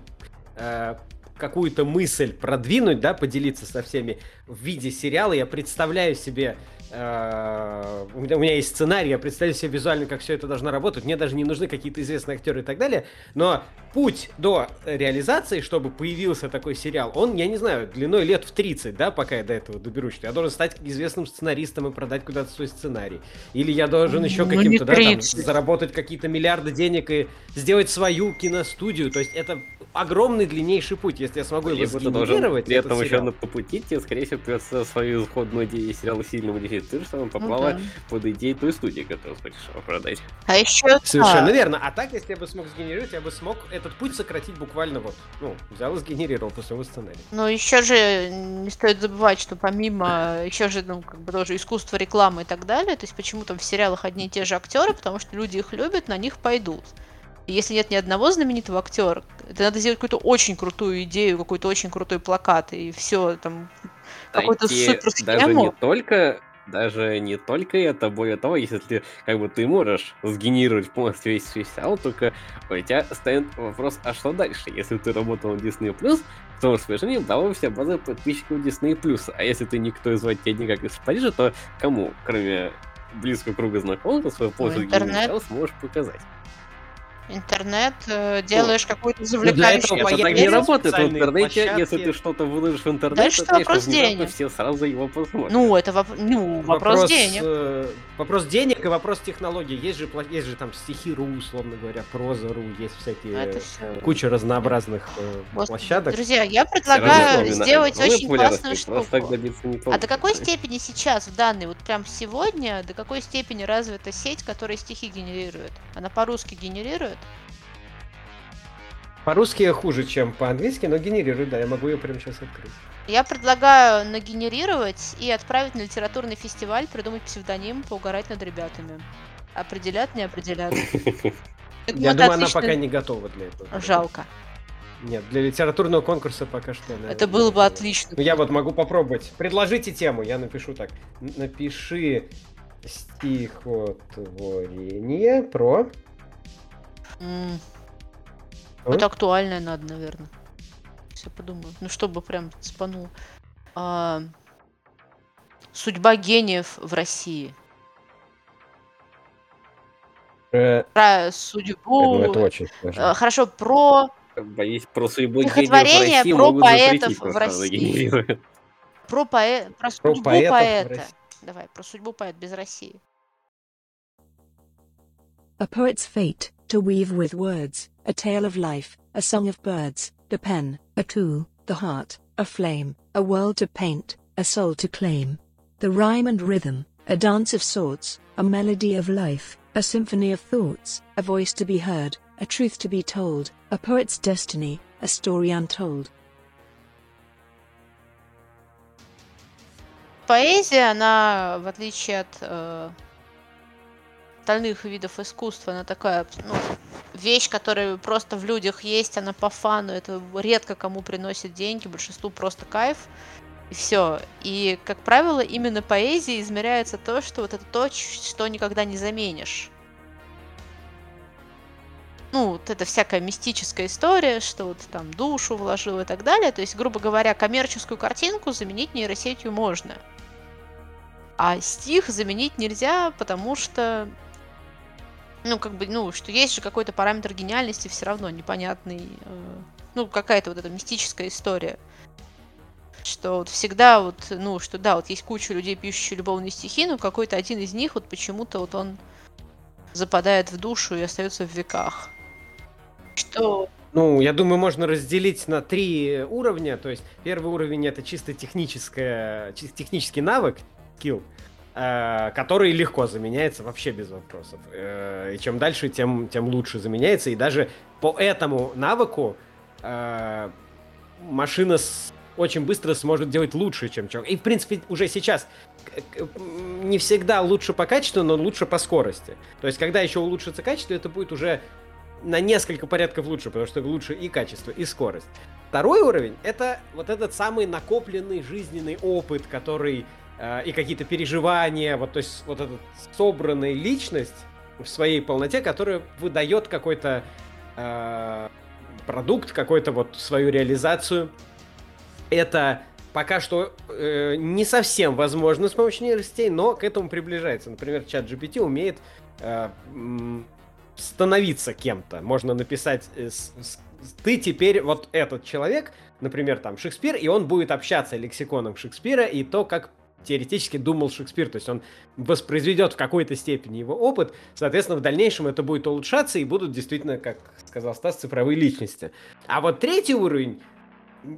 э, какую-то мысль продвинуть, да, поделиться со всеми в виде сериала. Я представляю себе, у, меня, у меня есть сценарий, я представляю себе визуально, как все это должно работать. Мне даже не нужны какие-то известные актеры и так далее. Но путь до реализации, чтобы появился такой сериал, он, я не знаю, длиной лет в 30, да, пока я до этого доберусь, что я должен стать известным сценаристом и продать куда-то свой сценарий. Или я должен еще Ну, каким-то, да, там, 30. заработать какие-то миллиарды денег и сделать свою киностудию. То есть это огромный длиннейший путь. Если я смогу его Либо ты должен сгенерировать, при этом еще на- по пути тебе, скорее всего, придется свою исходную идею сериала сильно модифицировать, чтобы она Ну попала да. под идею той студии, которую хочешь его продать. А еще Совершенно верно. А так, если я бы смог сгенерировать, я бы смог этот путь сократить буквально вот, ну, взял и сгенерировал по своему сценарию. Но еще же не стоит забывать, что помимо еще же, ну, как бы тоже искусства рекламы и так далее, то есть почему там в сериалах одни и те же актеры, потому что люди их любят, на них пойдут. И если нет ни одного знаменитого актера, это надо сделать какую-то очень крутую идею, какой-то очень крутой плакат, и все там какую-то Найти супер даже не схему. только даже не только это, более того, если ты как бы ты можешь сгенерировать полностью весь сериал, только у тебя стоит вопрос, а что дальше? Если ты работал на Disney+, в том распоряжении была вся база подписчиков Disney+. А если ты никто из тебя никак из Парижа, то кому, кроме близкого круга знакомых, интернет. сгенерированный сериал сможешь показать? Интернет, э, делаешь какую-то этого завлекающую Ну, Это так не работает в интернете. Если ты что-то выложишь в интернет, Дальше то, конечно, вопрос денег. все сразу его посмотрят. Ну, это воп- ну, вопрос, денег. э, вопрос денег и вопрос технологий. Есть же, есть же там стихи.ру, условно говоря, проза.ру, есть всякие Ну, Это всё. куча разнообразных э, Господи, площадок. Друзья, я предлагаю именно сделать огромной очень классную штуку. А до какой степени сейчас, в данный, вот прям сегодня, до какой степени развита сеть, которая стихи генерирует? Она по-русски генерирует? По-русски хуже, чем по-английски, но генерирует, да, я могу ее прямо сейчас открыть. Я предлагаю нагенерировать и отправить на литературный фестиваль, придумать псевдоним, поугарать над ребятами. Определят, не определят. Я думаю, она пока не готова для этого. Жалко. Нет, для литературного конкурса пока что. Наверное, Это было бы отлично. Ну, я вот могу попробовать. Предложите тему, я напишу так. Напиши стихотворение про... Это актуальное надо, наверное. Все подумаю. Ну, чтобы прям спануло. А, Судьба гениев в России. Э, Про я судьбу. думаю, это очень сложно. э, Хорошо, про Боюсь, про судьбу гениев в России про могут поэтов в России. про, поэ... про Про судьбу поэтов в поэта. Давай, про судьбу поэта без России. A poet's fate, to weave with words, a tale of life, a song of birds, the pen, a tool, the heart, a flame, a world to paint, a soul to claim. The rhyme and rhythm, a dance of sorts, a melody of life, a symphony of thoughts, a voice to be heard, a truth to be told, a poet's destiny, a story untold. Поэзия, она, в отличие от э, остальных видов искусства, она такая, ну, вещь, которая просто в людях есть, она по фану, это редко кому приносит деньги, большинству просто кайф, и все. И, как правило, именно поэзией измеряется то, что вот это то, что никогда не заменишь. Ну, вот это всякая мистическая история, что вот там душу вложил и так далее. То есть, грубо говоря, коммерческую картинку заменить нейросетью можно. А стих заменить нельзя, потому что ну, как бы, ну, что есть же какой-то параметр гениальности все равно непонятный. э, ну, какая-то вот эта мистическая история. Что вот всегда вот, ну, что да, вот есть куча людей, пишущих любовные стихи, но какой-то один из них вот почему-то вот он западает в душу и остается в веках. Что Ну, я думаю, можно разделить на три уровня. То есть первый уровень это чисто техническое, чисто технический навык, скилл, который легко заменяется вообще без вопросов. Э, И чем дальше, тем, тем лучше заменяется. И даже по этому навыку э, машина с- очень быстро сможет делать лучше, чем человек. И, в принципе, уже сейчас не всегда лучше по качеству, но лучше по скорости. То есть, когда еще улучшится качество, это будет уже на несколько порядков лучше, потому что лучше и качество, и скорость. Второй уровень — это вот этот самый накопленный жизненный опыт, который э, и какие-то переживания, вот, то есть вот эта собранная личность в своей полноте, которая выдает какой-то э, продукт, какой-то вот свою реализацию. Это пока что э, не совсем возможно с помощью нейросетей, но к этому приближается. Например, чат GPT умеет э, становиться кем-то. Можно написать э, с- ты теперь вот этот человек, например, там Шекспир, и он будет общаться лексиконом Шекспира и то, как теоретически думал Шекспир, то есть он воспроизведет в какой-то степени его опыт, соответственно, в дальнейшем это будет улучшаться и будут действительно, как сказал Стас, цифровые личности. А вот третий уровень,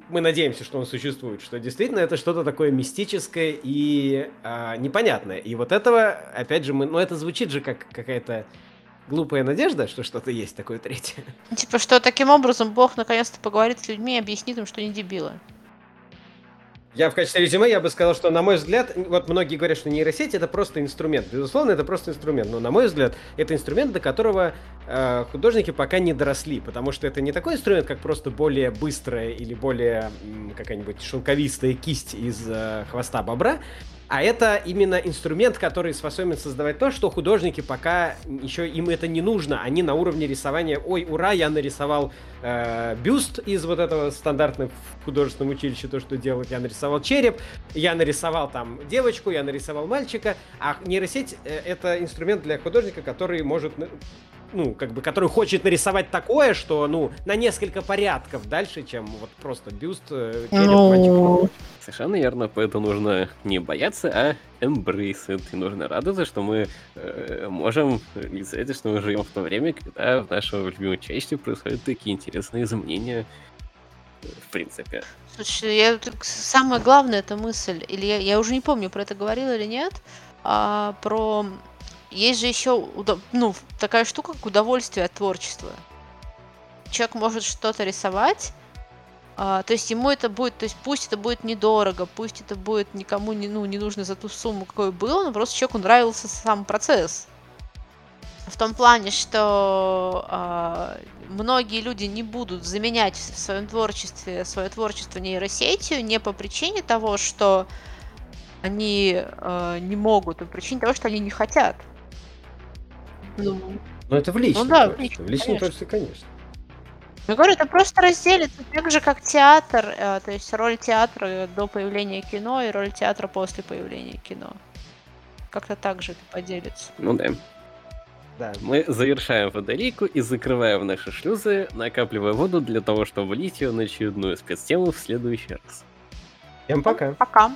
мы надеемся, что он существует, что действительно это что-то такое мистическое и а, непонятное. И вот этого, опять же, мы, ну это звучит же как какая-то глупая надежда, что что-то есть такое третье. Типа, что таким образом Бог наконец-то поговорит с людьми и объяснит им, что они дебилы. Я в качестве резюме я бы сказал, что, на мой взгляд, вот многие говорят, что нейросеть это просто инструмент. Безусловно, это просто инструмент. Но, на мой взгляд, это инструмент, до которого э, художники пока не доросли. Потому что это не такой инструмент, как просто более быстрая или более м, какая-нибудь шелковистая кисть из э, хвоста бобра. А это именно инструмент, который способен создавать то, что художники пока еще им это не нужно. Они на уровне рисования, ой, ура, я нарисовал э, бюст из вот этого стандартного в художественном то, что делают. Я нарисовал череп, я нарисовал там девочку, я нарисовал мальчика. А нейросеть э, это инструмент для художника, который может, на- ну, как бы, который хочет нарисовать такое, что, ну, на несколько порядков дальше, чем вот просто бюст, э, череп, Ну, мальчик. Совершенно верно, поэтому нужно не бояться, а embrace it. И нужно радоваться, что мы э, можем лицезреть, что мы живем в то время, когда в нашем любимом чаще происходят такие интересные изменения в принципе. Слушай, я, самое главное это мысль, или я, я уже не помню, про это говорила или нет, а, про есть же еще ну такая штука, как удовольствие от творчества. человек может что-то рисовать, а, то есть ему это будет, то есть пусть это будет недорого, пусть это будет никому не, ну, не нужно за ту сумму, какой было, но просто человеку нравился сам процесс. В том плане, что а, многие люди не будут заменять в своем творчестве свое творчество нейросетью не по причине того, что они э, не могут, а по причине того, что они не хотят. Ну, ну это в личном ну, да, творчестве. В личном творчестве, конечно. Я говорю, это просто разделится так же, как театр, э, то есть роль театра до появления кино и роль театра после появления кино. Как-то так же это поделится. Ну да. Да. Мы завершаем водолейку и закрываем наши шлюзы, накапливая воду для того, чтобы влить ее на очередную спецтему в следующий раз. Всем пока. Пока.